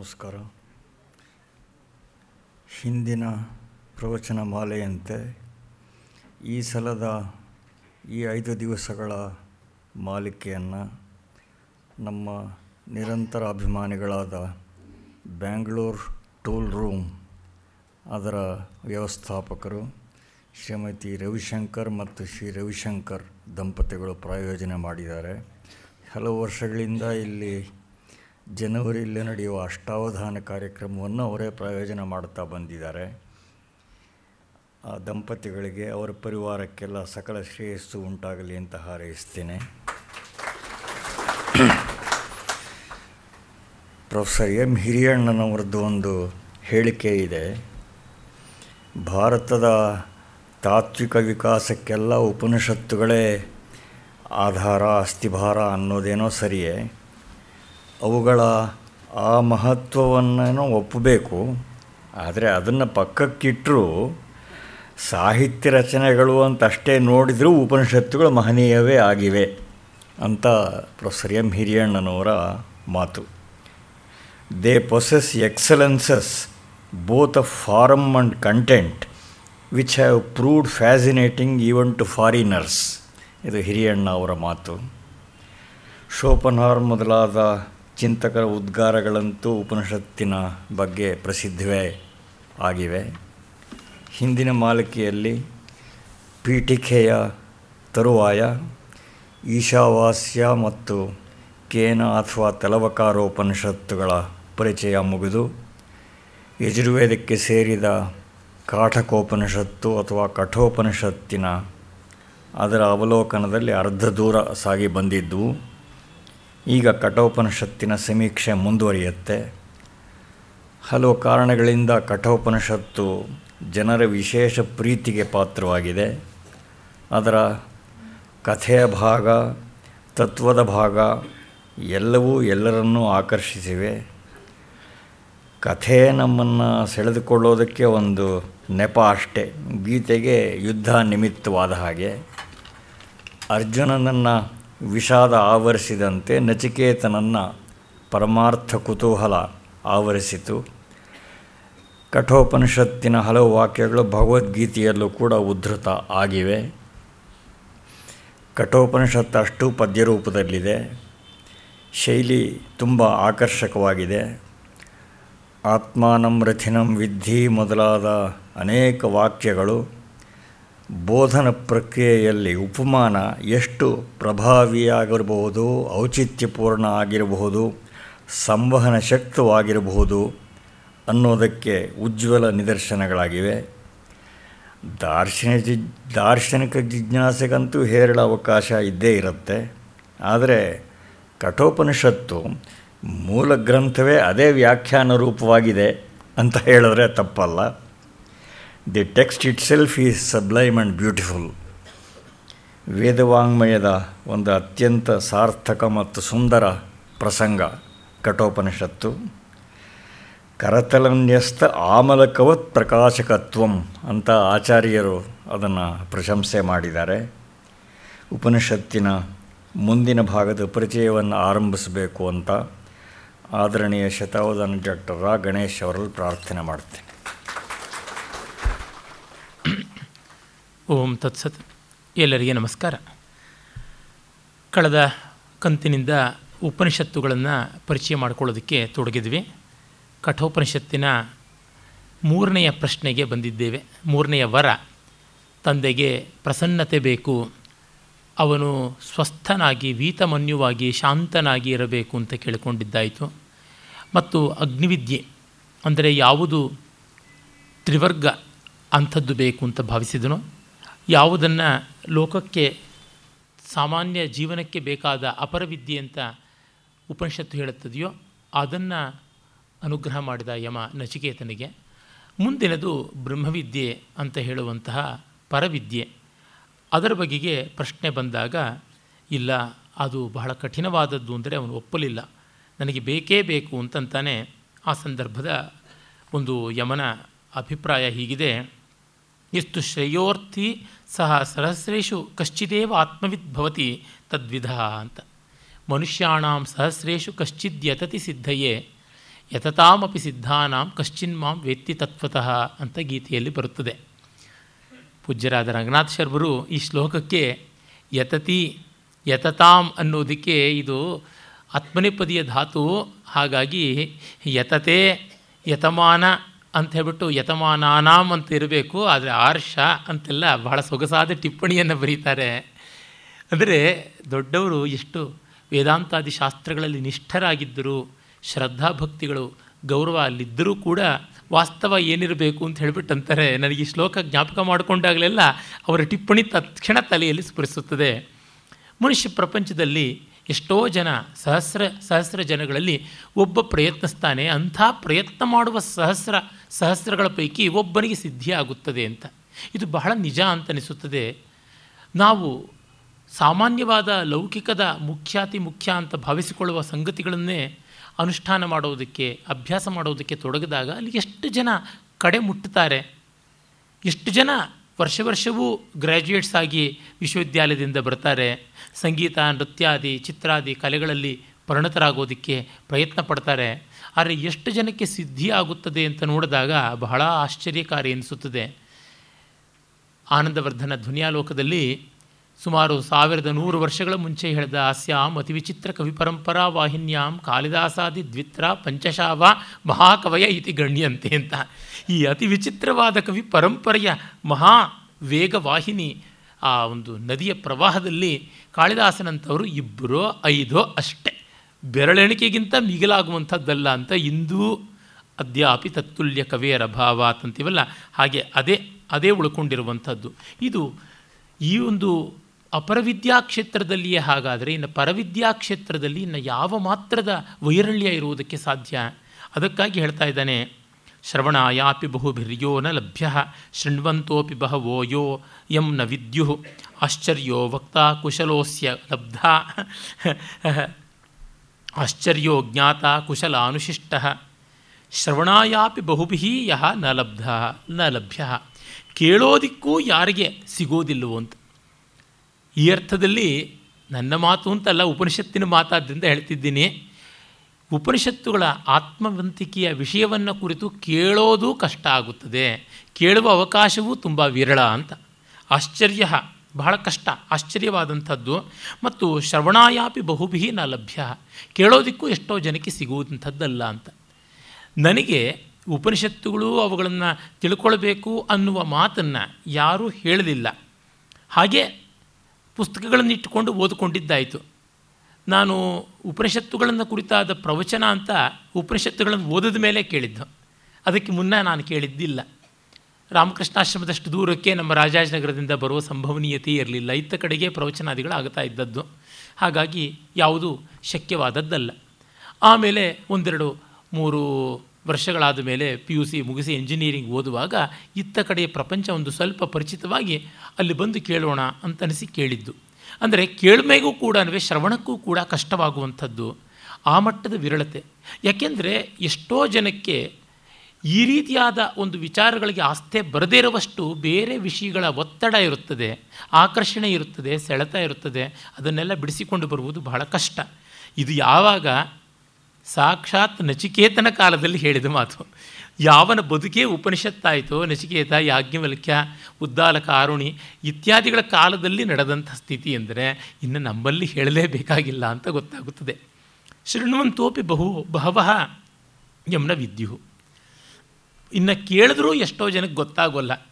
ನಮಸ್ಕಾರ. ಹಿಂದಿನ ಪ್ರವಚನ ಮಾಲೆಯಂತೆ ಈ ಸಲದ ಈ ಐದು ದಿವಸಗಳ ಮಾಲಿಕೆಯನ್ನು ನಮ್ಮ ನಿರಂತರ ಅಭಿಮಾನಿಗಳಾದ ಬ್ಯಾಂಗ್ಳೂರ್ ಟೂಲ್ ರೂಮ್ ಅದರ ವ್ಯವಸ್ಥಾಪಕರು ಶ್ರೀಮತಿ ರವಿಶಂಕರ್ ಮತ್ತು ಶ್ರೀ ರವಿಶಂಕರ್ ದಂಪತಿಗಳು ಪ್ರಾಯೋಜನೆ ಮಾಡಿದ್ದಾರೆ. ಹಲವು ವರ್ಷಗಳಿಂದ ಇಲ್ಲಿ ಜನವರಿಯಲ್ಲಿ ನಡೆಯುವ ಅಷ್ಟಾವಧಾನ ಕಾರ್ಯಕ್ರಮವನ್ನು ಅವರೇ ಪ್ರಯೋಜನ ಮಾಡುತ್ತಾ ಬಂದಿದ್ದಾರೆ. ಆ ದಂಪತಿಗಳಿಗೆ ಅವರ ಪರಿವಾರಕ್ಕೆಲ್ಲ ಸಕಲ ಶ್ರೇಯಸ್ಸು ಉಂಟಾಗಲಿ ಅಂತ ಹಾರೈಸ್ತೇನೆ. ಪ್ರೊಫೆಸರ್ ಎಂ ಹಿರಿಯಣ್ಣನವರದ್ದು ಒಂದು ಹೇಳಿಕೆ ಇದೆ. ಭಾರತದ ತಾತ್ವಿಕ ವಿಕಾಸಕ್ಕೆಲ್ಲ ಉಪನಿಷತ್ತುಗಳೇ ಆಧಾರ, ಅಸ್ಥಿಭಾರ ಅನ್ನೋದೇನೋ ಸರಿಯೇ. ಅವುಗಳ ಆ ಮಹತ್ವವನ್ನು ಒಪ್ಪಬೇಕು. ಆದರೆ ಅದನ್ನು ಪಕ್ಕಕ್ಕಿಟ್ಟರೂ ಸಾಹಿತ್ಯ ರಚನೆಗಳು ಅಂತ ಅಷ್ಟೇ ನೋಡಿದರೂ ಉಪನಿಷತ್ತುಗಳು ಮಹನೀಯವೇ ಆಗಿವೆ ಅಂತ ಪ್ರೊಫೆಸರ್ ಎಂ ಹಿರಿಯಣ್ಣನವರ ಮಾತು. They possess excellences both of form and content which have proved fascinating even to foreigners. ಇದು ಹಿರಿಯಣ್ಣ ಅವರ ಮಾತು. ಶೋಪನಾರ್ ಮೊದಲಾದ ಚಿಂತಕರ ಉದ್ಗಾರಗಳಂತೂ ಉಪನಿಷತ್ತಿನ ಬಗ್ಗೆ ಪ್ರಸಿದ್ಧವೇ ಆಗಿವೆ. ಹಿಂದಿನ ಮಾಲಿಕೆಯಲ್ಲಿ ಪೀಠಿಕೆಯ ತರುವಾಯ ಈಶಾವಾಸ್ಯ ಮತ್ತು ಕೇನ ಅಥವಾ ತಲವಕಾರೋಪನಿಷತ್ತುಗಳ ಪರಿಚಯ ಮುಗಿದು ಯಜುರ್ವೇದಕ್ಕೆ ಸೇರಿದ ಕಾಠಕೋಪನಿಷತ್ತು ಅಥವಾ ಕಠೋಪನಿಷತ್ತಿನ ಅದರ ಅವಲೋಕನದಲ್ಲಿ ಅರ್ಧ ದೂರ ಸಾಗಿ ಬಂದಿದ್ದವು ಈಗ ಕಠೋಪನಿಷತ್ತಿನ ಸಮೀಕ್ಷೆ ಮುಂದುವರಿಯುತ್ತೆ. ಹಲವು ಕಾರಣಗಳಿಂದ ಕಠೋಪನಿಷತ್ತು ಜನರ ವಿಶೇಷ ಪ್ರೀತಿಗೆ ಪಾತ್ರವಾಗಿದೆ. ಅದರ ಕಥೆಯ ಭಾಗ, ತತ್ವದ ಭಾಗ ಎಲ್ಲವೂ ಎಲ್ಲರನ್ನೂ ಆಕರ್ಷಿಸಿವೆ. ಕಥೆ ನಮ್ಮನ್ನು ಸೆಳೆದುಕೊಳ್ಳೋದಕ್ಕೆ ಒಂದು ನೆಪ ಅಷ್ಟೇ. ಗೀತೆಗೆ ಯುದ್ಧ ನಿಮಿತ್ತವಾದ ಹಾಗೆ. ಅರ್ಜುನನನ್ನು ವಿಷಾದ ಆವರಿಸಿದಂತೆ ನಚಿಕೇತನನ್ನು ಪರಮಾರ್ಥ ಕುತೂಹಲ ಆವರಿಸಿತು. ಕಠೋಪನಿಷತ್ತಿನ ಹಲವು ವಾಕ್ಯಗಳು ಭಗವದ್ಗೀತೆಯಲ್ಲೂ ಕೂಡ ಉದ್ಧೃತ ಆಗಿವೆ. ಕಠೋಪನಿಷತ್ತು ಅಷ್ಟು ಪದ್ಯರೂಪದಲ್ಲಿದೆ. ಶೈಲಿ ತುಂಬ ಆಕರ್ಷಕವಾಗಿದೆ. ಆತ್ಮಾನಂ ರಥಿನಂ ವಿದ್ಧಿ ಮೊದಲಾದ ಅನೇಕ ವಾಕ್ಯಗಳು ಬೋಧನ ಪ್ರಕ್ರಿಯೆಯಲ್ಲಿ ಉಪಮಾನ ಎಷ್ಟು ಪ್ರಭಾವಿಯಾಗಿರಬಹುದು, ಔಚಿತ್ಯಪೂರ್ಣ ಆಗಿರಬಹುದು, ಸಂವಹನ ಶಕ್ತವಾಗಿರಬಹುದು ಅನ್ನೋದಕ್ಕೆ ಉಜ್ವಲ ನಿದರ್ಶನಗಳಾಗಿವೆ. ದಾರ್ಶನಿಕ ದಾರ್ಶನಿಕ ಜಿಜ್ಞಾಸೆಗಂತೂ ಹೇರಳ ಅವಕಾಶ ಇದ್ದೇ ಇರುತ್ತೆ. ಆದರೆ ಕಠೋಪನಿಷತ್ತು ಮೂಲ ಗ್ರಂಥವೇ ಅದೇ ವ್ಯಾಖ್ಯಾನ ರೂಪವಾಗಿದೆ ಅಂತ ಹೇಳಿದ್ರೆ ತಪ್ಪಲ್ಲ. The text itself is sublime and beautiful ವೇದವಾಂಗ್ಮಯದ ಒಂದು ಅತ್ಯಂತ ಸಾರ್ಥಕ ಮತ್ತು ಸುಂದರ ಪ್ರಸಂಗ, ಕಠೋಪನಿಷತ್ತು. ಕರತಲನ್ಯಸ್ಥ ಆಮಲಕವತ್ ಪ್ರಕಾಶಕತ್ವಂ ಅಂತ ಆಚಾರ್ಯರು ಅದನ್ನು ಪ್ರಶಂಸೆ ಮಾಡಿದ್ದಾರೆ. ಉಪನಿಷತ್ತಿನ ಮುಂದಿನ ಭಾಗದ ಪರಿಚಯವನ್ನು ಆರಂಭಿಸಬೇಕು ಅಂತ ಆದರಣೀಯ ಶತಾವಧಾನ ಡಾಕ್ಟರ್ ರಾ ಗಣೇಶ್ ಅವರಲ್ಲಿ ಪ್ರಾರ್ಥನೆ ಮಾಡ್ತೇನೆ. ಓಂ ತತ್ಸತ್ ಎಲ್ಲರಿಗೆ ನಮಸ್ಕಾರ. ಕಳೆದ ಕಂತಿನಿಂದ ಉಪನಿಷತ್ತುಗಳನ್ನು ಪರಿಚಯ ಮಾಡಿಕೊಳ್ಳೋದಕ್ಕೆ ತೊಡಗಿದ್ವಿ. ಕಠೋಪನಿಷತ್ತಿನ ಮೂರನೆಯ ಪ್ರಶ್ನೆಗೆ ಬಂದಿದ್ದೇವೆ. ಮೂರನೆಯ ವರ, ತಂದೆಗೆ ಪ್ರಸನ್ನತೆ ಬೇಕು, ಅವನು ಸ್ವಸ್ಥನಾಗಿ, ವೀತಮನ್ಯುವಾಗಿ, ಶಾಂತನಾಗಿ ಇರಬೇಕು ಅಂತ ಕೇಳಿಕೊಂಡಿದ್ದಾಯಿತು. ಮತ್ತು ಅಗ್ನಿವಿದ್ಯೆ ಅಂದರೆ ಯಾವುದು ತ್ರಿವರ್ಗ ಅಂಥದ್ದು ಬೇಕು ಅಂತ ಭಾವಿಸಿದನು. ಯಾವುದನ್ನು ಲೋಕಕ್ಕೆ, ಸಾಮಾನ್ಯ ಜೀವನಕ್ಕೆ ಬೇಕಾದ ಅಪರವಿದ್ಯೆ ಅಂತ ಉಪನಿಷತ್ತು ಹೇಳುತ್ತದೆಯೋ, ಅದನ್ನು ಅನುಗ್ರಹ ಮಾಡಿದ ಯಮ ನಚಿಕೇತನಿಗೆ. ಮುಂದಿನದು ಬ್ರಹ್ಮವಿದ್ಯೆ ಅಂತ ಹೇಳುವಂತಹ ಪರವಿದ್ಯೆ. ಅದರ ಬಗೆಗೆ ಪ್ರಶ್ನೆ ಬಂದಾಗ, ಇಲ್ಲ, ಅದು ಬಹಳ ಕಠಿಣವಾದದ್ದು ಅಂದರೆ ಅವನು ಒಪ್ಪಲಿಲ್ಲ. ನನಗೆ ಬೇಕೇ ಬೇಕು ಅಂತಂತಾನೆ ಆ ಸಂದರ್ಭದ ಒಂದು ಯಮನ ಅಭಿಪ್ರಾಯ ಹೀಗಿದೆ. ಎಷ್ಟು ಶ್ರೇಯೋರ್ಥಿ ಸಹ ಸಹಸ್ರೇಶು ಕಶ್ಚಿದೇವ ಆತ್ಮವಿದ್ಭವತಿ ತದ್ವಿಧ ಅಂತ. ಮನುಷ್ಯಾಣಾಂ ಸಹಸ್ರೇಶು ಕಶ್ಚಿದ್ಯತತಿ ಸಿದ್ಧಯೇ, ಯತತಾಮಪಿ ಸಿದ್ಧಾನಾಂ ಕಶ್ಚಿನ್ ಮಾಂ ವೇತ್ತಿ ತತ್ವತಃ ಅಂತ ಗೀತೆಯಲ್ಲಿ ಬರುತ್ತದೆ. ಪೂಜ್ಯರಾದ ರಂಗನಾಥ ಶರ್ಮರು ಈ ಶ್ಲೋಕಕ್ಕೆ ಯತತಿ, ಯತತಾಂ ಅನ್ನೋದಕ್ಕೆ ಇದು ಆತ್ಮನೆಪದಿಯ ಧಾತು, ಹಾಗಾಗಿ ಯತತೆ, ಯತಮಾನ ಅಂತ ಹೇಳ್ಬಿಟ್ಟು ಯತಮಾನಾನಾಂ ಅಂತ ಇರಬೇಕು, ಆದರೆ ಆರ್ಷ ಅಂತೆಲ್ಲ ಬಹಳ ಸೊಗಸಾದ ಟಿಪ್ಪಣಿಯನ್ನು ಬರೀತಾರೆ. ಅಂದರೆ ದೊಡ್ಡವರು ಎಷ್ಟು ವೇದಾಂತಾದಿ ಶಾಸ್ತ್ರಗಳಲ್ಲಿ ನಿಷ್ಠರಾಗಿದ್ದರು ಶ್ರದ್ಧಾಭಕ್ತಿಗಳು ಗೌರವ ಅಲ್ಲಿದ್ದರೂ ಕೂಡ ವಾಸ್ತವ ಏನಿರಬೇಕು ಅಂತ ಹೇಳ್ಬಿಟ್ಟು ಅಂತಾರೆ. ನನಗೆ ಈ ಶ್ಲೋಕ ಜ್ಞಾಪಕ ಮಾಡಿಕೊಂಡಾಗಲೆಲ್ಲ ಅವರ ಟಿಪ್ಪಣಿ ತತ್ಕ್ಷಣ ತಲೆಯಲ್ಲಿ ಸ್ಫುರಿಸುತ್ತದೆ. ಮನುಷ್ಯ ಪ್ರಪಂಚದಲ್ಲಿ ಎಷ್ಟೋ ಜನ ಸಹಸ್ರ ಸಹಸ್ರ ಜನಗಳಲ್ಲಿ ಒಬ್ಬ ಪ್ರಯತ್ನಿಸ್ತಾನೆ ಅಂಥ ಪ್ರಯತ್ನ ಮಾಡುವ ಸಹಸ್ರ ಸಹಸ್ರಗಳ ಪೈಕಿ ಒಬ್ಬನಿಗೆ ಸಿದ್ಧಿ ಆಗುತ್ತದೆ ಅಂತ. ಇದು ಬಹಳ ನಿಜ ಅಂತ ಅನಿಸುತ್ತದೆ. ನಾವು ಸಾಮಾನ್ಯವಾದ ಲೌಕಿಕದ ಮುಖ್ಯಾತಿ ಮುಖ್ಯ ಅಂತ ಭಾವಿಸಿಕೊಳ್ಳುವ ಸಂಗತಿಗಳನ್ನೇ ಅನುಷ್ಠಾನ ಮಾಡೋದಕ್ಕೆ, ಅಭ್ಯಾಸ ಮಾಡೋದಕ್ಕೆ ತೊಡಗಿದಾಗ ಅಲ್ಲಿ ಎಷ್ಟು ಜನ ಕಡೆ ಮುಟ್ಟುತ್ತಾರೆ. ಎಷ್ಟು ಜನ ವರ್ಷ ವರ್ಷವೂ ಗ್ರ್ಯಾಜುಯೇಟ್ಸ್ ಆಗಿ ವಿಶ್ವವಿದ್ಯಾಲಯದಿಂದ ಬರ್ತಾರೆ. ಸಂಗೀತ, ನೃತ್ಯಾದಿ, ಚಿತ್ರಾದಿ ಕಲೆಗಳಲ್ಲಿ ಪರಿಣತರಾಗೋದಕ್ಕೆ ಪ್ರಯತ್ನ ಪಡ್ತಾರೆ. ಆದರೆ ಎಷ್ಟು ಜನಕ್ಕೆ ಸಿದ್ಧಿ ಆಗುತ್ತದೆ ಅಂತ ನೋಡಿದಾಗ ಬಹಳ ಆಶ್ಚರ್ಯಕಾರಿ ಅನಿಸುತ್ತದೆ. ಆನಂದವರ್ಧನ ಧ್ವನಿಯಾಲೋಕದಲ್ಲಿ ಸುಮಾರು ಸಾವಿರದ ನೂರು ವರ್ಷಗಳ ಮುಂಚೆ ಹೇಳಿದ ಅಸ್ಯಾಂ ಅತಿ ವಿಚಿತ್ರ ಕವಿ ಪರಂಪರಾ ವಾಹಿನ್ಯಾಂ ಕಾಳಿದಾಸಾದಿ ದ್ವಿತ್ರ ಪಂಚಶಾವ ಮಹಾಕವಯ ಇತಿ ಗಣ್ಯಂತೆ ಅಂತ. ಈ ಅತಿ ವಿಚಿತ್ರವಾದ ಕವಿ ಪರಂಪರೆಯ ಮಹಾ ವೇಗ ವಾಹಿನಿ ಆ ಒಂದು ನದಿಯ ಪ್ರವಾಹದಲ್ಲಿ ಕಾಳಿದಾಸನಂಥವರು ಇಬ್ಬರೋ ಐದೋ ಅಷ್ಟೇ. ಬೆರಳೆಣಿಕೆಗಿಂತ ಮಿಗಿಲಾಗುವಂಥದ್ದಲ್ಲ ಅಂತ ಇಂದೂ ಅದ್ಯಾಪಿ ತತ್ತುಲ್ಯ ಕವಿಯರ ಭಾವ ಅಂತಂತೀವಲ್ಲ ಹಾಗೆ ಅದೇ ಅದೇ ಉಳ್ಕೊಂಡಿರುವಂಥದ್ದು. ಇದು ಈ ಒಂದು ಅಪರವಿದ್ಯಾ ಕ್ಷೇತ್ರದಲ್ಲಿಯೇ ಹಾಗಾದರೆ ಇನ್ನು ಪರವಿದ್ಯಾ ಕ್ಷೇತ್ರದಲ್ಲಿ ಇನ್ನು ಯಾವ ಮಾತ್ರದ ವೈರಳ್ಯ ಇರುವುದಕ್ಕೆ ಸಾಧ್ಯ? ಅದಕ್ಕಾಗಿ ಹೇಳ್ತಾ ಇದ್ದಾನೆ, ಶ್ರವಣಾಯಾಪಿ ಬಹುಭಿರ್ಯೋ ನ ಲಭ್ಯ, ಶೃಣ್ವಂತೋಪಿ ಬಹವೋ ಯೋ ಯಂ ನ ವಿದ್ಯು, ಆಶ್ಚರ್ಯೋ ವಕ್ತಾ ಕುಶಲೋಸ್ಯ ಲಬ್ಧ. ಆಶ್ಚರ್ಯೋ ಜ್ಞಾತ ಕುಶಲ ಅನುಶಿಷ್ಟ ಶ್ರವಣಾಯಾಪಿ ಬಹುಭಿ ಯಹ ನ ಲಬ್ಧ, ನ ಲಭ್ಯ. ಕೇಳೋದಿಕ್ಕೂ ಯಾರಿಗೆ ಸಿಗೋದಿಲ್ಲವೋ ಅಂತ ಈ ಅರ್ಥದಲ್ಲಿ ನನ್ನ ಮಾತು ಅಂತಲ್ಲ, ಉಪನಿಷತ್ತಿನ ಮಾತಾದ್ದರಿಂದ ಹೇಳ್ತಿದ್ದೀನಿ. ಉಪನಿಷತ್ತುಗಳ ಆತ್ಮವಂತಿಕೆಯ ವಿಷಯವನ್ನು ಕುರಿತು ಕೇಳೋದು ಕಷ್ಟ ಆಗುತ್ತದೆ. ಕೇಳುವ ಅವಕಾಶವೂ ತುಂಬ ವಿರಳ ಅಂತ. ಆಶ್ಚರ್ಯ ಬಹಳ ಕಷ್ಟ, ಆಶ್ಚರ್ಯವಾದಂಥದ್ದು. ಮತ್ತು ಶ್ರವಣಾಯಾಪಿ ಬಹುಭಿ ನ ಲಭ್ಯ. ಕೇಳೋದಕ್ಕೂ ಎಷ್ಟೋ ಜನಕ್ಕೆ ಸಿಗುವಂಥದ್ದಲ್ಲ ಅಂತ. ನನಗೆ ಉಪನಿಷತ್ತುಗಳು ಅವುಗಳನ್ನು ತಿಳ್ಕೊಳ್ಬೇಕು ಅನ್ನುವ ಮಾತನ್ನು ಯಾರೂ ಹೇಳಲಿಲ್ಲ. ಹಾಗೆ ಪುಸ್ತಕಗಳನ್ನು ಇಟ್ಟುಕೊಂಡು ಓದಿಕೊಂಡಿದ್ದಾಯಿತು. ನಾನು ಉಪನಿಷತ್ತುಗಳನ್ನು ಕುರಿತಾದ ಪ್ರವಚನ ಅಂತ ಉಪನಿಷತ್ತುಗಳನ್ನು ಓದಿದ ಮೇಲೆ ಕೇಳಿದ್ದು. ಅದಕ್ಕೆ ಮುನ್ನ ನಾನು ಕೇಳಿದ್ದಿಲ್ಲ. ರಾಮಕೃಷ್ಣಾಶ್ರಮದಷ್ಟು ದೂರಕ್ಕೆ ನಮ್ಮ ರಾಜಾಜನಗರದಿಂದ ಬರುವ ಸಂಭವನೀಯತೆ ಇರಲಿಲ್ಲ. ಇತ್ತ ಕಡೆಗೆ ಪ್ರವಚನಾದಿಗಳು ಆಗ್ತಾ ಇದ್ದದ್ದು. ಹಾಗಾಗಿ ಯಾವುದೂ ಶಕ್ಯವಾದದ್ದಲ್ಲ. ಆಮೇಲೆ ಒಂದೆರಡು ಮೂರು ವರ್ಷಗಳಾದ ಮೇಲೆ ಪಿ ಯು ಸಿ ಮುಗಿಸಿ ಇಂಜಿನಿಯರಿಂಗ್ ಓದುವಾಗ ಇತ್ತ ಕಡೆಯ ಪ್ರಪಂಚ ಒಂದು ಸ್ವಲ್ಪ ಪರಿಚಿತವಾಗಿ ಅಲ್ಲಿ ಬಂದು ಕೇಳೋಣ ಅಂತನಿಸಿ ಕೇಳಿದ್ದು. ಅಂದರೆ ಕೇಳ್ಮೆಗೂ ಕೂಡ ಶ್ರವಣಕ್ಕೂ ಕೂಡ ಕಷ್ಟವಾಗುವಂಥದ್ದು ಆ ಮಟ್ಟದ ವಿರಳತೆ. ಯಾಕೆಂದರೆ ಎಷ್ಟೋ ಜನಕ್ಕೆ ಈ ರೀತಿಯಾದ ಒಂದು ವಿಚಾರಗಳಿಗೆ ಆಸ್ಥೆ ಬರದೇ ಇರುವಷ್ಟು ಬೇರೆ ವಿಷಯಗಳ ಒತ್ತಡ ಇರುತ್ತದೆ, ಆಕರ್ಷಣೆ ಇರುತ್ತದೆ, ಸೆಳೆತ ಇರುತ್ತದೆ, ಅದನ್ನೆಲ್ಲ ಬಿಡಿಸಿಕೊಂಡು ಬರುವುದು ಬಹಳ ಕಷ್ಟ. ಇದು ಯಾವಾಗ ಸಾಕ್ಷಾತ್ ನಚಿಕೇತನ ಕಾಲದಲ್ಲಿ ಹೇಳಿದ ಮಾತು. ಯಾವನ ಬದುಕೇ ಉಪನಿಷತ್ತಾಯಿತೋ, ನಚಿಕೇತ, ಯಾಜ್ಞವಲ್ಕ್ಯ, ಉದ್ದಾಲಕ, ಆರುಣಿ ಇತ್ಯಾದಿಗಳ ಕಾಲದಲ್ಲಿ ನಡೆದಂಥ ಸ್ಥಿತಿ ಎಂದರೆ ಇನ್ನು ನಮ್ಮಲ್ಲಿ ಹೇಳಲೇಬೇಕಾಗಿಲ್ಲ ಅಂತ ಗೊತ್ತಾಗುತ್ತದೆ. ಶೃಣ್ವಂತೋಪಿ ಬಹು, ಬಹವಃ ಯಮ್ನ ವಿದ್ಯು ಇನ್ನು ಕೇಳಿದ್ರೂ ಎಷ್ಟೋ ಜನಕ್ಕೆ ಗೊತ್ತಾಗೋಲ್ಲ.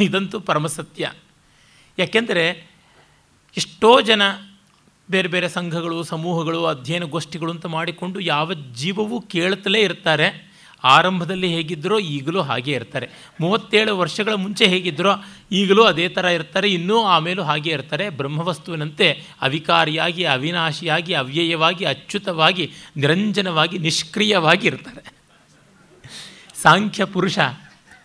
ಇದಂತೂ ಪರಮಸತ್ಯ. ಯಾಕೆಂದರೆ ಎಷ್ಟೋ ಜನ ಬೇರೆ ಬೇರೆ ಸಂಘಗಳು, ಸಮೂಹಗಳು, ಅಧ್ಯಯನ ಗೋಷ್ಠಿಗಳು ಅಂತ ಮಾಡಿಕೊಂಡು ಯಾವ ಜೀವವೂ ಕೇಳುತ್ತಲೇ ಇರ್ತಾರೆ. ಆರಂಭದಲ್ಲಿ ಹೇಗಿದ್ದರೋ ಈಗಲೂ ಹಾಗೇ ಇರ್ತಾರೆ. ಮೂವತ್ತೇಳು ವರ್ಷಗಳ ಮುಂಚೆ ಹೇಗಿದ್ದರೋ ಈಗಲೂ ಅದೇ ಥರ ಇರ್ತಾರೆ. ಇನ್ನೂ ಆಮೇಲೂ ಹಾಗೇ ಇರ್ತಾರೆ. ಬ್ರಹ್ಮವಸ್ತುವಿನಂತೆ ಅವಿಕಾರಿಯಾಗಿ, ಅವಿನಾಶಿಯಾಗಿ, ಅವ್ಯಯವಾಗಿ, ಅಚ್ಯುತವಾಗಿ, ನಿರಂಜನವಾಗಿ, ನಿಷ್ಕ್ರಿಯವಾಗಿ ಇರ್ತಾರೆ. ಸಾಂಖ್ಯ ಪುರುಷ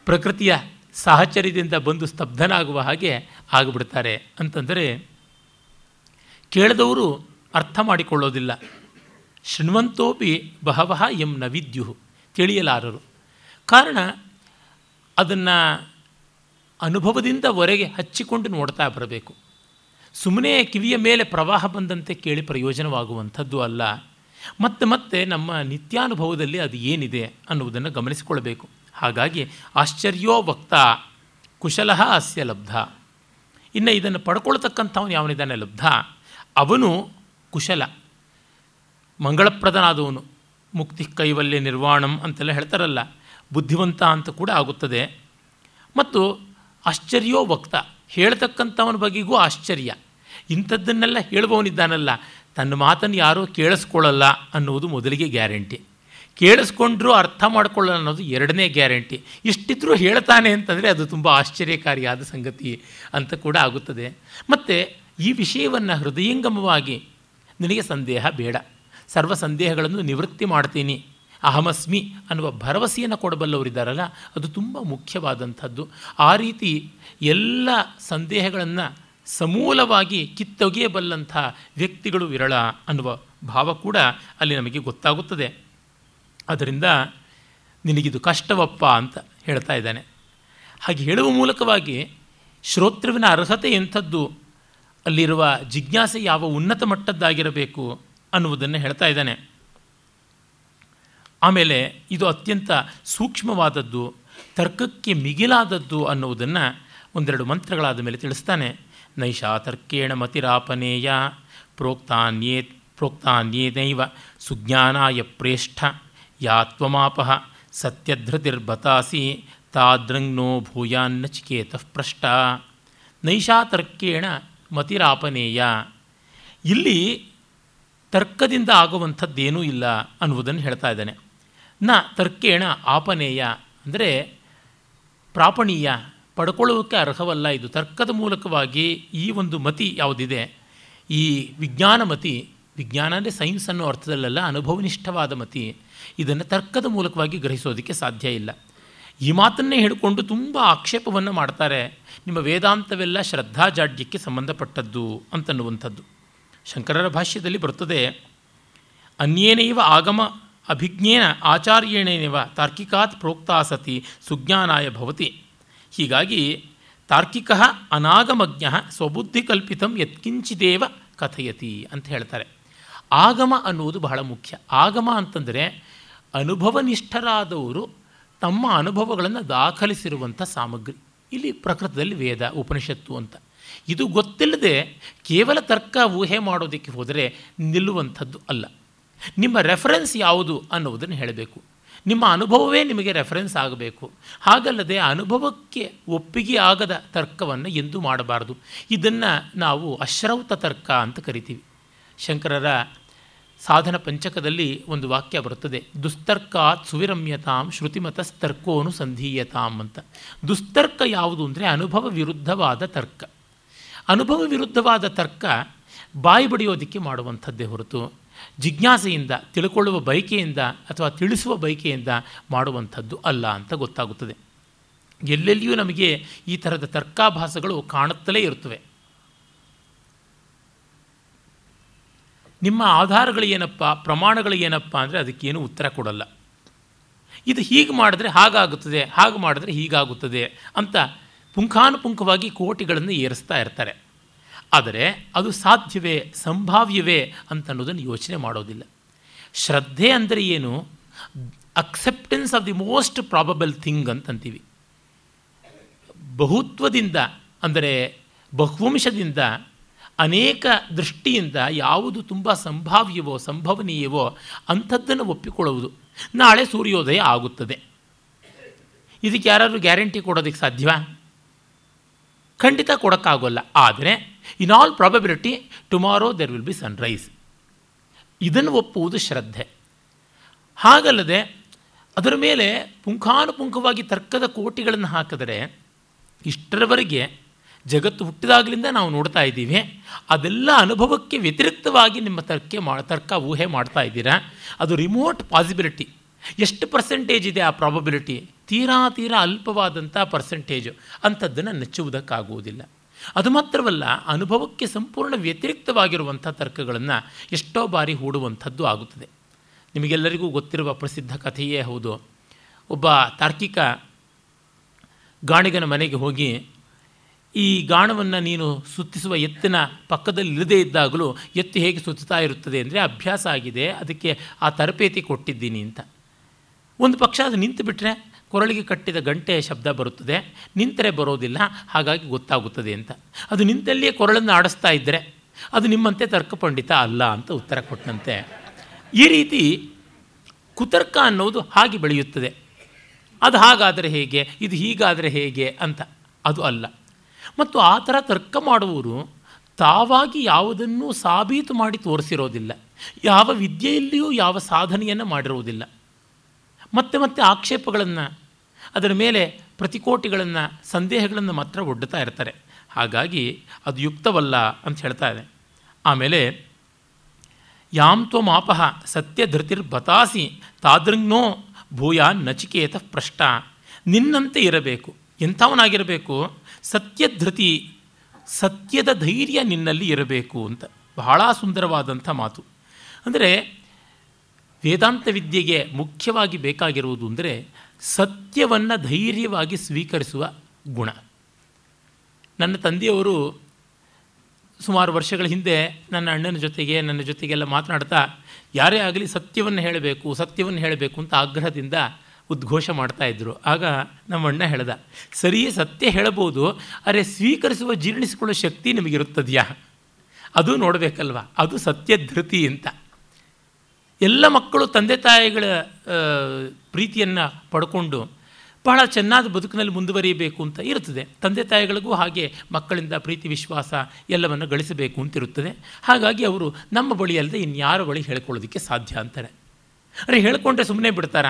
ಪ್ರಕೃತಿಯ ಸಾಹಚರ್ಯದಿಂದ ಬಂದು ಸ್ತಬ್ಧನಾಗುವ ಹಾಗೆ ಆಗಿಬಿಡ್ತಾರೆ. ಅಂತಂದರೆ ಕೇಳಿದವರು ಅರ್ಥ ಮಾಡಿಕೊಳ್ಳೋದಿಲ್ಲ. ಶೃಣ್ವಂತೋಪಿ ಬಹವಹ ಎಂ ನವಿದ್ಯು ವಿದ್ಯು ತಿಳಿಯಲಾರರು. ಕಾರಣ ಅದನ್ನು ಅನುಭವದಿಂದ ಹೊರಗೆ ಹಚ್ಚಿಕೊಂಡು ನೋಡ್ತಾ ಬರಬೇಕು. ಸುಮ್ಮನೆ ಕಿವಿಯ ಮೇಲೆ ಪ್ರವಾಹ ಬಂದಂತೆ ಕೇಳಿ ಪ್ರಯೋಜನವಾಗುವಂಥದ್ದು ಅಲ್ಲ. ಮತ್ತೆ ಮತ್ತೆ ನಮ್ಮ ನಿತ್ಯಾನುಭವದಲ್ಲಿ ಅದು ಏನಿದೆ ಅನ್ನುವುದನ್ನು ಗಮನಿಸಿಕೊಳ್ಬೇಕು ಹಾಗಾಗಿ ಆಶ್ಚರ್ಯೋ ವಕ್ತ ಕುಶಲಃ ಅಸ್ಯ ಲಬ್ಧ. ಇನ್ನು ಇದನ್ನು ಪಡ್ಕೊಳ್ತಕ್ಕಂಥವನು ಯಾವನಿದ್ದಾನೆ ಲಬ್ಧ? ಅವನು ಕುಶಲ, ಮಂಗಳಪ್ರದನಾದವನು. ಮುಕ್ತಿ ಕೈವಲ್ಯ ನಿರ್ವಾಣಂ ಅಂತೆಲ್ಲ ಹೇಳ್ತಾರಲ್ಲ, ಬುದ್ಧಿವಂತ ಅಂತ ಕೂಡ ಆಗುತ್ತದೆ. ಮತ್ತು ಆಶ್ಚರ್ಯೋ ವಕ್ತ ಹೇಳ್ತಕ್ಕಂಥವನ ಬಗೆಗೂ ಆಶ್ಚರ್ಯ. ಇಂಥದ್ದನ್ನೆಲ್ಲ ಹೇಳುವವನಿದ್ದಾನಲ್ಲ ತನ್ನ ಮಾತನ್ನು ಯಾರೂ ಕೇಳಿಸ್ಕೊಳ್ಳಲ್ಲ ಅನ್ನುವುದು ಮೊದಲಿಗೆ ಗ್ಯಾರಂಟಿ. ಕೇಳಿಸ್ಕೊಂಡ್ರೂ ಅರ್ಥ ಮಾಡಿಕೊಳ್ಳಲ್ಲ ಅನ್ನೋದು ಎರಡನೇ ಗ್ಯಾರಂಟಿ. ಇಷ್ಟಿದ್ರೂ ಹೇಳ್ತಾನೆ ಅಂತಂದರೆ ಅದು ತುಂಬ ಆಶ್ಚರ್ಯಕಾರಿಯಾದ ಸಂಗತಿ ಅಂತ ಕೂಡ ಆಗುತ್ತದೆ. ಮತ್ತು ಈ ವಿಷಯವನ್ನು ಹೃದಯಂಗಮವಾಗಿ ನಿನಗೆ ಸಂದೇಹ ಬೇಡ. ಸರ್ವ ಸಂದೇಹಗಳನ್ನು ನಿವೃತ್ತಿ ಮಾಡ್ತೀನಿ. ಅಹಮಸ್ಮಿ ಅನ್ನುವ ಭರವಸೆಯನ್ನು ಕೊಡಬಲ್ಲವರಿದ್ದಾರಲ್ಲ, ಅದು ತುಂಬ ಮುಖ್ಯವಾದಂಥದ್ದು. ಆ ರೀತಿ ಎಲ್ಲ ಸಂದೇಹಗಳನ್ನು ಸಮೂಲವಾಗಿ ಕಿತ್ತೊಗೆಯಬಲ್ಲಂಥ ವ್ಯಕ್ತಿಗಳು ವಿರಳ ಅನ್ನುವ ಭಾವ ಕೂಡ ಅಲ್ಲಿ ನಮಗೆ ಗೊತ್ತಾಗುತ್ತದೆ. ಅದರಿಂದ ನಿನಗಿದು ಕಷ್ಟವಪ್ಪ ಅಂತ ಹೇಳ್ತಾ ಇದ್ದಾನೆ. ಹಾಗೆ ಹೇಳುವ ಮೂಲಕವಾಗಿ ಶ್ರೋತೃವಿನ ಅರ್ಹತೆ ಎಂಥದ್ದು, ಅಲ್ಲಿರುವ ಜಿಜ್ಞಾಸೆ ಯಾವ ಉನ್ನತ ಮಟ್ಟದ್ದಾಗಿರಬೇಕು ಅನ್ನುವುದನ್ನು ಹೇಳ್ತಾ ಇದ್ದಾನೆ. ಆಮೇಲೆ ಇದು ಅತ್ಯಂತ ಸೂಕ್ಷ್ಮವಾದದ್ದು, ತರ್ಕಕ್ಕೆ ಮಿಗಿಲಾದದ್ದು ಅನ್ನುವುದನ್ನು ಒಂದೆರಡು ಮಂತ್ರಗಳಾದ ಮೇಲೆ ತಿಳಿಸ್ತಾನೆ. ನೈಷಾ ತರ್ಕೇಣ ಮತಿರಾಪನೇಯ ಪ್ರೋಕ್ತಾನ್ಯೇ ಪ್ರೋಕ್ತಾನ್ಯೇನೈವ ಸುಜ್ಞಾನಾಯ ಪ್ರೇಷ್ಠ ಯಾ ತ್ವಮಾಪಃ ಸತ್ಯಧೃತಿರ್ಬತಾಸಿ ತಾದೃಂಗ್ನೋ ಭೂಯಾನ್ನಚಿಕೇತಃ ಪೃಷ್ಟ ನೈಷಾ ತರ್ಕೇಣ ಮತಿರಾಪನೇಯ. ಇಲ್ಲಿ ತರ್ಕದಿಂದ ಆಗುವಂಥದ್ದೇನೂ ಇಲ್ಲ ಅನ್ನುವುದನ್ನು ಹೇಳ್ತಾ ಇದ್ದಾನೆ. ನ ತರ್ಕೇಣ ಆಪನೇಯ ಅಂದರೆ ಪ್ರಾಪಣೀಯ ಪಡ್ಕೊಳ್ಳೋಕ್ಕೆ ಅರ್ಹವಲ್ಲ. ಇದು ತರ್ಕದ ಮೂಲಕವಾಗಿ ಈ ಒಂದು ಮತಿ ಯಾವುದಿದೆ? ಈ ವಿಜ್ಞಾನ ಮತಿ, ವಿಜ್ಞಾನ ಅಂದರೆ ಸೈನ್ಸ್ ಅನ್ನೋ ಅರ್ಥದಲ್ಲೆಲ್ಲ, ಅನುಭವನಿಷ್ಠವಾದ ಮತಿ. ಇದನ್ನು ತರ್ಕದ ಮೂಲಕವಾಗಿ ಗ್ರಹಿಸೋದಕ್ಕೆ ಸಾಧ್ಯ ಇಲ್ಲ. ಈ ಮಾತನ್ನೇ ಹಿಡ್ಕೊಂಡು ತುಂಬ ಆಕ್ಷೇಪವನ್ನು ಮಾಡ್ತಾರೆ. ನಿಮ್ಮ ವೇದಾಂತವೆಲ್ಲ ಶ್ರದ್ಧಾಜಾಡ್ಯಕ್ಕೆ ಸಂಬಂಧಪಟ್ಟದ್ದು ಅಂತನ್ನುವಂಥದ್ದು. ಶಂಕರರ ಭಾಷ್ಯದಲ್ಲಿ ಬರುತ್ತದೆ, ಅನ್ಯೇನೈವ ಆಗಮ ಅಭಿಜ್ಞೇನ ಆಚಾರ್ಯೇಣೇನವ ತಾರ್ಕಿಕಾತ್ ಪ್ರೋಕ್ತಾಸತಿ ಸುಜ್ಞಾನಾಯ ಭವತಿ. ಹೀಗಾಗಿ ತಾರ್ಕಿಕ ಅನಾಗಮಜ್ಞ ಸ್ವಬುದ್ಧಿಕಲ್ಪಿತಂ ಯತ್ಕಿಂಚಿದೇವ ಕಥಯತಿ ಅಂತ ಹೇಳ್ತಾರೆ. ಆಗಮ ಅನ್ನುವುದು ಬಹಳ ಮುಖ್ಯ. ಆಗಮ ಅಂತಂದರೆ ಅನುಭವನಿಷ್ಠರಾದವರು ತಮ್ಮ ಅನುಭವಗಳನ್ನು ದಾಖಲಿಸಿರುವಂಥ ಸಾಮಗ್ರಿ. ಇಲ್ಲಿ ಪ್ರಕೃತದಲ್ಲಿ ವೇದ, ಉಪನಿಷತ್ತು ಅಂತ. ಇದು ಗೊತ್ತಿಲ್ಲದೆ ಕೇವಲ ತರ್ಕ, ಊಹೆ ಮಾಡೋದಕ್ಕೆ ಹೋದರೆ ನಿಲ್ಲುವಂಥದ್ದು ಅಲ್ಲ. ನಿಮ್ಮ ರೆಫರೆನ್ಸ್ ಯಾವುದು ಅನ್ನುವುದನ್ನು ಹೇಳಬೇಕು. ನಿಮ್ಮ ಅನುಭವವೇ ನಿಮಗೆ ರೆಫರೆನ್ಸ್ ಆಗಬೇಕು. ಹಾಗಲ್ಲದೆ ಅನುಭವಕ್ಕೆ ಒಪ್ಪಿಗೆ ಆಗದ ತರ್ಕವನ್ನು ಎಂದೂ ಮಾಡಬಾರದು. ಇದನ್ನು ನಾವು ಅಶ್ರೌತ ತರ್ಕ ಅಂತ ಕರಿತೀವಿ. ಶಂಕರರ ಸಾಧನ ಪಂಚಕದಲ್ಲಿ ಒಂದು ವಾಕ್ಯ ಬರುತ್ತದೆ. ದುಸ್ತರ್ಕಾತ್ ಸುವಿರಮ್ಯತಾಂ ಶ್ರುತಿಮತಸ್ತರ್ಕೋನು ಸಂಧೀಯತಾಂ ಅಂತ. ದುಸ್ತರ್ಕ ಯಾವುದು ಅಂದರೆ ಅನುಭವ ವಿರುದ್ಧವಾದ ತರ್ಕ. ಅನುಭವ ವಿರುದ್ಧವಾದ ತರ್ಕ ಬಾಯಿ ಬಡಿಯೋದಕ್ಕೆ ಮಾಡುವಂಥದ್ದೇ ಹೊರತು ಜಿಜ್ಞಾಸೆಯಿಂದ, ತಿಳ್ಕೊಳ್ಳುವ ಬಯಕೆಯಿಂದ ಅಥವಾ ತಿಳಿಸುವ ಬಯಕೆಯಿಂದ ಮಾಡುವಂಥದ್ದು ಅಲ್ಲ ಅಂತ ಗೊತ್ತಾಗುತ್ತದೆ. ಎಲ್ಲೆಲ್ಲಿಯೂ ನಮಗೆ ಈ ಥರದ ತರ್ಕಾಭಾಸಗಳು ಕಾಣುತ್ತಲೇ ಇರುತ್ತವೆ. ನಿಮ್ಮ ಆಧಾರಗಳು ಏನಪ್ಪ, ಪ್ರಮಾಣಗಳು ಏನಪ್ಪ ಅಂದರೆ ಅದಕ್ಕೇನು ಉತ್ತರ ಕೊಡಲ್ಲ. ಇದು ಹೀಗೆ ಮಾಡಿದ್ರೆ ಹಾಗಾಗುತ್ತದೆ, ಹಾಗೆ ಮಾಡಿದ್ರೆ ಹೀಗಾಗುತ್ತದೆ ಅಂತ ಪುಂಖಾನುಪುಂಖವಾಗಿ ಕೋಟಿಗಳನ್ನು ಏರಿಸ್ತಾ ಇರ್ತಾರೆ. ಆದರೆ ಅದು ಸಾಧ್ಯವೇ, ಸಂಭಾವ್ಯವೇ ಅಂತ ಅನ್ನೋದನ್ನು ಯೋಚನೆ ಮಾಡೋದಿಲ್ಲ. ಶ್ರದ್ಧೆ ಅಂದರೆ ಏನು? Acceptance of the most probable thing ಅಂತಂತೀವಿ. ಬಹುತ್ವದಿಂದ ಅಂದರೆ ಬಹುವಂಶದಿಂದ ಅನೇಕ ದೃಷ್ಟಿಯಿಂದ ಯಾವುದು ತುಂಬ ಸಂಭಾವ್ಯವೋ, ಸಂಭವನೀಯವೋ ಅಂಥದ್ದನ್ನು ಒಪ್ಪಿಕೊಳ್ಳುವುದು. ನಾಳೆ ಸೂರ್ಯೋದಯ ಆಗುತ್ತದೆ. ಇದಕ್ಕೆ ಯಾರಾದರೂ ಗ್ಯಾರಂಟಿ ಕೊಡೋದಕ್ಕೆ ಸಾಧ್ಯವಾ? ಖಂಡಿತ ಕೊಡೋಕ್ಕಾಗೋಲ್ಲ. ಆದರೆ in all probability tomorrow there will be sunrise ಇದನ್ನು ಒಪ್ಪುವುದು ಶ್ರದ್ಧೆ. ಹಾಗಲ್ಲದೆ, ಅದರ ಮೇಲೆ ಪುಂಖಾನುಪುಂಖವಾಗಿ ತರ್ಕದ ಕೋಟಿಗಳನ್ನು ಹಾಕಿದರೆ, ಇಷ್ಟರವರೆಗೆ ಜಗತ್ತು ಹುಟ್ಟಿದಾಗಲಿಂದ ನಾವು ನೋಡ್ತಾ ಇದ್ದೀವಿ. ಅದೆಲ್ಲ ಅನುಭವಕ್ಕೆ ವ್ಯತಿರಿಕ್ತವಾಗಿ ನಿಮ್ಮ ತರ್ಕೆ ಮಾ, ತರ್ಕ ಊಹೆ ಮಾಡ್ತಾ ಇದ್ದೀರಾ? ಅದು ರಿಮೋಟ್ ಪಾಸಿಬಿಲಿಟಿ ಎಷ್ಟು ಪರ್ಸೆಂಟೇಜ್ ಇದೆ ಆ ಪ್ರಾಬಬಿಲಿಟಿ ತೀರಾ ತೀರಾ ಅಲ್ಪವಾದಂಥ ಪರ್ಸೆಂಟೇಜು ಅಂಥದ್ದನ್ನು ನೆಚ್ಚುವುದಕ್ಕಾಗುವುದಿಲ್ಲ ಅದು ಮಾತ್ರವಲ್ಲ, ಅನುಭವಕ್ಕೆ ಸಂಪೂರ್ಣ ವ್ಯತಿರಿಕ್ತವಾಗಿರುವಂಥ ತರ್ಕಗಳನ್ನು ಎಷ್ಟೋ ಬಾರಿ ಹೂಡುವಂಥದ್ದು ಆಗುತ್ತದೆ. ನಿಮಗೆಲ್ಲರಿಗೂ ಗೊತ್ತಿರುವ ಪ್ರಸಿದ್ಧ ಕಥೆಯೇ ಹೌದು. ಒಬ್ಬ ತಾರ್ಕಿಕ ಗಾಣಿಗನ ಮನೆಗೆ ಹೋಗಿ, ಈ ಗಾಣವನ್ನು ನೀನು ಸುತ್ತಿಸುವ ಎತ್ತಿನ ಪಕ್ಕದಲ್ಲಿ ಇಲ್ಲದೇ ಇದ್ದಾಗಲೂ ಎತ್ತು ಹೇಗೆ ಸುತ್ತುತ್ತಾ ಇರುತ್ತದೆ? ಅಂದರೆ, ಅಭ್ಯಾಸ ಆಗಿದೆ, ಅದಕ್ಕೆ ಆ ತರಬೇತಿ ಕೊಟ್ಟಿದ್ದೀನಿ ಅಂತ. ಒಂದು ಪಕ್ಷ ಅದು ನಿಂತು ಬಿಟ್ಟರೆ ಕೊರಳಿಗೆ ಕಟ್ಟಿದ ಗಂಟೆಯ ಶಬ್ದ ಬರುತ್ತದೆ. ನಿಂತರೆ ಬರೋದಿಲ್ಲ, ಹಾಗಾಗಿ ಗೊತ್ತಾಗುತ್ತದೆ ಅಂತ. ಅದು ನಿಂತಲ್ಲಿಯೇ ಕೊರಳನ್ನು ಆಡಿಸ್ತಾ ಇದ್ದರೆ ಅದು ನಿಮ್ಮಂತೆ ತರ್ಕಪಂಡಿತ ಅಲ್ಲ ಅಂತ ಉತ್ತರ ಕೊಟ್ಟಂತೆ ಈ ರೀತಿ ಕುತರ್ಕ ಅನ್ನೋದು ಹಾಗೆ ಬೆಳೆಯುತ್ತದೆ. ಅದು ಹಾಗಾದರೆ ಹೇಗೆ? ಇದು ಹೀಗಾದರೆ ಹೇಗೆ? ಅಂತ. ಅದು ಅಲ್ಲ. ಮತ್ತು ಆ ಥರ ತರ್ಕ ಮಾಡುವವರು ತಾವಾಗಿ ಯಾವುದನ್ನೂ ಸಾಬೀತು ಮಾಡಿ ತೋರಿಸಿರೋದಿಲ್ಲ. ಯಾವ ವಿದ್ಯೆಯಲ್ಲಿಯೂ ಯಾವ ಸಾಧನೆಯನ್ನು ಮಾಡಿರುವುದಿಲ್ಲ ಮತ್ತೆ ಮತ್ತೆ ಆಕ್ಷೇಪಗಳನ್ನು ಅದರ ಮೇಲೆ ಪ್ರತಿಕೋಟಿಗಳನ್ನು, ಸಂದೇಹಗಳನ್ನು ಮಾತ್ರ ಒಡ್ಡುತ್ತಾ ಇರ್ತಾರೆ. ಹಾಗಾಗಿ ಅದು ಯುಕ್ತವಲ್ಲ ಅಂತ ಹೇಳ್ತಾ ಇದೆ. ಆಮೇಲೆ, ಯಾಂ ತ್ವಮಾಪಹ ಸತ್ಯಧೃತಿರ್ಬತಾಸಿ ತಾದೃಂಗ್ನೋ ಭೂಯ ನಚಿಕೇತ ಪ್ರಷ್ಟ. ನಿನ್ನಂತೆ ಇರಬೇಕು, ಎಂಥವನಾಗಿರಬೇಕು? ಸತ್ಯಧೃತಿ, ಸತ್ಯದ ಧೈರ್ಯ ನಿನ್ನಲ್ಲಿ ಇರಬೇಕು ಅಂತ. ಬಹಳ ಸುಂದರವಾದಂಥ ಮಾತು. ಅಂದರೆ ವೇದಾಂತ ವಿದ್ಯೆಗೆ ಮುಖ್ಯವಾಗಿ ಬೇಕಾಗಿರುವುದು ಅಂದರೆ ಸತ್ಯವನ್ನು ಧೈರ್ಯವಾಗಿ ಸ್ವೀಕರಿಸುವ ಗುಣ. ನನ್ನ ತಂದೆಯವರು ಸುಮಾರು ವರ್ಷಗಳ ಹಿಂದೆ ನನ್ನ ಅಣ್ಣನ ಜೊತೆಗೆ, ನನ್ನ ಜೊತೆಗೆಲ್ಲ ಮಾತನಾಡ್ತಾ, ಯಾರೇ ಆಗಲಿ ಸತ್ಯವನ್ನು ಹೇಳಬೇಕು ಸತ್ಯವನ್ನು ಹೇಳಬೇಕು ಅಂತ ಆಗ್ರಹದಿಂದ ಉದ್ಘೋಷ ಮಾಡ್ತಾಯಿದ್ರು ಆಗ ನಮ್ಮ ಅಣ್ಣ ಹೇಳ್ದ, ಸರಿಯೇ ಸತ್ಯ ಹೇಳಬಹುದು, ಅರೆ ಸ್ವೀಕರಿಸುವ ಜೀರ್ಣಿಸಿಕೊಳ್ಳೋ ಶಕ್ತಿ ನಿಮಗಿರುತ್ತದೆಯಾ? ಅದು ನೋಡಬೇಕಲ್ವ? ಅದು ಸತ್ಯ ಧೃತಿ ಅಂತ. ಎಲ್ಲ ಮಕ್ಕಳು ತಂದೆ ತಾಯಿಗಳ ಪ್ರೀತಿಯನ್ನು ಪಡ್ಕೊಂಡು ಬಹಳ ಚೆನ್ನಾದ ಬದುಕಿನಲ್ಲಿ ಮುಂದುವರಿಯಬೇಕು ಅಂತ ಇರುತ್ತದೆ. ತಂದೆ ತಾಯಿಗಳಿಗೂ ಹಾಗೆ ಮಕ್ಕಳಿಂದ ಪ್ರೀತಿ, ವಿಶ್ವಾಸ ಎಲ್ಲವನ್ನು ಗಳಿಸಬೇಕು ಅಂತಿರುತ್ತದೆ. ಹಾಗಾಗಿ ಅವರು ನಮ್ಮ ಬಳಿ ಅಲ್ಲದೆ ಇನ್ಯಾರ ಬಳಿ ಹೇಳ್ಕೊಳ್ಳೋದಕ್ಕೆ ಸಾಧ್ಯ ಅಂತಾರೆ. ಅರೆ, ಹೇಳಿಕೊಂಡ್ರೆ ಸುಮ್ಮನೆ ಬಿಡ್ತಾರ?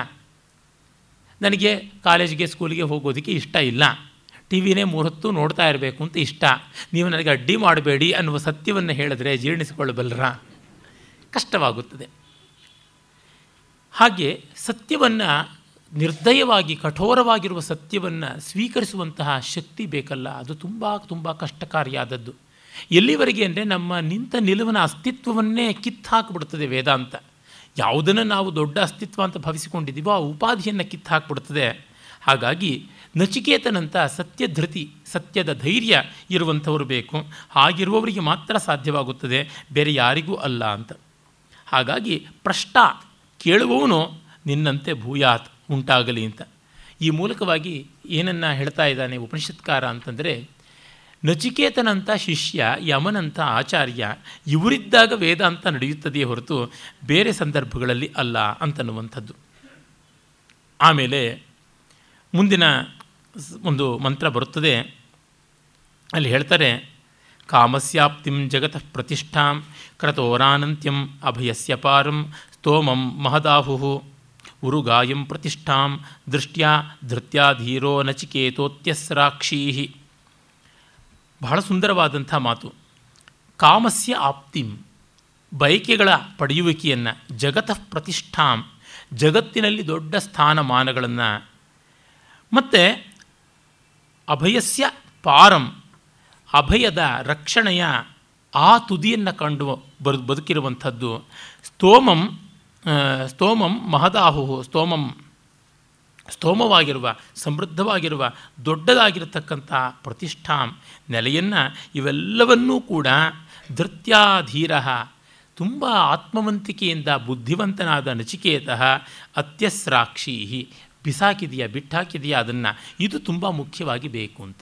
ನನಗೆ ಕಾಲೇಜಿಗೆ, ಸ್ಕೂಲಿಗೆ ಹೋಗೋದಕ್ಕೆ ಇಷ್ಟ ಇಲ್ಲ. ಟಿ ವಿನೇ ಮೂರೊತ್ತು ನೋಡ್ತಾ ಇರಬೇಕು ಅಂತ ಇಷ್ಟ. ನೀವು ನನಗೆ ಅಡ್ಡಿ ಮಾಡಬೇಡಿ ಅನ್ನುವ ಸತ್ಯವನ್ನು ಹೇಳಿದ್ರೆ ಜೀರ್ಣಿಸಿಕೊಳ್ಳಬಲ್ಲರ? ಕಷ್ಟವಾಗುತ್ತದೆ. ಹಾಗೆ ಸತ್ಯವನ್ನು ನಿರ್ದಯವಾಗಿ, ಕಠೋರವಾಗಿರುವ ಸತ್ಯವನ್ನು ಸ್ವೀಕರಿಸುವಂತಹ ಶಕ್ತಿ ಬೇಕಲ್ಲ. ಅದು ತುಂಬ ತುಂಬ ಕಷ್ಟಕಾರಿಯಾದದ್ದು. ಎಲ್ಲಿವರೆಗೆ ಅಂದರೆ ನಮ್ಮ ನಿಂತ ನಿಲುವಿನ ಅಸ್ತಿತ್ವವನ್ನೇ ಕಿತ್ತು ಹಾಕಿಬಿಡ್ತದೆ ವೇದಾಂತ. ಯಾವುದನ್ನು ನಾವು ದೊಡ್ಡ ಅಸ್ತಿತ್ವ ಅಂತ ಭಾವಿಸಿಕೊಂಡಿದ್ದೀವೋ ಆ ಉಪಾಧಿಯನ್ನು ಕಿತ್ತು ಹಾಕಿಬಿಡ್ತದೆ ಹಾಗಾಗಿ ನಚಿಕೇತನಂತ ಸತ್ಯಧೃತಿ, ಸತ್ಯದ ಧೈರ್ಯ ಇರುವಂಥವರು ಬೇಕು. ಹಾಗಿರುವವರಿಗೆ ಮಾತ್ರ ಸಾಧ್ಯವಾಗುತ್ತದೆ, ಬೇರೆ ಯಾರಿಗೂ ಅಲ್ಲ ಅಂತ. ಹಾಗಾಗಿ ಪ್ರಶ್ನ ಕೇಳುವವನು ನಿನ್ನಂತೆ ಭೂಯಾತ್ ಉಂಟಾಗಲಿ ಅಂತ. ಈ ಮೂಲಕವಾಗಿ ಏನನ್ನು ಹೇಳ್ತಾ ಇದ್ದಾನೆ ಉಪನಿಷತ್ಕಾರ ಅಂತಂದರೆ ನಚಿಕೇತನಂಥ ಶಿಷ್ಯ ಯಮನಂಥ ಆಚಾರ್ಯ, ಇವರಿದ್ದಾಗ ವೇದಾಂತ ನಡೆಯುತ್ತದೆಯೇ ಹೊರತು ಬೇರೆ ಸಂದರ್ಭಗಳಲ್ಲಿ ಅಲ್ಲ ಅಂತನ್ನುವಂಥದ್ದು. ಆಮೇಲೆ ಮುಂದಿನ ಒಂದು ಮಂತ್ರ ಬರುತ್ತದೆ. ಅಲ್ಲಿ ಹೇಳ್ತಾರೆ, ಕಾಮಸ್ಯಾಪ್ತಿಂ ಜಗತಃ ಪ್ರತಿಷ್ಠಾಂ, ಕ್ರತೋರಾನಂತ್ಯಂ ಅಭಯಸ್ಯ ಪಾರಂ ಸ್ತೋಮಂ ಮಹದಾಹು ಉರುಗಾಯಂ ಪ್ರತಿಷ್ಠಾಂ ದೃಷ್ಟ್ಯಾ ಧೃತ್ಯಾಧೀರೋ ನಚಿಕೇತೋತ್ಯಸ್ರಾಕ್ಷೀ ಬಹಳ ಸುಂದರವಾದಂಥ ಮಾತು. ಕಾಮಸ್ಯ ಆಪ್ತಿಂ, ಬಯಕೆಗಳ ಪಡೆಯುವಿಕೆಯನ್ನು, ಜಗತಃ ಪ್ರತಿಷ್ಠಾಂ, ಜಗತ್ತಿನಲ್ಲಿ ದೊಡ್ಡ ಸ್ಥಾನಮಾನಗಳನ್ನು. ಮತ್ತು ಅಭಯಸ್ಯ ಪಾರಂ, ಅಭಯದ ರಕ್ಷಣೆಯ ಆ ತುದಿಯನ್ನು ಕಂಡು ಬರು ಬದುಕಿರುವಂಥದ್ದು. ಸ್ತೋಮಂ ಸ್ತೋಮಂ ಮಹದಾಹು ಸ್ತೋಮಂ ಸ್ತೋಮವಾಗಿರುವ, ಸಮೃದ್ಧವಾಗಿರುವ, ದೊಡ್ಡದಾಗಿರತಕ್ಕಂಥ ಪ್ರತಿಷ್ಠಾಂ, ನೆಲೆಯನ್ನು ಇವೆಲ್ಲವನ್ನೂ ಕೂಡ ಧೃತ್ಯಾಧೀರ, ತುಂಬ ಆತ್ಮವಂತಿಕೆಯಿಂದ ಬುದ್ಧಿವಂತನಾದ ನಚಿಕೇತ ಅತ್ಯಸ್ರಾಕ್ಷಿ ಬಿಸಾಕಿದೆಯಾ, ಬಿಟ್ಟಾಕಿದೆಯಾ, ಅದನ್ನು ಇದು ತುಂಬ ಮುಖ್ಯವಾಗಿ ಬೇಕು ಅಂತ.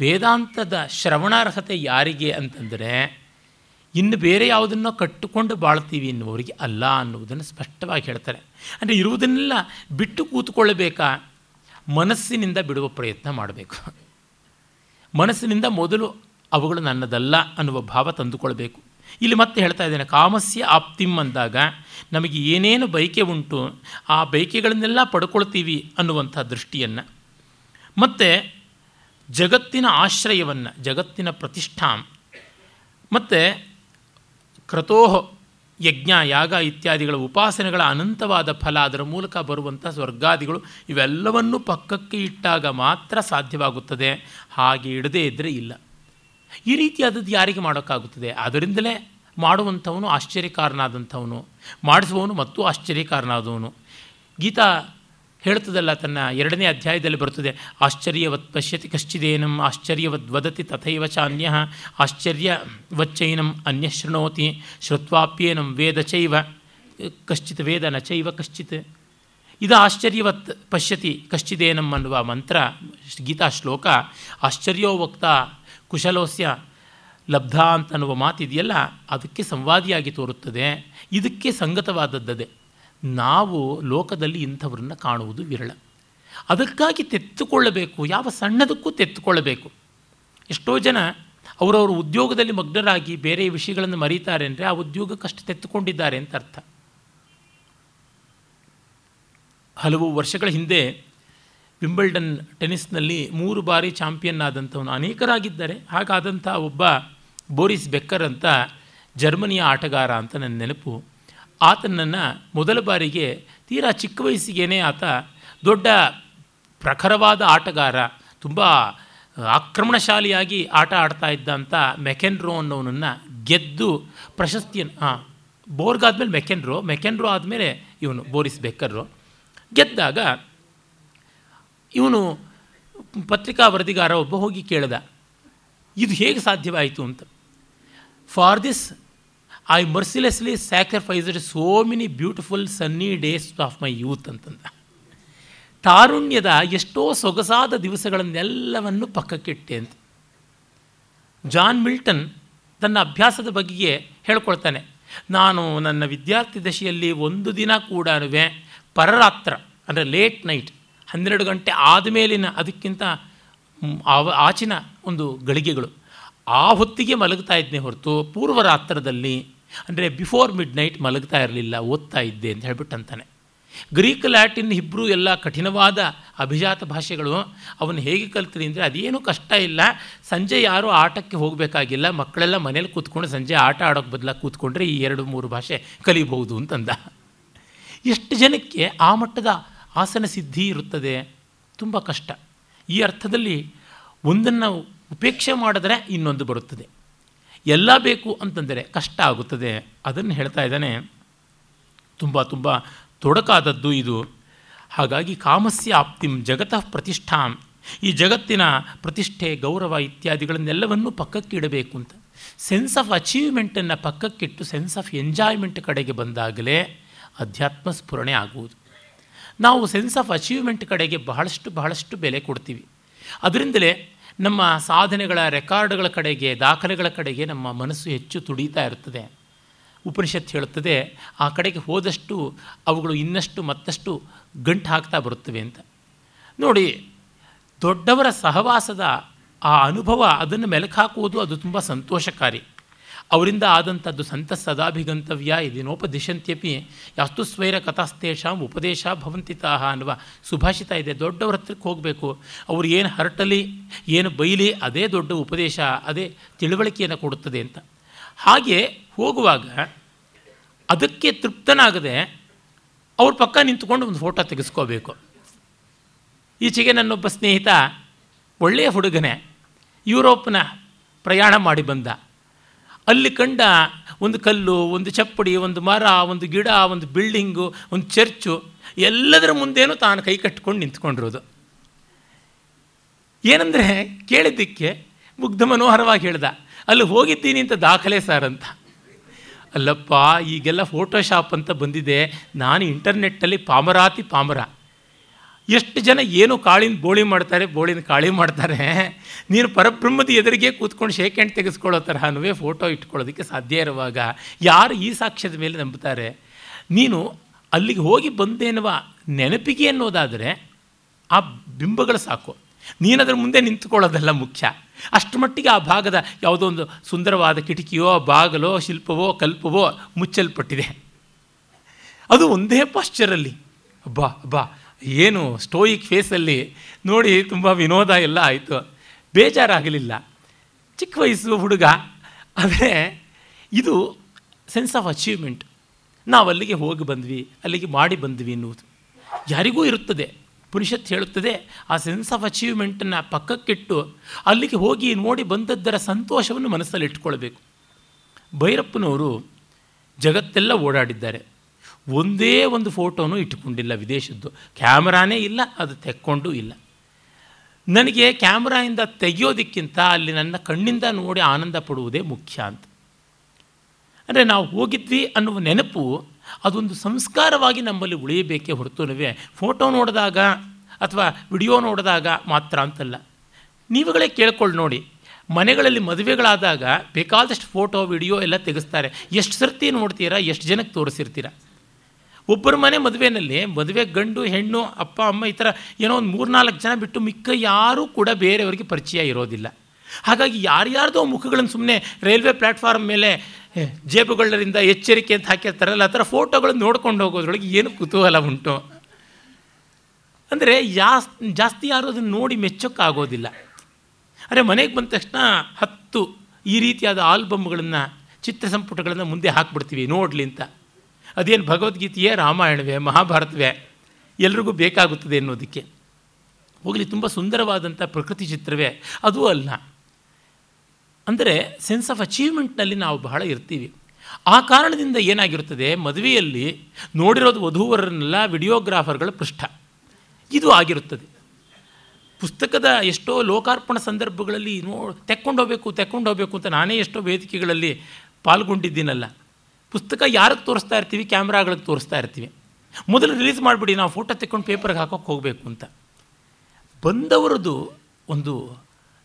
ವೇದಾಂತದ ಶ್ರವಣಾರ್ಹತೆ ಯಾರಿಗೆ ಅಂತಂದರೆ ಇನ್ನು ಬೇರೆ ಯಾವುದನ್ನೋ ಕಟ್ಟಿಕೊಂಡು ಬಾಳ್ತೀವಿ ಎನ್ನುವರಿಗೆ ಅಲ್ಲ ಅನ್ನುವುದನ್ನು ಸ್ಪಷ್ಟವಾಗಿ ಹೇಳ್ತಾರೆ. ಅಂದರೆ ಇರುವುದನ್ನೆಲ್ಲ ಬಿಟ್ಟು ಕೂತ್ಕೊಳ್ಳಬೇಕಾ? ಮನಸ್ಸಿನಿಂದ ಬಿಡುವ ಪ್ರಯತ್ನ ಮಾಡಬೇಕು. ಮನಸ್ಸಿನಿಂದ ಮೊದಲು ಅವುಗಳು ನನ್ನದಲ್ಲ ಅನ್ನುವ ಭಾವ ತಂದುಕೊಳ್ಬೇಕು. ಇಲ್ಲಿ ಮತ್ತೆ ಹೇಳ್ತಾ ಇದ್ದೇನೆ, ಕಾಮಸ್ಯ ಆಪ್ತಿಂ ಅಂದಾಗ ನಮಗೆ ಏನೇನು ಬಯಕೆ ಉಂಟು, ಆ ಬಯಕೆಗಳನ್ನೆಲ್ಲ ಪಡ್ಕೊಳ್ತೀವಿ ಅನ್ನುವಂಥ ದೃಷ್ಟಿಯನ್ನು. ಮತ್ತು ಜಗತ್ತಿನ ಆಶ್ರಯವನ್ನು, ಜಗತ್ತಿನ ಪ್ರತಿಷ್ಠಾಂ. ಮತ್ತು ಕ್ರತೋಹ ಯಜ್ಞ, ಯಾಗ ಇತ್ಯಾದಿಗಳ ಉಪಾಸನೆಗಳ ಅನಂತವಾದ ಫಲ ಅದರ ಮೂಲಕ ಬರುವಂಥ ಸ್ವರ್ಗಾದಿಗಳು ಇವೆಲ್ಲವನ್ನೂ ಪಕ್ಕಕ್ಕೆ ಇಟ್ಟಾಗ ಮಾತ್ರ ಸಾಧ್ಯವಾಗುತ್ತದೆ. ಹಾಗೆ ಇಡದೇ ಇದ್ದರೆ ಇಲ್ಲ. ಈ ರೀತಿಯಾದದ್ದು ಯಾರಿಗೆ ಮಾಡೋಕ್ಕಾಗುತ್ತದೆ? ಅದರಿಂದಲೇ ಮಾಡುವಂಥವನು ಆಶ್ಚರ್ಯಕಾರನಾದಂಥವನು, ಮಾಡಿಸುವವನು ಮತ್ತು ಆಶ್ಚರ್ಯಕಾರನಾದವನು. ಗೀತಾ ಹೇಳ್ತದಲ್ಲ, ತನ್ನ ಎರಡನೇ ಅಧ್ಯಾಯದಲ್ಲಿ ಬರ್ತದೆ ಆಶ್ಚರ್ಯವತ್ ಪಶ್ಯತಿ ಕಶ್ಚಿದೇನಂ ಆಶ್ಚರ್ಯವದ್ ವದತಿ ತಥೈವ ಚಾನ್ಯ ಆಶ್ಚರ್ಯವಚ್ಚೈನಂ ಅನ್ಯ ಶೃಣೋತಿ ಶ್ರುತ್ವಾಪ್ಯೇನಂ ವೇದ ಚೈವ, ಕಶ್ಚಿತ್ ವೇದ ನ ಚೈವ ಕಶ್ಚಿತ್. ಇದು ಆಶ್ಚರ್ಯವತ್ ಪಶ್ಯತಿ ಕಶ್ಚಿದೇನಂ ಅನ್ನುವ ಮಂತ್ರ, ಗೀತಾ ಶ್ಲೋಕ, ಆಶ್ಚರ್ಯೋ ವಕ್ತ ಕುಶಲೋಸ್ಯ ಲಬ್ಧ ಅಂತನ್ನುವ ಮಾತಿದೆಯಲ್ಲ, ಅದಕ್ಕೆ ಸಂವಾದಿಯಾಗಿ ತೋರುತ್ತದೆ. ಇದಕ್ಕೆ ಸಂಗತವಾದದ್ದದೆ. ನಾವು ಲೋಕದಲ್ಲಿ ಇಂಥವ್ರನ್ನ ಕಾಣುವುದು ವಿರಳ. ಅದಕ್ಕಾಗಿ ತೆತ್ತುಕೊಳ್ಳಬೇಕು, ಯಾವ ಸಣ್ಣದಕ್ಕೂ ತೆತ್ತುಕೊಳ್ಳಬೇಕು. ಎಷ್ಟೋ ಜನ ಅವರವರು ಉದ್ಯೋಗದಲ್ಲಿ ಮಗ್ನರಾಗಿ ಬೇರೆ ವಿಷಯಗಳನ್ನು ಮರೀತಾರೆ ಅಂದರೆ ಆ ಉದ್ಯೋಗಕ್ಕಷ್ಟು ತೆತ್ತುಕೊಂಡಿದ್ದಾರೆ ಅಂತ ಅರ್ಥ. ಹಲವು ವರ್ಷಗಳ ಹಿಂದೆ ವಿಂಬಲ್ಡನ್ ಟೆನ್ನಿಸ್ನಲ್ಲಿ ಮೂರು ಬಾರಿ ಚಾಂಪಿಯನ್ ಆದಂಥವನು ಅನೇಕರಾಗಿದ್ದಾರೆ. ಹಾಗಾದಂಥ ಒಬ್ಬ ಬೋರಿಸ್ ಬೆಕ್ಕರ್ ಅಂತ ಜರ್ಮನಿಯ ಆಟಗಾರ ಅಂತ ನನ್ನ ನೆನಪು. ಆತನನ್ನು ಮೊದಲ ಬಾರಿಗೆ ತೀರಾ ಚಿಕ್ಕ ವಯಸ್ಸಿಗೇನೆ ಆತ ದೊಡ್ಡ ಪ್ರಖರವಾದ ಆಟಗಾರ, ತುಂಬ ಆಕ್ರಮಣಶಾಲಿಯಾಗಿ ಆಟ ಆಡ್ತಾ ಇದ್ದಂಥ ಮೆಕೆನ್ರೋ ಅನ್ನೋನನ್ನು ಗೆದ್ದು ಪ್ರಶಸ್ತಿಯನ್ನು ಹಾಂ ಬೋರ್ಗಾದ್ಮೇಲೆ ಮೆಕೆನ್ರೋ ಮೆಕೆನ್ರೋ ಆದಮೇಲೆ ಇವನು ಬೋರಿಸ್ ಬೆಕ್ಕರ್ರು ಗೆದ್ದಾಗ ಇವನು ಪತ್ರಿಕಾ ವರದಿಗಾರ ಒಬ್ಬ ಹೋಗಿ ಕೇಳಿದ, ಇದು ಹೇಗೆ ಸಾಧ್ಯವಾಯಿತು? ಅಂತ. For this I mercilessly sacrificed so many beautiful sunny days of my youth ಅಂತಂದ. ತಾರುಣ್ಯದ ಎಷ್ಟೋ ಸೊಗಸಾದ ದಿವಸಗಳನ್ನೆಲ್ಲವನ್ನು ಪಕ್ಕಕ್ಕಿಟ್ಟೆ ಅಂತ. ಜಾನ್ ಮಿಲ್ಟನ್ ತನ್ನ ಅಭ್ಯಾಸದ ಬಗ್ಗೆ ಹೇಳ್ಕೊಳ್ತಾನೆ, ನಾನು ನನ್ನ ವಿದ್ಯಾರ್ಥಿ ದಶೆಯಲ್ಲಿ ಒಂದು ದಿನ ಕೂಡ ಪರರಾತ್ರ, ಅಂದರೆ ಲೇಟ್ ನೈಟ್ ಹನ್ನೆರಡು ಗಂಟೆ ಆದಮೇಲಿನ ಅದಕ್ಕಿಂತ ಆಚಿನ ಒಂದು ಗಳಿಗೆಗಳು, ಆ ಹೊತ್ತಿಗೆ ಮಲಗ್ತಾ ಇದ್ದೇ ಹೊರತು ಪೂರ್ವರಾತ್ರದಲ್ಲಿ ಅಂದರೆ ಬಿಫೋರ್ ಮಿಡ್ ನೈಟ್ ಮಲಗ್ತಾ ಇರಲಿಲ್ಲ, ಓದ್ತಾ ಇದ್ದೆ ಅಂತ ಹೇಳ್ಬಿಟ್ಟು ಅಂತಾನೆ ಗ್ರೀಕ್ ಲ್ಯಾಟಿನ್ ಇಬ್ಬರೂ ಎಲ್ಲ ಕಠಿಣವಾದ ಅಭಿಜಾತ ಭಾಷೆಗಳು ಅವನು ಹೇಗೆ ಕಲ್ತ್ರಿ ಅಂದರೆ ಅದೇನೂ ಕಷ್ಟ ಇಲ್ಲ. ಸಂಜೆ ಯಾರೂ ಆಟಕ್ಕೆ ಹೋಗಬೇಕಾಗಿಲ್ಲ. ಮಕ್ಕಳೆಲ್ಲ ಮನೇಲಿ ಕೂತ್ಕೊಂಡು ಸಂಜೆ ಆಟ ಆಡೋಕ್ಕೆ ಬದಲಾಗಿ ಕೂತ್ಕೊಂಡ್ರೆ ಈ ಎರಡು ಮೂರು ಭಾಷೆ ಕಲಿಬಹುದು ಅಂತಂದ. ಎಷ್ಟು ಜನಕ್ಕೆ ಆ ಮಟ್ಟದ ಆಸನ ಸಿದ್ಧಿ ಇರುತ್ತದೆ? ತುಂಬ ಕಷ್ಟ. ಈ ಅರ್ಥದಲ್ಲಿ ಒಂದನ್ನು ಉಪೇಕ್ಷೆ ಮಾಡಿದ್ರೆ ಇನ್ನೊಂದು ಬರುತ್ತದೆ. ಎಲ್ಲ ಬೇಕು ಅಂತಂದರೆ ಕಷ್ಟ ಆಗುತ್ತದೆ. ಅದನ್ನು ಹೇಳ್ತಾ ಇದ್ದಾನೆ. ತುಂಬ ತುಂಬ ತೊಡಕಾದದ್ದು ಇದು. ಹಾಗಾಗಿ ಕಾಮಸ್ಯ ಆಪ್ತಿಂ ಜಗತಃ ಪ್ರತಿಷ್ಠಾಂ. ಈ ಜಗತ್ತಿನ ಪ್ರತಿಷ್ಠೆ, ಗೌರವ ಇತ್ಯಾದಿಗಳನ್ನೆಲ್ಲವನ್ನೂ ಪಕ್ಕಕ್ಕಿಡಬೇಕು ಅಂತ. ಸೆನ್ಸ್ ಆಫ್ ಅಚೀವ್ಮೆಂಟನ್ನು ಪಕ್ಕಕ್ಕಿಟ್ಟು ಸೆನ್ಸ್ ಆಫ್ ಎಂಜಾಯ್ಮೆಂಟ್ ಕಡೆಗೆ ಬಂದಾಗಲೇ ಅಧ್ಯಾತ್ಮ ಸ್ಫುರಣೆ ಆಗುವುದು. ನಾವು ಸೆನ್ಸ್ ಆಫ್ ಅಚೀವ್ಮೆಂಟ್ ಕಡೆಗೆ ಬಹಳಷ್ಟು ಬಹಳಷ್ಟು ಬೆಲೆ ಕೊಡ್ತೀವಿ. ಅದರಿಂದಲೇ ನಮ್ಮ ಸಾಧನೆಗಳ ರೆಕಾರ್ಡ್ಗಳ ಕಡೆಗೆ, ದಾಖಲೆಗಳ ಕಡೆಗೆ ನಮ್ಮ ಮನಸ್ಸು ಹೆಚ್ಚು ತುಡಿತಾ ಇರ್ತದೆ. ಉಪನಿಷತ್ತು ಹೇಳುತ್ತದೆ, ಆ ಕಡೆಗೆ ಹೋದಷ್ಟು ಅವುಗಳು ಇನ್ನಷ್ಟು ಮತ್ತಷ್ಟು ಗಂಟು ಹಾಕ್ತಾ ಬರುತ್ತವೆ ಅಂತ. ನೋಡಿ, ದೊಡ್ಡವರ ಸಹವಾಸದ ಆ ಅನುಭವ ಅದನ್ನು ಮೆಲುಕು ಹಾಕುವುದು ಅದು ತುಂಬ ಸಂತೋಷಕಾರಿ. ಅವರಿಂದ ಆದಂಥದ್ದು ಸಂತ ಸದಾಭಿಗಂತವ್ಯ ಇದೇನೋಪದಿಶಂತ್ಯಪಿ ಯಾಸ್ತು ಸ್ವೈರ ಕಥಾಸ್ತೇಷಾಂ ಉಪದೇಶ ಭವಂತಿತಾಹ ಅನ್ನುವ ಸುಭಾಷಿತ ಇದೆ. ದೊಡ್ಡವ್ರ ಹತ್ರಕ್ಕೆ ಹೋಗಬೇಕು. ಅವರು ಏನು ಹರಟಲಿ, ಏನು ಬೈಲಿ, ಅದೇ ದೊಡ್ಡ ಉಪದೇಶ, ಅದೇ ತಿಳುವಳಿಕೆಯನ್ನು ಕೊಡುತ್ತದೆ ಅಂತ. ಹಾಗೆ ಹೋಗುವಾಗ ಅದಕ್ಕೆ ತೃಪ್ತನಾಗದೆ ಅವ್ರ ಪಕ್ಕ ನಿಂತ್ಕೊಂಡು ಒಂದು ಫೋಟೋ ತೆಗೆಸ್ಕೋಬೇಕು. ಈಚೆಗೆ ನನ್ನೊಬ್ಬ ಸ್ನೇಹಿತ ಒಳ್ಳೆಯ ಹುಡುಗನೇ, ಯುರೋಪ್ನ ಪ್ರಯಾಣ ಮಾಡಿ ಬಂದ. ಅಲ್ಲಿ ಕಂಡ ಒಂದು ಕಲ್ಲು, ಒಂದು ಚಪ್ಪಡಿ, ಒಂದು ಮರ, ಒಂದು ಗಿಡ, ಒಂದು ಬಿಲ್ಡಿಂಗು, ಒಂದು ಚರ್ಚು, ಎಲ್ಲದರ ಮುಂದೇನೂ ತಾನು ಕೈ ಕಟ್ಕೊಂಡು ನಿಂತ್ಕೊಂಡಿರೋದು. ಏನಂದರೆ ಕೇಳಿದ್ದಕ್ಕೆ ಮುಗ್ಧ ಮನೋಹರವಾಗಿ ಹೇಳ್ದ, ಅಲ್ಲಿ ಹೋಗಿದ್ದೀನಿ ಅಂತ ದಾಖಲೆ ಸರ್ ಅಂತ. ಅಲ್ಲಪ್ಪ, ಈಗೆಲ್ಲ ಫೋಟೋಶಾಪ್ ಅಂತ ಬಂದಿದೆ. ನಾನು ಇಂಟರ್ನೆಟ್ಟಲ್ಲಿ ಪಾಮರಾತಿ ಪಾಮರ. ಎಷ್ಟು ಜನ ಏನು ಕಾಳಿನ ಬೋಳಿ ಮಾಡ್ತಾರೆ, ಬೋಳಿನ ಕಾಳಿ ಮಾಡ್ತಾರೆ, ನೀನು ಪರಬ್ರಹ್ಮದ ಎದುರಿಗೆ ಕೂತ್ಕೊಂಡು ಶೇಕ್ ತೆಗೆಸ್ಕೊಳ್ಳೋ ತರಹನೂ ಫೋಟೋ ಇಟ್ಕೊಳ್ಳೋದಕ್ಕೆ ಸಾಧ್ಯ ಇರುವಾಗ ಯಾರು ಈ ಸಾಕ್ಷ್ಯದ ಮೇಲೆ ನಂಬುತ್ತಾರೆ? ನೀನು ಅಲ್ಲಿಗೆ ಹೋಗಿ ಬಂದೇನುವ ನೆನಪಿಗೆ ಅನ್ನೋದಾದರೆ ಆ ಬಿಂಬಗಳು ಸಾಕು. ನೀನು ಅದರ ಮುಂದೆ ನಿಂತ್ಕೊಳ್ಳೋದಲ್ಲ ಮುಖ್ಯ. ಅಷ್ಟು ಮಟ್ಟಿಗೆ ಆ ಭಾಗದ ಯಾವುದೋ ಒಂದು ಸುಂದರವಾದ ಕಿಟಕಿಯೋ, ಬಾಗಲೋ, ಶಿಲ್ಪವೋ, ಕಲ್ಪವೋ ಮುಚ್ಚಲ್ಪಟ್ಟಿದೆ. ಅದು ಒಂದೇ ಪಾಶ್ಚರಲ್ಲಿ ಅಬ್ಬಾ ಅಬ್ಬಾ ಏನು ಸ್ಟೋಯಿಕ್ ಫೇಸಲ್ಲಿ ನೋಡಿ ತುಂಬ ವಿನೋದ ಎಲ್ಲ ಆಯಿತು. ಬೇಜಾರಾಗಲಿಲ್ಲ. ಚಿಕ್ಕ ವಯಸ್ಸು ಹುಡುಗ. ಆದರೆ ಇದು ಸೆನ್ಸ್ ಆಫ್ ಅಚೀವ್ಮೆಂಟ್ ನಾವು ಅಲ್ಲಿಗೆ ಹೋಗಿ ಬಂದ್ವಿ, ಅಲ್ಲಿಗೆ ಮಾಡಿ ಬಂದ್ವಿ ಎನ್ನುವುದು ಯಾರಿಗೂ ಇರುತ್ತದೆ. ಪುರುಷತ್ ಹೇಳುತ್ತದೆ, ಆ ಸೆನ್ಸ್ ಆಫ್ ಅಚೀವ್ಮೆಂಟನ್ನು ಪಕ್ಕಕ್ಕಿಟ್ಟು ಅಲ್ಲಿಗೆ ಹೋಗಿ ನೋಡಿ ಬಂದದ್ದರ ಸಂತೋಷವನ್ನು ಮನಸ್ಸಲ್ಲಿ ಇಟ್ಕೊಳ್ಬೇಕು. ಭೈರಪ್ಪನವರು ಜಗತ್ತೆಲ್ಲ ಓಡಾಡಿದ್ದಾರೆ. ಒಂದೇ ಒಂದು ಫೋಟೋನೂ ಇಟ್ಟುಕೊಂಡಿಲ್ಲ ವಿದೇಶದ್ದು. ಕ್ಯಾಮ್ರಾನೇ ಇಲ್ಲ, ಅದು ತೆಕ್ಕೊಂಡು ಇಲ್ಲ. ನನಗೆ ಕ್ಯಾಮ್ರಾಯಿಂದ ತೆಗೆಯೋದಕ್ಕಿಂತ ಅಲ್ಲಿ ನನ್ನ ಕಣ್ಣಿಂದ ನೋಡಿ ಆನಂದ ಪಡುವುದೇ ಮುಖ್ಯ ಅಂತ. ಅಂದರೆ ನಾವು ಹೋಗಿದ್ವಿ ಅನ್ನುವ ನೆನಪು ಅದೊಂದು ಸಂಸ್ಕಾರವಾಗಿ ನಮ್ಮಲ್ಲಿ ಉಳಿಯಬೇಕೇ ಹೊರತುನವೇ. ಫೋಟೋ ನೋಡಿದಾಗ ಅಥವಾ ವಿಡಿಯೋ ನೋಡಿದಾಗ ಮಾತ್ರ ಅಂತಲ್ಲ. ನೀವುಗಳೇ ಕೇಳ್ಕೊಳ್ಳಿ ನೋಡಿ. ಮನೆಗಳಲ್ಲಿ ಮದುವೆಗಳಾದಾಗ ಬೇಕಾದಷ್ಟು ಫೋಟೋ, ವಿಡಿಯೋ ಎಲ್ಲ ತೆಗೆಸ್ತಾರೆ. ಎಷ್ಟು ಸರ್ತಿ ನೋಡ್ತೀರಾ, ಎಷ್ಟು ಜನಕ್ಕೆ ತೋರಿಸಿರ್ತೀರ? ಒಬ್ಬರ ಮನೆ ಮದುವೆನಲ್ಲಿ, ಮದುವೆ ಗಂಡು, ಹೆಣ್ಣು, ಅಪ್ಪ, ಅಮ್ಮ ಈ ಥರ ಏನೋ ಒಂದು ಮೂರ್ನಾಲ್ಕು ಜನ ಬಿಟ್ಟು ಮಿಕ್ಕ ಯಾರೂ ಕೂಡ ಬೇರೆಯವರಿಗೆ ಪರಿಚಯ ಇರೋದಿಲ್ಲ. ಹಾಗಾಗಿ ಯಾರ್ಯಾರ್ದೋ ಮುಖಗಳನ್ನು ಸುಮ್ಮನೆ ರೈಲ್ವೆ ಪ್ಲ್ಯಾಟ್ಫಾರ್ಮ್ ಮೇಲೆ ಜೇಬುಗಳಿಂದ ಎಚ್ಚರಿಕೆ ಅಂತ ಹಾಕಿರ್ತಾರಲ್ಲ, ಆ ಥರ ಫೋಟೋಗಳನ್ನು ನೋಡ್ಕೊಂಡು ಹೋಗೋದ್ರೊಳಗೆ ಏನು ಕುತೂಹಲ ಉಂಟು? ಅಂದರೆ ಜಾಸ್ ಜಾಸ್ತಿ ಯಾರು ಅದನ್ನು ನೋಡಿ ಮೆಚ್ಚೋಕ್ಕಾಗೋದಿಲ್ಲ. ಅರೆ ಮನೆಗೆ ಬಂದ ತಕ್ಷಣ ಹತ್ತು ಈ ರೀತಿಯಾದ ಆಲ್ಬಮ್ಗಳನ್ನು ಚಿತ್ರ ಸಂಪುಟಗಳನ್ನು ಮುಂದೆ ಹಾಕ್ಬಿಡ್ತೀವಿ, ನೋಡಲಿ ಅಂತ. ಅದೇನು ಭಗವದ್ಗೀತೆಯೇ, ರಾಮಾಯಣವೇ, ಮಹಾಭಾರತವೇ, ಎಲ್ರಿಗೂ ಬೇಕಾಗುತ್ತದೆ ಅನ್ನೋದಕ್ಕೆ ಹೋಗಲಿ, ತುಂಬ ಸುಂದರವಾದಂಥ ಪ್ರಕೃತಿ ಚಿತ್ರವೇ, ಅದೂ ಅಲ್ಲ. ಅಂದರೆ ಸೆನ್ಸ್ ಆಫ್ ಅಚೀವ್ಮೆಂಟ್ನಲ್ಲಿ ನಾವು ಬಹಳ ಇರ್ತೀವಿ. ಆ ಕಾರಣದಿಂದ ಏನಾಗಿರುತ್ತದೆ? ಮದುವೆಯಲ್ಲಿ ನೋಡಿರೋದು ವಧುವರನ್ನೆಲ್ಲ ವಿಡಿಯೋಗ್ರಾಫರ್ಗಳ ಪೃಷ್ಠ. ಇದು ಆಗಿರುತ್ತದೆ. ಪುಸ್ತಕದ ಎಷ್ಟೋ ಲೋಕಾರ್ಪಣ ಸಂದರ್ಭಗಳಲ್ಲಿ ನೋ, ತೆಕ್ಕೊಂಡು ಹೋಗಬೇಕು ತೆಕ್ಕೊಂಡು ಹೋಗಬೇಕು ಅಂತ ನಾನೇ ಎಷ್ಟೋ ವೇದಿಕೆಗಳಲ್ಲಿ ಪಾಲ್ಗೊಂಡಿದ್ದೀನಲ್ಲ. ಪುಸ್ತಕ ಯಾರಿಗೆ ತೋರಿಸ್ತಾ ಇರ್ತೀವಿ? ಕ್ಯಾಮ್ರಾಗಳಿಗೆ ತೋರಿಸ್ತಾ ಇರ್ತೀವಿ. ಮೊದಲು ರಿಲೀಸ್ ಮಾಡಿಬಿಡಿ, ನಾವು ಫೋಟೋ ತೆಕ್ಕೊಂಡು ಪೇಪರ್ಗೆ ಹಾಕೋಕ್ಕೆ ಹೋಗಬೇಕು ಅಂತ. ಬಂದವರದು ಒಂದು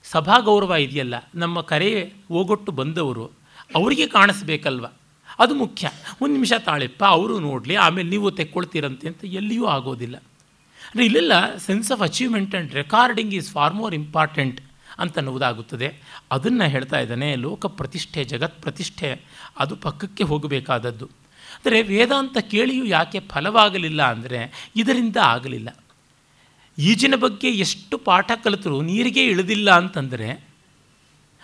ಸಭಾ ಗೌರವ ಇದೆಯಲ್ಲ, ನಮ್ಮ ಕರೆ ಹೋಗೊಟ್ಟು ಬಂದವರು, ಅವರಿಗೆ ಕಾಣಿಸ್ಬೇಕಲ್ವ? ಅದು ಮುಖ್ಯ. ಒಂದು ನಿಮಿಷ ತಾಳೆಪ್ಪ, ಅವರು ನೋಡಲಿ, ಆಮೇಲೆ ನೀವು ತೆಕ್ಕೊಳ್ತೀರಂತೆ ಅಂತ ಎಲ್ಲಿಯೂ ಆಗೋದಿಲ್ಲ. ಅಂದರೆ ಇಲ್ಲೆಲ್ಲ sense of achievement and recording is far more important ಅಂತನ್ನುವುದಾಗುತ್ತದೆ ಅದನ್ನು ಹೇಳ್ತಾ ಇದ್ದಾನೆ, ಲೋಕ ಪ್ರತಿಷ್ಠೆ, ಜಗತ್ ಪ್ರತಿಷ್ಠೆ, ಅದು ಪಕ್ಕಕ್ಕೆ ಹೋಗಬೇಕಾದದ್ದು. ಅಂದರೆ ವೇದಾಂತ ಕೇಳಿಯೂ ಯಾಕೆ ಫಲವಾಗಲಿಲ್ಲ ಅಂದರೆ ಇದರಿಂದ ಆಗಲಿಲ್ಲ. ಈಜಿನ ಬಗ್ಗೆ ಎಷ್ಟು ಪಾಠ ಕಲಿತರೂ ನೀರಿಗೆ ಇಳಿದಿಲ್ಲ ಅಂತಂದರೆ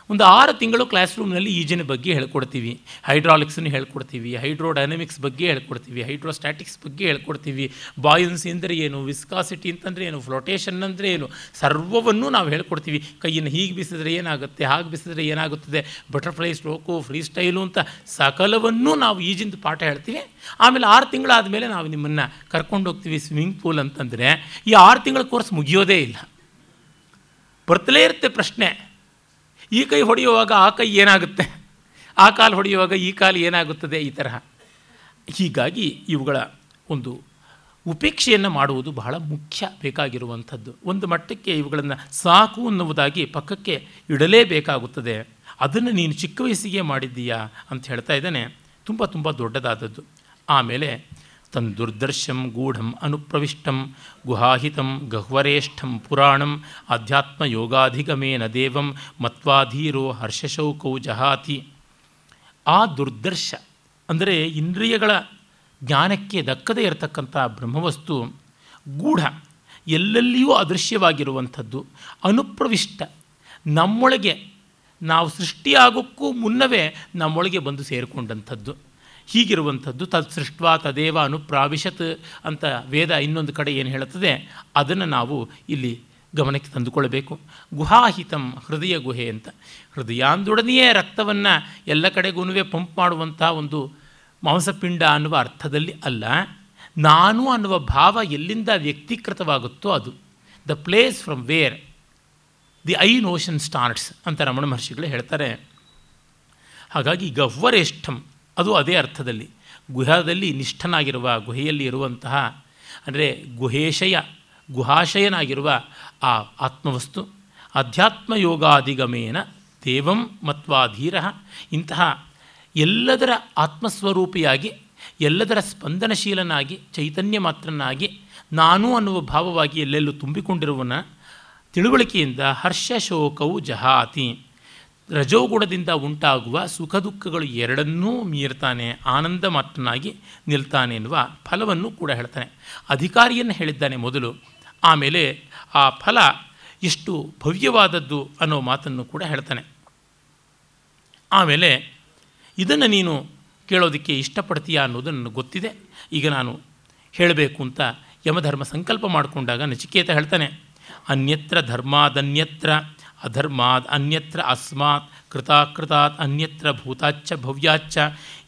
ಒಂದು ಆರು ತಿಂಗಳು ಕ್ಲಾಸ್ ರೂಮ್ನಲ್ಲಿ ಈಜಿನ ಬಗ್ಗೆ ಹೇಳ್ಕೊಡ್ತೀವಿ. ಹೈಡ್ರಾಲಿಕ್ಸನ್ನು ಹೇಳ್ಕೊಡ್ತೀವಿ. ಹೈಡ್ರೋಡೈನಮಿಕ್ಸ್ ಬಗ್ಗೆ ಹೇಳ್ಕೊಡ್ತೀವಿ. ಹೈಡ್ರೋಸ್ಟ್ಯಾಟಿಕ್ಸ್ ಬಗ್ಗೆ ಹೇಳ್ಕೊಡ್ತೀವಿ. ಬಾಯನ್ಸಿ ಅಂದರೆ ಏನು? ವಿಸ್ಕಾಸಿಟಿ ಅಂತಂದರೆ ಏನು? ಫ್ಲೋಟೇಷನ್ ಅಂದರೆ ಏನು? ಸರ್ವವನ್ನು ನಾವು ಹೇಳ್ಕೊಡ್ತೀವಿ. ಕೈಯನ್ನು ಹೀಗೆ ಬಿಸಿದ್ರೆ ಏನಾಗುತ್ತೆ? ಹಾಗೆ ಬಿಸಿದ್ರೆ ಏನಾಗುತ್ತದೆ? ಬಟರ್ಫ್ಲೈ ಸ್ಟ್ರೋಕು ಫ್ರೀ ಸ್ಟೈಲು ಅಂತ ಸಕಲವನ್ನು ನಾವು ಈಜಿಂದ ಪಾಠ ಹೇಳ್ತೀವಿ. ಆಮೇಲೆ ಆರು ತಿಂಗಳಾದ ಮೇಲೆ ನಾವು ನಿಮ್ಮನ್ನು ಕರ್ಕೊಂಡು ಹೋಗ್ತೀವಿ ಸ್ವಿಮ್ಮಿಂಗ್ ಪೂಲ್ ಅಂತಂದರೆ, ಈ ಆರು ತಿಂಗಳ ಕೋರ್ಸ್ ಮುಗಿಯೋದೇ ಇಲ್ಲ. ಬರ್ತಲೇ ಇರುತ್ತೆ ಪ್ರಶ್ನೆ. ಈ ಕೈ ಹೊಡೆಯುವಾಗ ಆ ಕೈ ಏನಾಗುತ್ತೆ? ಆ ಕಾಲು ಹೊಡೆಯುವಾಗ ಈ ಕಾಲು ಏನಾಗುತ್ತದೆ ಈ ತರಹ? ಹೀಗಾಗಿ ಇವುಗಳ ಒಂದು ಉಪೇಕ್ಷೆಯನ್ನು ಮಾಡುವುದು ಬಹಳ ಮುಖ್ಯ ಬೇಕಾಗಿರುವಂಥದ್ದು. ಒಂದು ಮಟ್ಟಕ್ಕೆ ಇವುಗಳನ್ನು ಸಾಕು ಅನ್ನುವುದಾಗಿ ಪಕ್ಕಕ್ಕೆ ಇಡಲೇಬೇಕಾಗುತ್ತದೆ. ಅದನ್ನು ನೀನು ಚಿಕ್ಕ ವಯಸ್ಸಿಗೆ ಮಾಡಿದ್ದೀಯಾ ಅಂತ ಹೇಳ್ತಾ ಇದ್ದಾನೆ. ತುಂಬ ತುಂಬ ದೊಡ್ಡದಾದದ್ದು. ಆಮೇಲೆ ತನ್ ದುರ್ದರ್ಶಂ ಗೂಢಂ ಅನುಪ್ರವಿಷ್ಟಂ ಗುಹಾಹಿತಂ ಗಹ್ವರೇಷ್ಠಂ ಪುರಾಣಂ ಆಧ್ಯಾತ್ಮ ಯೋಗಾಧಿಗಮೇನ ದೇವಂ ಮತ್ವಾಧೀರೋ ಹರ್ಷಶೌಕೌ ಜಹಾತಿ. ಆ ದುರ್ದರ್ಶ ಅಂದರೆ ಇಂದ್ರಿಯಗಳ ಜ್ಞಾನಕ್ಕೆ ದಕ್ಕದೇ ಇರತಕ್ಕಂಥ ಬ್ರಹ್ಮವಸ್ತು ಗೂಢ, ಎಲ್ಲೆಲ್ಲಿಯೂ ಅದೃಶ್ಯವಾಗಿರುವಂಥದ್ದು, ಅನುಪ್ರವಿಷ್ಟ. ನಮ್ಮೊಳಗೆ ನಾವು ಸೃಷ್ಟಿಯಾಗೋಕ್ಕೂ ಮುನ್ನವೇ ನಮ್ಮೊಳಗೆ ಬಂದು ಸೇರಿಕೊಂಡಂಥದ್ದು. ಹೀಗಿರುವಂಥದ್ದು, ತದ್ ಸೃಷ್ಟ್ವಾ ತದೇವ ಅನುಪ್ರಾವಿಶತ್ ಅಂತ ವೇದ ಇನ್ನೊಂದು ಕಡೆ ಏನು ಹೇಳುತ್ತದೆ, ಅದನ್ನು ನಾವು ಇಲ್ಲಿ ಗಮನಕ್ಕೆ ತಂದುಕೊಳ್ಬೇಕು ಗುಹಾಹಿತಂ ಹೃದಯ ಗುಹೆ ಅಂತ. ಹೃದಯಾಂದೊಡನೆಯೇ ರಕ್ತವನ್ನು ಎಲ್ಲ ಕಡೆಗೂ ಪಂಪ್ ಮಾಡುವಂಥ ಒಂದು ಮಾಂಸಪಿಂಡ ಅನ್ನುವ ಅರ್ಥದಲ್ಲಿ ಅಲ್ಲ, ನಾನು ಅನ್ನುವ ಭಾವ ಎಲ್ಲಿಂದ ವ್ಯಕ್ತೀಕೃತವಾಗುತ್ತೋ ಅದು. The place from where the I notion starts ಅಂತ ರಮಣ ಮಹರ್ಷಿಗಳು ಹೇಳ್ತಾರೆ. ಹಾಗಾಗಿ ಗಹ್ವರೇಷ್ಠಂ ಅದು ಅದೇ ಅರ್ಥದಲ್ಲಿ. ಗುಹದಲ್ಲಿ ನಿಷ್ಠನಾಗಿರುವ ಗುಹೆಯಲ್ಲಿ ಇರುವಂತಹ, ಅಂದರೆ ಗುಹೇಶಯ, ಗುಹಾಶಯನಾಗಿರುವ ಆ ಆತ್ಮವಸ್ತು ಅಧ್ಯಾತ್ಮ ಯೋಗಾಧಿಗಮೇನ ದೇವಂ ಮತ್ವಾಧೀರ, ಇಂತಹ ಎಲ್ಲದರ ಆತ್ಮಸ್ವರೂಪಿಯಾಗಿ, ಎಲ್ಲದರ ಸ್ಪಂದನಶೀಲನಾಗಿ, ಚೈತನ್ಯ ಮಾತ್ರನಾಗಿ ನಾನು ಅನ್ನುವ ಭಾವವಾಗಿ ಎಲ್ಲೆಲ್ಲೂ ತುಂಬಿಕೊಂಡಿರುವನ ತಿಳುವಳಿಕೆಯಿಂದ ಹರ್ಷ ಶೋಕವು ಜಹಾತಿ. ರಜೋಗುಣದಿಂದ ಉಂಟಾಗುವ ಸುಖ ದುಃಖಗಳು ಎರಡನ್ನೂ ಮೀರ್ತಾನೆ ಆನಂದ ಮಾತ್ರನಾಗಿ ನಿಲ್ತಾನೆ ಎನ್ನುವ ಫಲವನ್ನು ಕೂಡ ಹೇಳ್ತಾನೆ. ಅಧಿಕಾರಿಯನ್ನು ಹೇಳಿದ್ದಾನೆ ಮೊದಲು. ಆಮೇಲೆ ಆ ಫಲ ಎಷ್ಟು ಭವ್ಯವಾದದ್ದು ಅನ್ನೋ ಮಾತನ್ನು ಕೂಡ ಹೇಳ್ತಾನೆ. ಆಮೇಲೆ ಇದನ್ನು ನೀನು ಕೇಳೋದಕ್ಕೆ ಇಷ್ಟಪಡ್ತೀಯಾ ಅನ್ನೋದು ನನಗೆ ಗೊತ್ತಿದೆ. ಈಗ ನಾನು ಹೇಳಬೇಕು ಅಂತ ಯಮಧರ್ಮ ಸಂಕಲ್ಪ ಮಾಡಿಕೊಂಡಾಗ ನಚಿಕೇತ ಹೇಳ್ತಾನೆ, ಅನ್ಯತ್ರ ಧರ್ಮಾದನ್ಯತ್ರ ಅಧರ್ಮಾದ್ ಅನ್ಯತ್ರ ಅಸ್ಮಾತ್ ಕೃತಾಕೃತಾತ್ ಅನ್ಯತ್ರ ಭೂತಾಚ್ಚ ಭವ್ಯಾಚ್ಚ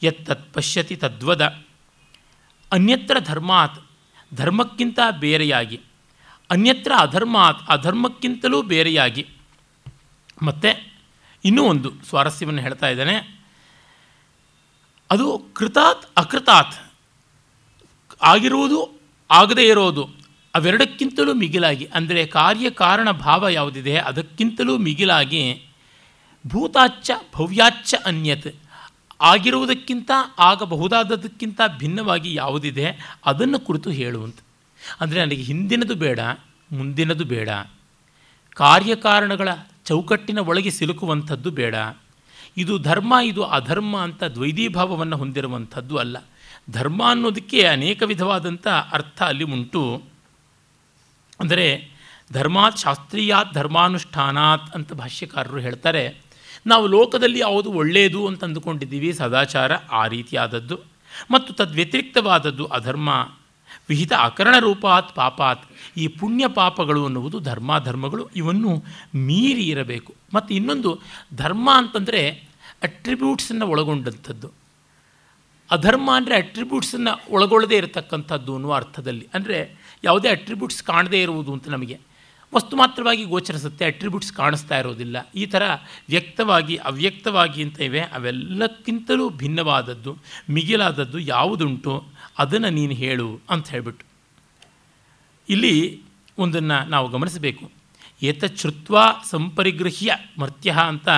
ಯತ್ತತ್ ಪಶ್ಯತಿ ತದ್ವದ ಅನ್ಯತ್ರ ಧರ್ಮಾತ್ ಧರ್ಮಕ್ಕಿಂತ ಬೇರೆಯಾಗಿ ಅನ್ಯತ್ರ ಅಧರ್ಮಾತ್ ಅಧರ್ಮಕ್ಕಿಂತಲೂ ಬೇರೆಯಾಗಿ ಮತ್ತು ಇನ್ನೂ ಒಂದು ಸ್ವಾರಸ್ಯವನ್ನು ಹೇಳ್ತಾ ಇದ್ದಾನೆ. ಅದು ಕೃತಾತ್, ಅಕೃತಾತ್ ಆಗಿರುವುದು, ಆಗದೇ ಇರೋದು. ಅವೆರಡಕ್ಕಿಂತಲೂ ಮಿಗಿಲಾಗಿ, ಅಂದರೆ ಕಾರ್ಯಕಾರಣ ಭಾವ ಯಾವುದಿದೆ, ಅದಕ್ಕಿಂತಲೂ ಮಿಗಿಲಾಗಿ ಭೂತಾಚ್ಚ ಭವ್ಯಾಚ್ಚ ಅನ್ಯತ್ ಆಗಿರುವುದಕ್ಕಿಂತ ಆಗಬಹುದಾದದಕ್ಕಿಂತ ಭಿನ್ನವಾಗಿ ಯಾವುದಿದೆ, ಅದನ್ನು ಕುರಿತು ಹೇಳುವಂತ ಅಂದರೆ ನನಗೆ ಹಿಂದಿನದು ಬೇಡ, ಮುಂದಿನದು ಬೇಡ. ಕಾರ್ಯಕಾರಣಗಳ ಚೌಕಟ್ಟಿನ ಒಳಗೆ ಸಿಲುಕುವಂಥದ್ದು ಬೇಡ. ಇದು ಧರ್ಮ, ಇದು ಅಧರ್ಮ ಅಂತ ದ್ವೈದೀಭಾವವನ್ನು ಹೊಂದಿರುವಂಥದ್ದು ಅಲ್ಲ. ಧರ್ಮ ಅನ್ನೋದಕ್ಕೆ ಅನೇಕ ವಿಧವಾದಂಥ ಅರ್ಥ ಅಲ್ಲಿ ಉಂಟು. ಅಂದರೆ ಧರ್ಮಾತ್ ಶಾಸ್ತ್ರೀಯಾತ್ ಧರ್ಮಾನುಷ್ಠಾನಾತ್ ಅಂತ ಭಾಷ್ಯಕಾರರು ಹೇಳ್ತಾರೆ, ನಾವು ಲೋಕದಲ್ಲಿ ಯಾವುದು ಒಳ್ಳೆಯದು ಅಂತ ಅಂದುಕೊಂಡಿದ್ದೀವಿ, ಸದಾಚಾರ ಆ ರೀತಿಯಾದದ್ದು. ಮತ್ತು ತದ್ವ್ಯತಿರಿಕ್ತವಾದದ್ದು ಅಧರ್ಮ, ವಿಹಿತ ಅಕರಣ ರೂಪಾತ್ ಪಾಪಾತ್, ಈ ಪುಣ್ಯ ಪಾಪಗಳು ಅನ್ನುವುದು ಧರ್ಮಾಧರ್ಮಗಳು ಇವನ್ನು ಮೀರಿ ಇರಬೇಕು. ಮತ್ತು ಇನ್ನೊಂದು, ಧರ್ಮ ಅಂತಂದರೆ ಅಟ್ರಿಬ್ಯೂಟ್ಸನ್ನು ಒಳಗೊಂಡಂಥದ್ದು. ಅಧರ್ಮ ಅಂದರೆ ಅಟ್ರಿಬ್ಯೂಟ್ಸನ್ನು ಒಳಗೊಳ್ಳದೇ ಇರತಕ್ಕಂಥದ್ದು ಅನ್ನುವ ಅರ್ಥದಲ್ಲಿ. ಅಂದರೆ ಯಾವುದೇ ಅಟ್ರಿಬ್ಯೂಟ್ಸ್ ಕಾಣದೇ ಇರುವುದು ಅಂತ ನಮಗೆ. ವಸ್ತು ಮಾತ್ರವಾಗಿ ಗೋಚರಿಸುತ್ತೆ ಅಟ್ರಿಬ್ಯೂಟ್ಸ್ ಕಾಣಿಸ್ತಾ ಇರೋದಿಲ್ಲ. ಈ ಥರ ವ್ಯಕ್ತವಾಗಿ, ಅವ್ಯಕ್ತವಾಗಿ ಅಂತ ಇವೆ. ಅವೆಲ್ಲಕ್ಕಿಂತಲೂ ಭಿನ್ನವಾದದ್ದು, ಮಿಗಿಲಾದದ್ದು ಯಾವುದುಂಟು, ಅದನ್ನು ನೀನು ಹೇಳು ಅಂತ ಹೇಳಿಬಿಟ್ಟು. ಇಲ್ಲಿ ಒಂದನ್ನು ನಾವು ಗಮನಿಸಬೇಕು. ಏತಚ್ಛ್ರುತ್ವ ಸಂಪರಿಗೃಹ್ಯ ಮರ್ತ್ಯ ಅಂತ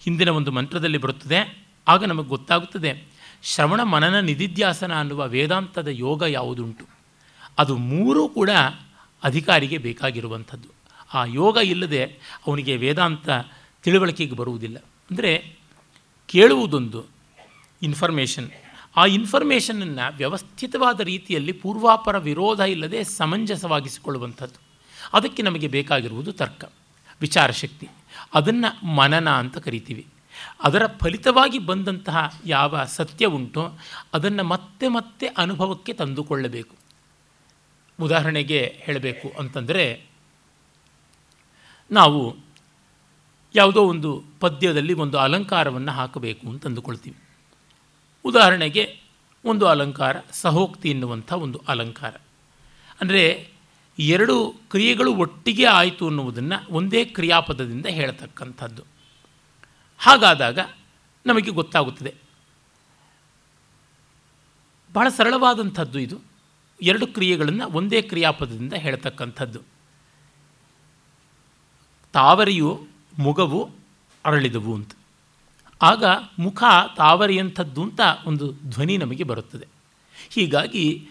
ಹಿಂದಿನ ಒಂದು ಮಂತ್ರದಲ್ಲಿ ಬರುತ್ತದೆ. ಆಗ ನಮಗೆ ಗೊತ್ತಾಗುತ್ತದೆ. ಶ್ರವಣ ಮನನ ನಿಧಿಧ್ಯಾಸನ ಅನ್ನುವ ವೇದಾಂತದ ಯೋಗ ಯಾವುದುಂಟು. ಅದು ಮೂರೂ ಕೂಡ ಅಧಿಕಾರಿಗೆ ಬೇಕಾಗಿರುವಂಥದ್ದು. ಆ ಯೋಗ ಇಲ್ಲದೆ ಅವನಿಗೆ ವೇದಾಂತ ತಿಳುವಳಿಕೆಗೆ ಬರುವುದಿಲ್ಲ. ಅಂದರೆ ಕೇಳುವುದೊಂದು ಇನ್ಫಾರ್ಮೇಷನ್ ಆ ಇನ್ಫಾರ್ಮೇಷನನ್ನು ವ್ಯವಸ್ಥಿತವಾದ ರೀತಿಯಲ್ಲಿ ಪೂರ್ವಾಪರ ವಿರೋಧ ಇಲ್ಲದೆ ಸಮಂಜಸವಾಗಿಸಿಕೊಳ್ಳುವಂಥದ್ದು. ಅದಕ್ಕೆ ನಮಗೆ ಬೇಕಾಗಿರುವುದು ತರ್ಕ, ವಿಚಾರಶಕ್ತಿ. ಅದನ್ನು ಮನನ ಅಂತ ಕರಿತೀವಿ. ಅದರ ಫಲಿತವಾಗಿ ಬಂದಂತಹ ಯಾವ ಸತ್ಯ ಉಂಟೋ ಅದನ್ನು ಮತ್ತೆ ಮತ್ತೆ ಅನುಭವಕ್ಕೆ ತಂದುಕೊಳ್ಳಬೇಕು. ಉದಾಹರಣೆಗೆ ಹೇಳಬೇಕು ಅಂತಂದರೆ, ನಾವು ಯಾವುದೋ ಒಂದು ಪದ್ಯದಲ್ಲಿ ಒಂದು ಅಲಂಕಾರವನ್ನು ಹಾಕಬೇಕು ಅಂತ ಅಂದುಕೊಳ್ತೀವಿ. ಉದಾಹರಣೆಗೆ ಒಂದು ಅಲಂಕಾರ, ಸಹೋಕ್ತಿ ಎನ್ನುವಂಥ ಒಂದು ಅಲಂಕಾರ. ಅಂದರೆ ಎರಡು ಕ್ರಿಯೆಗಳು ಒಟ್ಟಿಗೆ ಆಯಿತು ಅನ್ನುವುದನ್ನು ಒಂದೇ ಕ್ರಿಯಾಪದದಿಂದ ಹೇಳತಕ್ಕಂಥದ್ದು. ಹಾಗಾದಾಗ ನಮಗೆ ಗೊತ್ತಾಗುತ್ತದೆ. ಬಹಳ ಸರಳವಾದಂಥದ್ದು ಇದು. ಎರಡು ಕ್ರಿಯೆಗಳನ್ನು ಒಂದೇ ಕ್ರಿಯಾಪದದಿಂದ ಹೇಳ್ತಕ್ಕಂಥದ್ದು. ತಾವರಿಯು ಮುಗವು ಅರಳಿದವು ಅಂತ. ಆಗ ಮುಖ ತಾವರಿಯಂಥದ್ದು ಅಂತ ಒಂದು ಧ್ವನಿ ನಮಗೆ ಬರುತ್ತದೆ. ಹೀಗಾಗಿ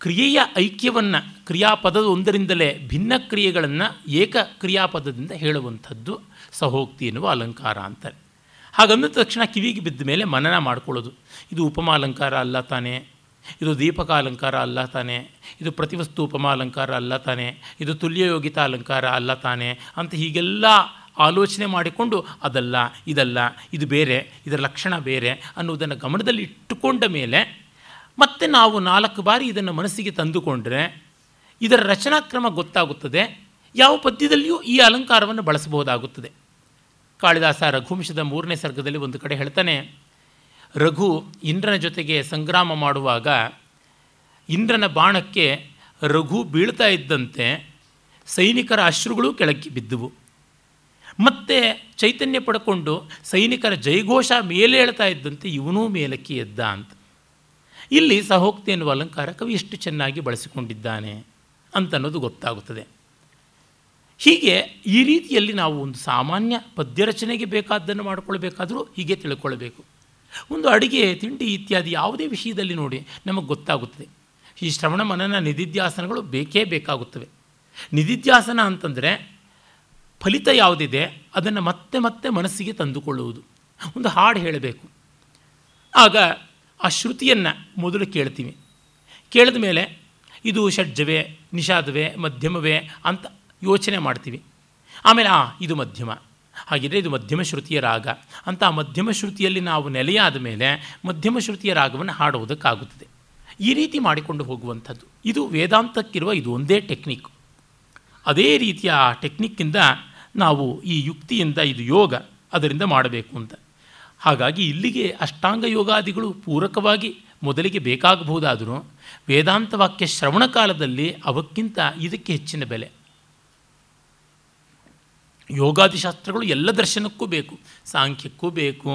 ಕ್ರಿಯೆಯ ಐಕ್ಯವನ್ನು ಕ್ರಿಯಾಪದದ ಒಂದರಿಂದಲೇ ಭಿನ್ನ ಕ್ರಿಯೆಗಳನ್ನು ಏಕ ಕ್ರಿಯಾಪದದಿಂದ ಹೇಳುವಂಥದ್ದು ಸಹೋಕ್ತಿ ಎನ್ನುವ ಅಲಂಕಾರ ಅಂತಾರೆ. ಹಾಗಂದ ತಕ್ಷಣ ಕಿವಿಗೆ ಬಿದ್ದ ಮೇಲೆ ಮನನ ಮಾಡ್ಕೊಳ್ಳೋದು. ಇದು ಉಪಮಾಲಂಕಾರ ಅಲ್ಲ ತಾನೇ? ಇದು ದೀಪಕ ಅಲಂಕಾರ ಅಲ್ಲ ತಾನೆ, ಇದು ಪ್ರತಿವಸ್ತು ಉಪಮಾಲಂಕಾರ ಅಲ್ಲ ತಾನೆ, ಇದು ತುಲ್ಯಯೋಗಿತ ಅಲಂಕಾರ ಅಲ್ಲ ತಾನೆ ಅಂತ ಹೀಗೆಲ್ಲ ಆಲೋಚನೆ ಮಾಡಿಕೊಂಡು ಅದಲ್ಲ, ಇದಲ್ಲ, ಇದು ಬೇರೆ, ಇದರ ಲಕ್ಷಣ ಬೇರೆ ಅನ್ನುವುದನ್ನು ಗಮನದಲ್ಲಿ ಇಟ್ಟುಕೊಂಡ ಮೇಲೆ ಮತ್ತೆ ನಾವು ನಾಲ್ಕು ಬಾರಿ ಇದನ್ನು ಮನಸ್ಸಿಗೆ ತಂದುಕೊಂಡ್ರೆ ಇದರ ರಚನಾಕ್ರಮ ಗೊತ್ತಾಗುತ್ತದೆ, ಯಾವ ಪದ್ಯದಲ್ಲಿಯೂ ಈ ಅಲಂಕಾರವನ್ನು ಬಳಸಬಹುದಾಗುತ್ತದೆ. ಕಾಳಿದಾಸ ರಘುವಂಶದ ಮೂರನೇ ಸರ್ಗದಲ್ಲಿ ಒಂದು ಕಡೆ ಹೇಳ್ತಾನೆ ರಘು ಇಂದ್ರನ ಜೊತೆಗೆ ಸಂಗ್ರಾಮ ಮಾಡುವಾಗ ಇಂದ್ರನ ಬಾಣಕ್ಕೆ ರಘು ಬೀಳ್ತಾ ಇದ್ದಂತೆ ಸೈನಿಕರ ಅಶ್ರುಗಳು ಕೆಳಕ್ಕೆ ಬಿದ್ದುವು. ಮತ್ತೆ ಚೈತನ್ಯ ಪಡ್ಕೊಂಡು ಸೈನಿಕರ ಜೈಘೋಷ ಮೇಲೆ ಹೇಳ್ತಾ ಇದ್ದಂತೆ ಇವನೂ ಮೇಲಕ್ಕೆ ಎದ್ದ ಅಂತ. ಇಲ್ಲಿ ಸಹೋಕ್ತಿ ಎನ್ನುವ ಅಲಂಕಾರ ಕವಿ ಎಷ್ಟು ಚೆನ್ನಾಗಿ ಬಳಸಿಕೊಂಡಿದ್ದಾನೆ ಅಂತನ್ನೋದು ಗೊತ್ತಾಗುತ್ತದೆ. ಹೀಗೆ ಈ ರೀತಿಯಲ್ಲಿ ನಾವು ಒಂದು ಸಾಮಾನ್ಯ ಪದ್ಯ ರಚನೆಗೆ ಬೇಕಾದ್ದನ್ನು ಮಾಡಿಕೊಳ್ಬೇಕಾದರೂ ಹೀಗೆ ತಿಳ್ಕೊಳ್ಬೇಕು. ಒಂದು ಅಡುಗೆ, ತಿಂಡಿ ಇತ್ಯಾದಿ ಯಾವುದೇ ವಿಷಯದಲ್ಲಿ ನೋಡಿ ನಮಗೆ ಗೊತ್ತಾಗುತ್ತದೆ. ಈ ಶ್ರವಣ ಮನನ ನಿಧಿಧ್ಯಾಸನಗಳು ಬೇಕೇ ಬೇಕಾಗುತ್ತವೆ. ನಿಧಿಧ್ಯಾಸನ ಅಂತಂದರೆ ಫಲಿತ ಯಾವುದಿದೆ ಅದನ್ನು ಮತ್ತೆ ಮತ್ತೆ ಮನಸ್ಸಿಗೆ ತಂದುಕೊಳ್ಳುವುದು. ಒಂದು ಹಾಡು ಹೇಳಬೇಕು. ಆಗ ಆ ಶ್ರುತಿಯನ್ನು ಮೊದಲು ಕೇಳ್ತೀವಿ. ಕೇಳಿದ ಮೇಲೆ ಇದು ಷಡ್ಜವೇ, ನಿಷಾದವೇ, ಮಧ್ಯಮವೇ ಅಂತ ಯೋಚನೆ ಮಾಡ್ತೀವಿ. ಆಮೇಲೆ, ಆ, ಇದು ಮಧ್ಯಮ. ಹಾಗಿದ್ರೆ ಇದು ಮಧ್ಯಮ ಶ್ರುತಿಯ ರಾಗ. ಅಂತ ಆ ಮಧ್ಯಮ ಶ್ರುತಿಯಲ್ಲಿ ನಾವು ನೆಲೆಯಾದ ಮೇಲೆ ಮಧ್ಯಮ ಶ್ರುತಿಯ ರಾಗವನ್ನು ಹಾಡುವುದಕ್ಕಾಗುತ್ತದೆ. ಈ ರೀತಿ ಮಾಡಿಕೊಂಡು ಹೋಗುವಂಥದ್ದು. ಇದು ವೇದಾಂತಕ್ಕಿರುವ ಇದು ಒಂದೇ ಟೆಕ್ನಿಕ್. ಅದೇ ರೀತಿಯ ಆ ಟೆಕ್ನಿಕ್ಕಿಂದ ನಾವು ಈ ಯುಕ್ತಿಯಿಂದ ಇದು ಯೋಗ ಅದರಿಂದ ಮಾಡಬೇಕು ಅಂತ. ಹಾಗಾಗಿ ಇಲ್ಲಿಗೆ ಅಷ್ಟಾಂಗ ಯೋಗಾದಿಗಳು ಪೂರಕವಾಗಿ ಮೊದಲಿಗೆ ಬೇಕಾಗಬಹುದಾದರೂ ವೇದಾಂತ ವಾಕ್ಯ ಶ್ರವಣ ಕಾಲದಲ್ಲಿ ಅವಕ್ಕಿಂತ ಇದಕ್ಕೆ ಹೆಚ್ಚಿನ ಬೆಲೆ. ಯೋಗಾದಿಶಾಸ್ತ್ರಗಳು ಎಲ್ಲ ದರ್ಶನಕ್ಕೂ ಬೇಕು. ಸಾಂಖ್ಯಕ್ಕೂ ಬೇಕು,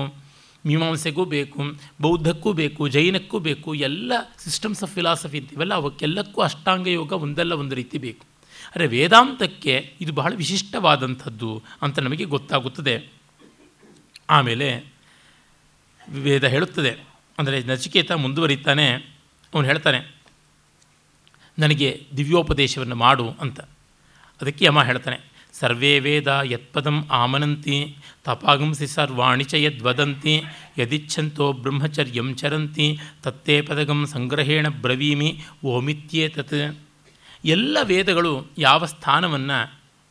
ಮೀಮಾಂಸೆಗೂ ಬೇಕು, ಬೌದ್ಧಕ್ಕೂ ಬೇಕು, ಜೈನಕ್ಕೂ ಬೇಕು, ಎಲ್ಲ ಸಿಸ್ಟಮ್ಸ್ ಆಫ್ ಫಿಲಾಸಫಿ ಅಂತೀವಲ್ಲ ಅವಕ್ಕೆಲ್ಲಕ್ಕೂ ಅಷ್ಟಾಂಗ ಯೋಗ ಒಂದಲ್ಲ ಒಂದು ರೀತಿ ಬೇಕು. ಆದರೆ ವೇದಾಂತಕ್ಕೆ ಇದು ಬಹಳ ವಿಶಿಷ್ಟವಾದಂಥದ್ದು ಅಂತ ನಮಗೆ ಗೊತ್ತಾಗುತ್ತದೆ. ಆಮೇಲೆ ವೇದ ಹೇಳುತ್ತದೆ. ಅಂದರೆ ನಚಿಕೇತ ಮುಂದುವರಿತಾನೆ. ಅವನು ಹೇಳ್ತಾನೆ, ನನಗೆ ದಿವ್ಯೋಪದೇಶವನ್ನು ಮಾಡು ಅಂತ. ಅದಕ್ಕೆ ಯಮ ಹೇಳ್ತಾನೆ. ಸರ್ವೇ ವೇದ ಯತ್ಪದಂ ಆಮನಂತಿ ತಪಾಗಂಸಿ ಸರ್ವಾಣಿ ಚ ಯದ್ವದಂತಿ, ಯದಿಚ್ಛಂತೋ ಬ್ರಹ್ಮಚರ್ಯಂ ಚರಂತಿ, ತತ್ತೇ ಪದಗಂ ಸಂಗ್ರಹೇಣ ಬ್ರವೀಮಿ ಓಮಿತ್ಯೇತತ್ ಎಲ್ಲ ವೇದಗಳು ಯಾವ ಸ್ಥಾನವನ್ನು,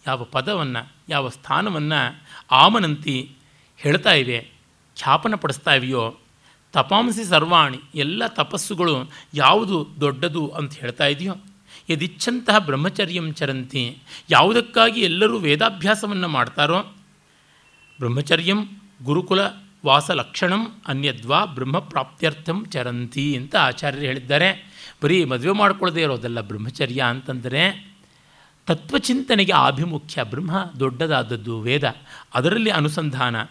ಯಾವ ಪದವನ್ನು, ಯಾವ ಸ್ಥಾನವನ್ನು ಆಮನಂತಿ ಹೇಳ್ತಾ ಇವೆ ಖ್ಯಾಪನ ಪಡಿಸ್ತಾ ಇವೆಯೋ, ತಪಾಂಸಿ ಸರ್ವಾಣಿ ಎಲ್ಲ ತಪಸ್ಸುಗಳು ಯಾವುದು ದೊಡ್ಡದು ಅಂತ ಹೇಳ್ತಾ ಇದೆಯೋ ಯದಿಚ್ಛಂತಹ ಬ್ರಹ್ಮಚರ್ಯಂ ಚರಂತಿ, ಯಾವುದಕ್ಕಾಗಿ ಎಲ್ಲರೂ ವೇದಾಭ್ಯಾಸವನ್ನು ಮಾಡ್ತಾರೋ? ಬ್ರಹ್ಮಚರ್ಯಂ ಗುರುಕುಲ ವಾಸ ಲಕ್ಷಣಂ ಅನ್ಯದ್ವಾ ಬ್ರಹ್ಮ ಪ್ರಾಪ್ತ್ಯರ್ಥಂ ಚರಂತಿ ಅಂತ ಆಚಾರ್ಯರು ಹೇಳಿದ್ದಾರೆ. ಬರೀ ಮದುವೆ ಮಾಡ್ಕೊಳ್ಳದೇ ಇರೋದಲ್ಲ ಬ್ರಹ್ಮಚರ್ಯ ಅಂತಂದರೆ, ತತ್ವಚಿಂತನೆಗೆ ಆಭಿಮುಖ್ಯ ಬ್ರಹ್ಮ ದೊಡ್ಡದಾದದ್ದು ವೇದ. ಅದರಲ್ಲಿ ಅನುಸಂಧಾನ.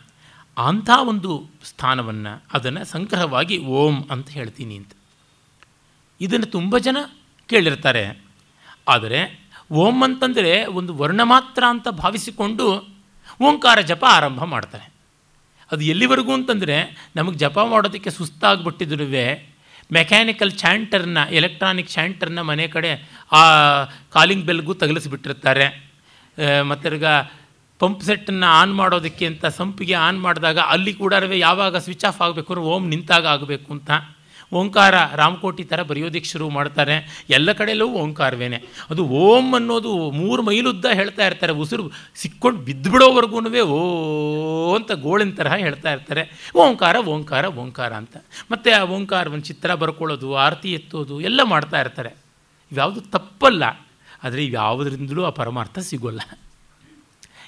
ಅಂಥ ಒಂದು ಸ್ಥಾನವನ್ನು ಅದನ್ನು ಸಂಗ್ರಹವಾಗಿ ಓಂ ಅಂತ ಹೇಳ್ತೀನಿ ಅಂತ. ಇದನ್ನು ತುಂಬ ಜನ ಕೇಳಿರ್ತಾರೆ. ಆದರೆ ಓಂ ಅಂತಂದರೆ ಒಂದು ವರ್ಣ ಮಾತ್ರ ಅಂತ ಭಾವಿಸಿಕೊಂಡು ಓಂಕಾರ ಜಪ ಆರಂಭ ಮಾಡ್ತಾರೆ ಅದು ಎಲ್ಲಿವರೆಗೂ ಅಂತಂದರೆ ನಮಗೆ ಜಪ ಮಾಡೋದಕ್ಕೆ ಸುಸ್ತಾಗ್ಬಿಟ್ಟಿದ್ರು ಮೆಕ್ಯಾನಿಕಲ್ ಚಾಂಟರ್ನ, ಎಲೆಕ್ಟ್ರಾನಿಕ್ ಚಾಂಟರ್ನ ಮನೆ ಕಡೆ ಆ ಕಾಲಿಂಗ್ ಬೆಲ್ಗೂ ತಗಲಿಸಿಬಿಟ್ಟಿರ್ತಾರೆ. ಮತ್ತು ಪಂಪ್ ಸೆಟ್ಟನ್ನು ಆನ್ ಮಾಡೋದಕ್ಕೆ ಅಂತ ಸಂಪಿಗೆ ಆನ್ ಮಾಡಿದಾಗ ಅಲ್ಲಿ ಕೂಡ ಯಾವಾಗ ಸ್ವಿಚ್ ಆಫ್ ಆಗಬೇಕು ಓಮ್ ನಿಂತಾಗ ಆಗಬೇಕು ಅಂತ. ಓಂಕಾರ ರಾಮಕೋಟಿ ಥರ ಬರೆಯೋದಕ್ಕೆ ಶುರು ಮಾಡ್ತಾರೆ. ಎಲ್ಲ ಕಡೆಯಲ್ಲೂ ಓಂಕಾರವೇನೆ. ಅದು ಓಂ ಅನ್ನೋದು ಮೂರು ಮೈಲುದ್ದ ಹೇಳ್ತಾ ಇರ್ತಾರೆ. ಉಸಿರು ಸಿಕ್ಕೊಂಡು ಬಿದ್ದುಬಿಡೋವರೆಗೂ ಓ ಅಂತ ಗೋಳಿನ ತರಹ ಹೇಳ್ತಾ ಇರ್ತಾರೆ. ಓಂಕಾರ ಓಂಕಾರ ಓಂಕಾರ ಅಂತ. ಮತ್ತು ಆ ಓಂಕಾರ ಒಂದು ಚಿತ್ರ ಬರ್ಕೊಳ್ಳೋದು, ಆರತಿ ಎತ್ತೋದು ಎಲ್ಲ ಮಾಡ್ತಾ ಇರ್ತಾರೆ. ಇವ್ಯಾವುದು ತಪ್ಪಲ್ಲ. ಆದರೆ ಇವ್ಯಾವುದರಿಂದಲೂ ಆ ಪರಮಾರ್ಥ ಸಿಗೋಲ್ಲ.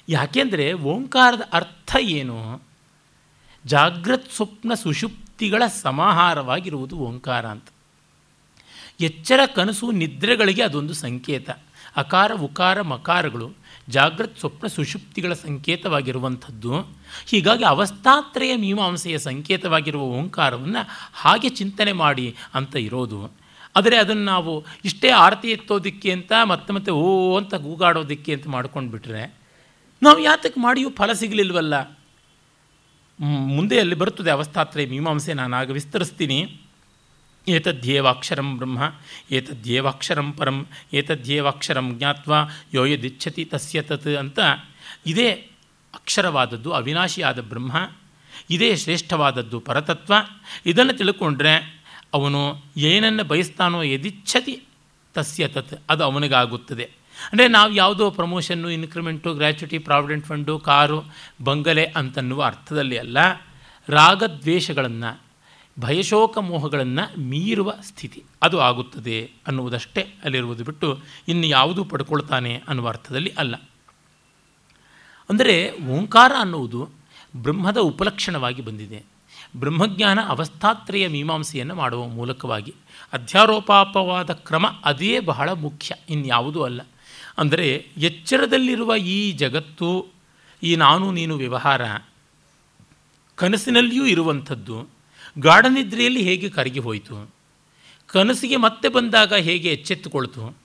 ಯಾಕೆಂದರೆ ಓಂಕಾರದ ಅರ್ಥ ಏನು? ಜಾಗ್ರತ್ ಸ್ವಪ್ನ ಸುಷುಪ್ತಿಗಳ ಸಮಾಹಾರವಾಗಿರುವುದು ಓಂಕಾರ ಅಂತ. ಎಚ್ಚರ, ಕನಸು, ನಿದ್ರೆಗಳಿಗೆ ಅದೊಂದು ಸಂಕೇತ. ಅಕಾರ, ಉಕಾರ, ಮಕಾರಗಳು ಜಾಗೃತ್ ಸ್ವಪ್ನ, ಸುಷುಪ್ತಿಗಳ ಸಂಕೇತವಾಗಿರುವಂಥದ್ದು. ಹೀಗಾಗಿ ಅವಸ್ಥಾತ್ರಯ ಮೀಮಾಂಸೆಯ ಸಂಕೇತವಾಗಿರುವ ಓಂಕಾರವನ್ನು ಹಾಗೆ ಚಿಂತನೆ ಮಾಡಿ ಅಂತ ಇರೋದು. ಆದರೆ ಅದನ್ನು ನಾವು ಇಷ್ಟೇ ಆರತಿ ಎತ್ತೋದಕ್ಕೆ ಅಂತ ಮತ್ತೆ ಮತ್ತೆ ಓ ಅಂತ ಗೂಗಾಡೋದಕ್ಕೆ ಅಂತ ಮಾಡ್ಕೊಂಡು ಬಿಟ್ರೆ ನಾವು ಯಾತಕ್ಕೆ ಮಾಡಿಯೂ ಫಲ ಸಿಗಲಿಲ್ವಲ್ಲ? ಮುಂದೆ ಅಲ್ಲಿ ಬರುತ್ತದೆ ಅವಸ್ಥಾತ್ರಯ ಮೀಮಾಂಸೆ. ನಾನು ಆಗ ವಿಸ್ತರಿಸ್ತೀನಿ. ಏತದ್ಯೇವಾಕ್ಷರಂ ಬ್ರಹ್ಮ, ಏತದ್ಯೇವಾಕ್ಷರಂ ಪರಂ, ಏತದ್ಯೇವಾಕ್ಷರಂ ಜ್ಞಾತ್ವ ಯೋ ಯದಿಚ್ಛತಿ ತಸ್ಯ ತತ್ ಅಂತ ಇದೇ ಅಕ್ಷರವಾದದ್ದು, ಅವಿನಾಶಿಯಾದ ಬ್ರಹ್ಮ, ಇದೇ ಶ್ರೇಷ್ಠವಾದದ್ದು ಪರತತ್ವ. ಇದನ್ನು ತಿಳ್ಕೊಂಡ್ರೆ ಅವನು ಏನನ್ನು ಬಯಸ್ತಾನೋ ಯದಿಚ್ಛತಿ ತಸ್ಯ ತತ್ ಅದು ಅವನಿಗಾಗುತ್ತದೆ. ಅಂದರೆ ನಾವು ಯಾವುದೋ promotion increment gratuity provident fund car, ಬಂಗಲೆ ಅಂತನ್ನುವ ಅರ್ಥದಲ್ಲಿ ಅಲ್ಲ. ರಾಗದ್ವೇಷಗಳನ್ನು, ಭಯಶೋಕ ಮೋಹಗಳನ್ನು ಮೀರುವ ಸ್ಥಿತಿ ಅದು ಆಗುತ್ತದೆ ಅನ್ನುವುದಷ್ಟೇ ಅಲ್ಲಿರುವುದು ಬಿಟ್ಟು ಇನ್ನು ಯಾವುದೂ ಪಡ್ಕೊಳ್ತಾನೆ ಅನ್ನುವ ಅರ್ಥದಲ್ಲಿ ಅಲ್ಲ. ಅಂದರೆ ಓಂಕಾರ ಅನ್ನುವುದು ಬ್ರಹ್ಮದ ಉಪಲಕ್ಷಣವಾಗಿ ಬಂದಿದೆ. ಬ್ರಹ್ಮಜ್ಞಾನ ಅವಸ್ಥಾತ್ರಯ ಮೀಮಾಂಸೆಯನ್ನು ಮಾಡುವ ಮೂಲಕವಾಗಿ ಅಧ್ಯಾರೋಪಾಪವಾದ ಕ್ರಮ ಅದೇ ಬಹಳ ಮುಖ್ಯ, ಇನ್ಯಾವುದೂ ಅಲ್ಲ. ಅಂದರೆ ಎಚ್ಚರದಲ್ಲಿರುವ ಈ ಜಗತ್ತು, ಈ ನಾನು ನೀನು ವ್ಯವಹಾರ, ಕನಸಿನಲ್ಲಿಯೂ ಇರುವಂಥದ್ದು, ಗಾಢನಿದ್ರೆಯಲ್ಲಿ ಹೇಗೆ ಕರಗಿ ಹೋಯಿತು, ಕನಸಿಗೆ ಮತ್ತೆ ಬಂದಾಗ ಹೇಗೆ ಎಚ್ಚೆತ್ತುಕೊಳ್ತು,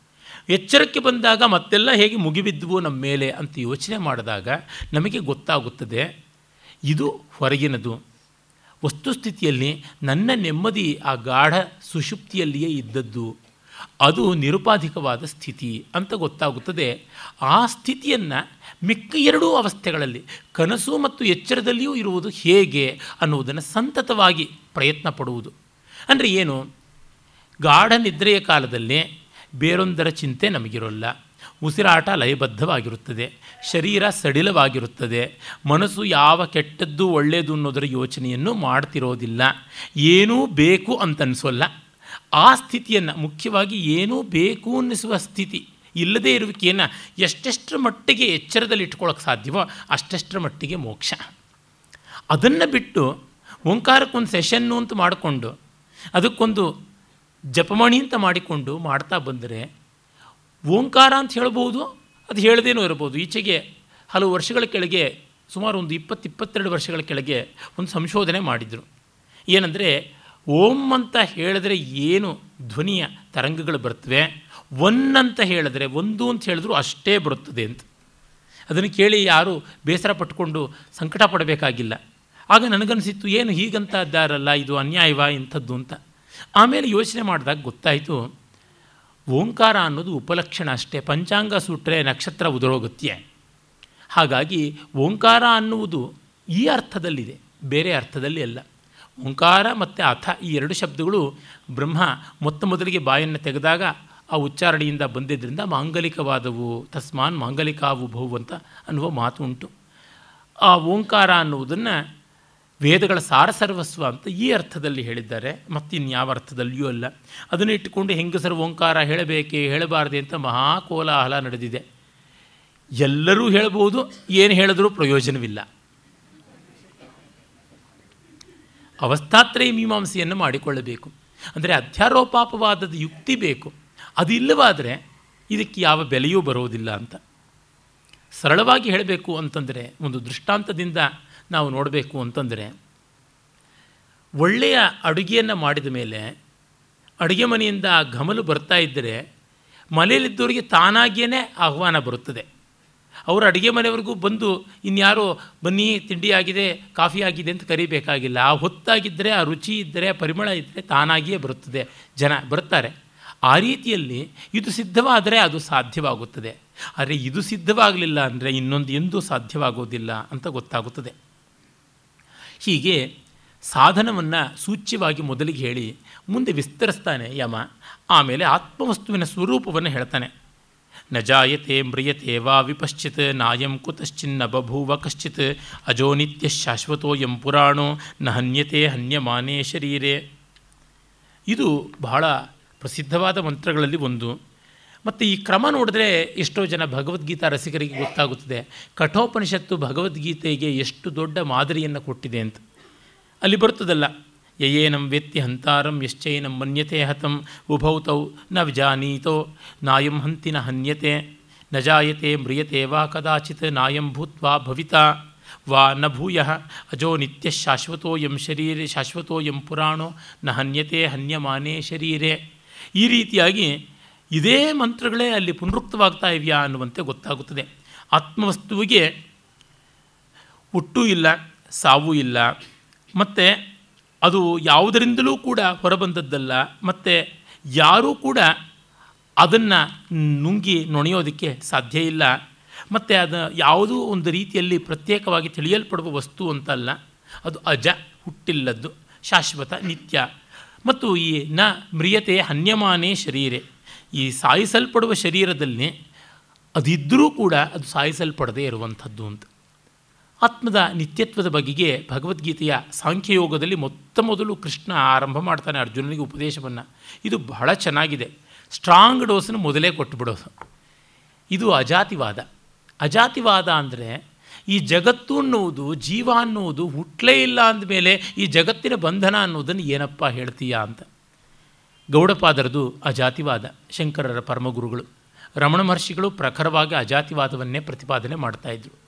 ಎಚ್ಚರಕ್ಕೆ ಬಂದಾಗ ಮತ್ತೆಲ್ಲ ಹೇಗೆ ಮುಗಿಬಿದ್ವು ನಮ್ಮ ಮೇಲೆ ಅಂತ ಯೋಚನೆ ಮಾಡಿದಾಗ ನಮಗೆ ಗೊತ್ತಾಗುತ್ತದೆ, ಇದು ಹೊರಗಿನದು. ವಸ್ತುಸ್ಥಿತಿಯಲ್ಲಿ ನನ್ನ ನೆಮ್ಮದಿ ಆ ಗಾಢ ಸುಷುಪ್ತಿಯಲ್ಲಿಯೇ ಇದ್ದದ್ದು. ಅದು ನಿರುಪಾಧಿಕವಾದ ಸ್ಥಿತಿ ಅಂತ ಗೊತ್ತಾಗುತ್ತದೆ. ಆ ಸ್ಥಿತಿಯನ್ನು ಮಿಕ್ಕ ಎರಡೂ ಅವಸ್ಥೆಗಳಲ್ಲಿ, ಕನಸು ಮತ್ತು ಎಚ್ಚರದಲ್ಲಿಯೂ ಇರುವುದು ಹೇಗೆ ಅನ್ನುವುದನ್ನು ಸಂತತವಾಗಿ ಪ್ರಯತ್ನ ಪಡುವುದು ಅಂದರೆ ಏನು? ಗಾಢ ನಿದ್ರೆಯ ಕಾಲದಲ್ಲಿ ಬೇರೊಂದರ ಚಿಂತೆ ನಮಗಿರೋಲ್ಲ. ಉಸಿರಾಟ ಲಯಬದ್ಧವಾಗಿರುತ್ತದೆ. ಶರೀರ ಸಡಿಲವಾಗಿರುತ್ತದೆ. ಮನಸ್ಸು ಯಾವ ಕೆಟ್ಟದ್ದು ಒಳ್ಳೆಯದು ಅನ್ನೋದರ ಯೋಚನೆಯನ್ನು ಮಾಡ್ತಿರೋದಿಲ್ಲ. ಏನೂ ಬೇಕು ಅಂತನಿಸೋಲ್ಲ. ಆ ಸ್ಥಿತಿಯನ್ನು, ಮುಖ್ಯವಾಗಿ ಏನೂ ಬೇಕು ಅನ್ನಿಸುವ ಸ್ಥಿತಿ ಇಲ್ಲದೇ ಇರುವಿಕೆಯನ್ನು ಎಷ್ಟೆಷ್ಟರ ಮಟ್ಟಿಗೆ ಎಚ್ಚರದಲ್ಲಿ ಇಟ್ಕೊಳ್ಳೋಕೆ ಸಾಧ್ಯವೋ ಅಷ್ಟೆಷ್ಟರ ಮಟ್ಟಿಗೆ ಮೋಕ್ಷ. ಅದನ್ನು ಬಿಟ್ಟು ಓಂಕಾರಕ್ಕೊಂದು ಸೆಷನ್ನು ಅಂತ ಮಾಡಿಕೊಂಡು, ಅದಕ್ಕೊಂದು ಜಪಮಣಿ ಅಂತ ಮಾಡಿಕೊಂಡು ಮಾಡ್ತಾ ಬಂದರೆ ಓಂಕಾರ ಅಂತ ಹೇಳ್ಬೋದು, ಅದು ಹೇಳದೇನೂ ಇರ್ಬೋದು ಈಚೆಗೆ ಹಲವು ವರ್ಷಗಳ ಕೆಳಗೆ, ಸುಮಾರು ಒಂದು ಇಪ್ಪತ್ತು, ಇಪ್ಪತ್ತೆರಡು ವರ್ಷಗಳ ಕೆಳಗೆ ಒಂದು ಸಂಶೋಧನೆ ಮಾಡಿದರು. ಏನಂದರೆ ಓಂ ಅಂತ ಹೇಳಿದ್ರೆ ಏನು ಧ್ವನಿಯ ತರಂಗಗಳು ಬರ್ತವೆ? ಒನ್ ಅಂತ ಹೇಳಿದ್ರೆ ಒಂದು ಅಂತ ಹೇಳಿದ್ರು ಅಷ್ಟೇ ಬರುತ್ತದೆ ಅಂತ. ಅದನ್ನು ಕೇಳಿ ಯಾರು ಬೇಸರ ಪಟ್ಕೊಂಡು ಸಂಕಟ ಪಡಬೇಕಾಗಿಲ್ಲ. ಆಗ ನನಗನ್ನಿಸಿತ್ತು ಏನು ಹೀಗಂತ ಇದ್ದಾರಲ್ಲ ಇದು ಅನ್ಯಾಯವ ಇಂಥದ್ದು ಅಂತ. ಆಮೇಲೆ ಯೋಚನೆ ಮಾಡಿದಾಗ ಗೊತ್ತಾಯಿತು, ಓಂಕಾರ ಅನ್ನೋದು ಉಪಲಕ್ಷಣ ಅಷ್ಟೇ, ಪಂಚಾಂಗ ಸುಟ್ಟರೆ ನಕ್ಷತ್ರ ಉದುರೋಗುತ್ತೆ ಹಾಗಾಗಿ ಓಂಕಾರ ಅನ್ನುವುದು ಈ ಅರ್ಥದಲ್ಲಿದೆ, ಬೇರೆ ಅರ್ಥದಲ್ಲಿ ಅಲ್ಲ. ಓಂಕಾರ ಮತ್ತು ಅಥ ಈ ಎರಡು ಶಬ್ದಗಳು ಬ್ರಹ್ಮ ಮೊತ್ತ ಮೊದಲಿಗೆ ಬಾಯನ್ನು ತೆಗೆದಾಗ ಆ ಉಚ್ಚಾರಣೆಯಿಂದ ಬಂದಿದ್ದರಿಂದ ಮಾಂಗಲಿಕವಾದವು, ತಸ್ಮಾನ್ ಮಾಂಗಲಿಕಾವು ಅಂತ ಅನ್ನುವ ಮಾತು ಉಂಟು. ಆ ಓಂಕಾರ ಅನ್ನುವುದನ್ನು ವೇದಗಳ ಸಾರಸರ್ವಸ್ವ ಅಂತ ಈ ಅರ್ಥದಲ್ಲಿ ಹೇಳಿದ್ದಾರೆ, ಮತ್ತಿನ್ಯಾವ ಅರ್ಥದಲ್ಲಿಯೂ ಅಲ್ಲ. ಅದನ್ನು ಇಟ್ಟುಕೊಂಡು ಹೆಂಗಸರು ಓಂಕಾರ ಹೇಳಬೇಕೆ, ಹೇಳಬಾರದೆ ಅಂತ ಮಹಾಕೋಲಾಹಲ ನಡೆದಿದೆ. ಎಲ್ಲರೂ ಹೇಳ್ಬೋದು, ಏನು ಹೇಳಿದ್ರೂ ಪ್ರಯೋಜನವಿಲ್ಲ. ಅವಸ್ಥಾತ್ರಯ ಮೀಮಾಂಸೆಯನ್ನು ಮಾಡಿಕೊಳ್ಳಬೇಕು. ಅಂದರೆ ಅಧ್ಯಾರೋಪಾಪವಾದದ ಯುಕ್ತಿ ಬೇಕು. ಅದು ಇಲ್ಲವಾದರೆ ಇದಕ್ಕೆ ಯಾವ ಬೆಲೆಯೂ ಬರೋದಿಲ್ಲ ಅಂತ. ಸರಳವಾಗಿ ಹೇಳಬೇಕು ಅಂತಂದರೆ, ಒಂದು ದೃಷ್ಟಾಂತದಿಂದ ನಾವು ನೋಡಬೇಕು ಅಂತಂದರೆ, ಒಳ್ಳೆಯ ಅಡುಗೆಯನ್ನು ಮಾಡಿದ ಮೇಲೆ, ಅಡುಗೆ ಮನೆಯಿಂದ ಆ ಘಮಲು ಬರ್ತಾ ಇದ್ದರೆ ಮನೆಯಲ್ಲಿದ್ದವರಿಗೆ ತಾನಾಗಿಯೇ ಆಹ್ವಾನ ಬರುತ್ತದೆ. ಅವರು ಅಡುಗೆ ಮನೆಯವರೆಗೂ ಬಂದು, ಇನ್ಯಾರೋ ಬನ್ನಿ, ತಿಂಡಿ ಆಗಿದೆ, ಕಾಫಿ ಆಗಿದೆ ಅಂತ ಕರಿಬೇಕಾಗಿಲ್ಲ. ಆ ಹೊತ್ತಾಗಿದ್ದರೆ ಆ ರುಚಿ ಇದ್ದರೆ ಪರಿಮಳ ಇದ್ದರೆ ತಾನಾಗಿಯೇ ಬರುತ್ತದೆ. ಜನ ಬರ್ತಾರೆ ಆ ರೀತಿಯಲ್ಲಿ ಇದು ಸಿದ್ಧವಾದರೆ ಅದು ಸಾಧ್ಯವಾಗುತ್ತದೆ. ಆದರೆ ಇದು ಸಿದ್ಧವಾಗಲಿಲ್ಲ ಅಂದರೆ ಇನ್ನೊಂದು ಎಂದೂ ಸಾಧ್ಯವಾಗೋದಿಲ್ಲ ಅಂತ ಗೊತ್ತಾಗುತ್ತದೆ. ಹೀಗೆ ಸಾಧನವನ್ನು ಸೂಚ್ಯವಾಗಿ ಮೊದಲಿಗೆ ಹೇಳಿ, ಮುಂದೆ ವಿಸ್ತರಿಸ್ತಾನೆ ಯಮ, ಆಮೇಲೆ ಆತ್ಮವಸ್ತುವಿನ ಸ್ವರೂಪವನ್ನು ಹೇಳ್ತಾನೆ. ನ ಜಾಯತೆ ಮ್ರಿಯತೆ ವಾ ವಿಪಶ್ಚಿತ್ ನಾಯಂ ಕುತಶ್ಚಿನ್ನ ಬಭೂವ ಕಶ್ಚಿತ್ ಅಜೋ ನಿತ್ಯ ಶಾಶ್ವತೋಯಂ ಪುರಾಣೋ ನ ಹನ್ಯತೆ ಹನ್ಯಮಾನೇ ಶರೀರೆ. ಇದು ಬಹಳ ಪ್ರಸಿದ್ಧವಾದ ಮಂತ್ರಗಳಲ್ಲಿ ಒಂದು. ಮತ್ತು ಈ ಕ್ರಮ ನೋಡಿದ್ರೆ ಎಷ್ಟೋ ಜನ ಭಗವದ್ಗೀತಾ ರಸಿಕರಿಗೆ ಗೊತ್ತಾಗುತ್ತದೆ. ಕಠೋಪನಿಷತ್ತು ಭಗವದ್ಗೀತೆಗೆ ಎಷ್ಟು ದೊಡ್ಡ ಮಾದರಿಯನ್ನು ಕೊಟ್ಟಿದೆ ಅಂತ. ಅಲ್ಲಿ ಬರ್ತದಲ್ಲ ಯಯೇನಂ ವೆತ್ತಿ ಹಂತಾರಂ ಯಶ್ಚೈನಂ ಮನ್ಯತೆ ಹತಂ ಉಭೌತೌ ನ ವಿಜಾನೀತೋ, ನಾಯಂ ಹಂತಿ ನ ಹನ್ಯತೆ, ನ ಜಾಯತೆ ಮ್ರಿಯತೆ ವಾ ಕದಾಚಿತ್ ನಾಯಂ ಭೂತ್ವಾ ಭವಿತಾ, ವಾ ನ ಭೂಯ ಅಜೋ ನಿತ್ಯ ಶಾಶ್ವತೋಯಂ ಶರೀರೆ, ಶಾಶ್ವತೋಯಂ ಪುರಾಣೋ ನ ಹನ್ಯತೆ ಹನ್ಯಮಾನೇ ಶರೀರೆ. ಈ ರೀತಿಯಾಗಿ ಇದೇ ಮಂತ್ರಗಳೇ ಅಲ್ಲಿ ಪುನರುಕ್ತವಾಗ್ತಾ ಇವೆಯಾ ಅನ್ನುವಂತೆ ಗೊತ್ತಾಗುತ್ತದೆ. ಆತ್ಮವಸ್ತುವಿಗೆ ಹುಟ್ಟು ಇಲ್ಲ, ಸಾವು ಇಲ್ಲ, ಮತ್ತು ಅದು ಯಾವುದರಿಂದಲೂ ಕೂಡ ಹೊರಬಂದದ್ದಲ್ಲ, ಮತ್ತು ಯಾರೂ ಕೂಡ ಅದನ್ನು ನುಂಗಿ ನೊಣೆಯೋದಕ್ಕೆ ಸಾಧ್ಯ ಇಲ್ಲ. ಮತ್ತು ಅದು ಯಾವುದೂ ಒಂದು ರೀತಿಯಲ್ಲಿ ಪ್ರತ್ಯೇಕವಾಗಿ ತಿಳಿಯಲ್ಪಡುವ ವಸ್ತು ಅಂತಲ್ಲ, ಅದು ಅಜ, ಹುಟ್ಟಿಲ್ಲದ್ದು, ಶಾಶ್ವತ, ನಿತ್ಯ. ಮತ್ತು ಈ ನ ಮ್ರಿಯತೆ ಹನ್ಯಮಾನೇ ಶರೀರೆ. ಈ ಸಾಯಿಸಲ್ಪಡುವ ಶರೀರದಲ್ಲಿ ಅದಿದ್ದರೂ ಕೂಡ ಅದು ಸಾಯಿಸಲ್ಪಡದೇ ಇರುವಂಥದ್ದು ಅಂತ. ಆತ್ಮದ ನಿತ್ಯತ್ವದ ಬಗೆಗೆ ಭಗವದ್ಗೀತೆಯ ಸಾಂಖ್ಯಯೋಗದಲ್ಲಿ ಮೊತ್ತ ಮೊದಲು ಕೃಷ್ಣ ಆರಂಭ ಮಾಡ್ತಾನೆ ಅರ್ಜುನನಿಗೆ ಉಪದೇಶವನ್ನು. ಇದು ಬಹಳ ಚೆನ್ನಾಗಿದೆ. ಸ್ಟ್ರಾಂಗ್ ಡೋಸನ್ನು ಮೊದಲೇ ಕೊಟ್ಟುಬಿಡೋದು ಇದು ಅಜಾತಿವಾದ. ಅಜಾತಿವಾದ ಅಂದರೆ ಈ ಜಗತ್ತು ಅನ್ನುವುದು ಜೀವ ಅನ್ನುವುದು ಹುಟ್ಟಲೇ ಇಲ್ಲ ಅಂದಮೇಲೆ ಈ ಜಗತ್ತಿನ ಬಂಧನ ಅನ್ನೋದನ್ನು ಏನಪ್ಪ ಹೇಳ್ತೀಯಾ ಅಂತ. ಗೌಡಪಾದರದು ಅಜಾತಿವಾದ, ಶಂಕರರ ಪರಮಗುರುಗಳು. ರಮಣ ಮಹರ್ಷಿಗಳು ಪ್ರಖರವಾಗಿ ಅಜಾತಿವಾದವನ್ನೇ ಪ್ರತಿಪಾದನೆ ಮಾಡ್ತಾಯಿದ್ರು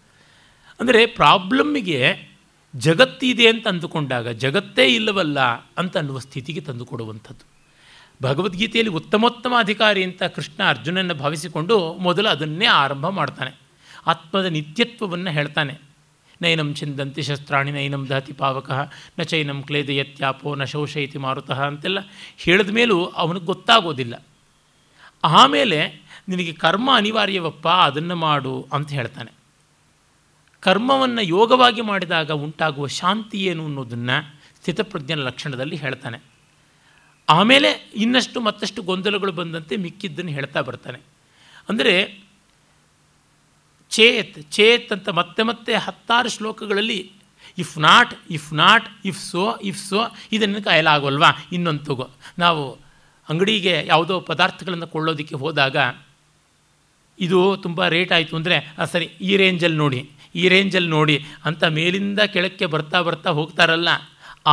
ಅಂದರೆ ಪ್ರಾಬ್ಲಮ್ಮಿಗೆ ಜಗತ್ತಿದೆ ಅಂತ ಅಂದುಕೊಂಡಾಗ ಜಗತ್ತೇ ಇಲ್ಲವಲ್ಲ ಅಂತ ಅನ್ನುವ ಸ್ಥಿತಿಗೆ ತಂದುಕೊಡುವಂಥದ್ದು ಭಗವದ್ಗೀತೆಯಲ್ಲಿ ಉತ್ತಮೋತ್ತಮ ಅಧಿಕಾರಿ ಅಂತ ಕೃಷ್ಣ ಅರ್ಜುನನ್ನು ಭಾವಿಸಿಕೊಂಡು ಮೊದಲು ಅದನ್ನೇ ಆರಂಭ ಮಾಡ್ತಾನೆ. ಆತ್ಮದ ನಿತ್ಯತ್ವವನ್ನು ಹೇಳ್ತಾನೆ. ನೈನಂ ಚಿಂದಂತಿ ಶಸ್ತ್ರಾಣಿ, ನೈನಂ ದಹತಿ ಪಾವಕಃ, ನ ಚೈನಂ ಕ್ಲೇದಯತ್ಯಾಪೋ, ನ ಶೋಷಯತಿ ಮಾರುತಃ ಅಂತೆಲ್ಲ ಹೇಳಿದ ಮೇಲೂ ಅವನಿಗೆ ಗೊತ್ತಾಗೋದಿಲ್ಲ. ಆಮೇಲೆ ನಿನಗೆ ಕರ್ಮ ಅನಿವಾರ್ಯವಪ್ಪ, ಅದನ್ನು ಮಾಡು ಅಂತ ಹೇಳ್ತಾನೆ. ಕರ್ಮವನ್ನು ಯೋಗವಾಗಿ ಮಾಡಿದಾಗ ಉಂಟಾಗುವ ಶಾಂತಿ ಏನು ಅನ್ನೋದನ್ನು ಸ್ಥಿತಪ್ರಜ್ಞನ ಲಕ್ಷಣದಲ್ಲಿ ಹೇಳ್ತಾನೆ. ಆಮೇಲೆ ಇನ್ನಷ್ಟು ಮತ್ತಷ್ಟು ಗೊಂದಲಗಳು ಬಂದಂತೆ ಮಿಕ್ಕಿದ್ದನ್ನು ಹೇಳ್ತಾ ಬರ್ತಾನೆ. ಅಂದರೆ ಚೇತ್ ಚೇತ್ ಅಂತ ಮತ್ತೆ ಮತ್ತೆ ಹತ್ತಾರು ಶ್ಲೋಕಗಳಲ್ಲಿ if not if not if so if so ಇದನ್ನು ಕಾಯಲಾಗೋಲ್ವಾ ಇನ್ನೊಂದು ನಾವು ಅಂಗಡಿಗೆ ಯಾವುದೋ ಪದಾರ್ಥಗಳನ್ನು ಕೊಳ್ಳೋದಕ್ಕೆ ಹೋದಾಗ ಇದು ತುಂಬ ರೇಟ್ ಆಯಿತು ಅಂದರೆ ಸರಿ ಈ ರೇಂಜಲ್ಲಿ ನೋಡಿ. ಈ ರೇಂಜಲ್ಲಿ ನೋಡಿ ಅಂತ ಮೇಲಿಂದ ಕೆಳಕ್ಕೆ ಬರ್ತಾ ಬರ್ತಾ ಹೋಗ್ತಾರಲ್ಲ,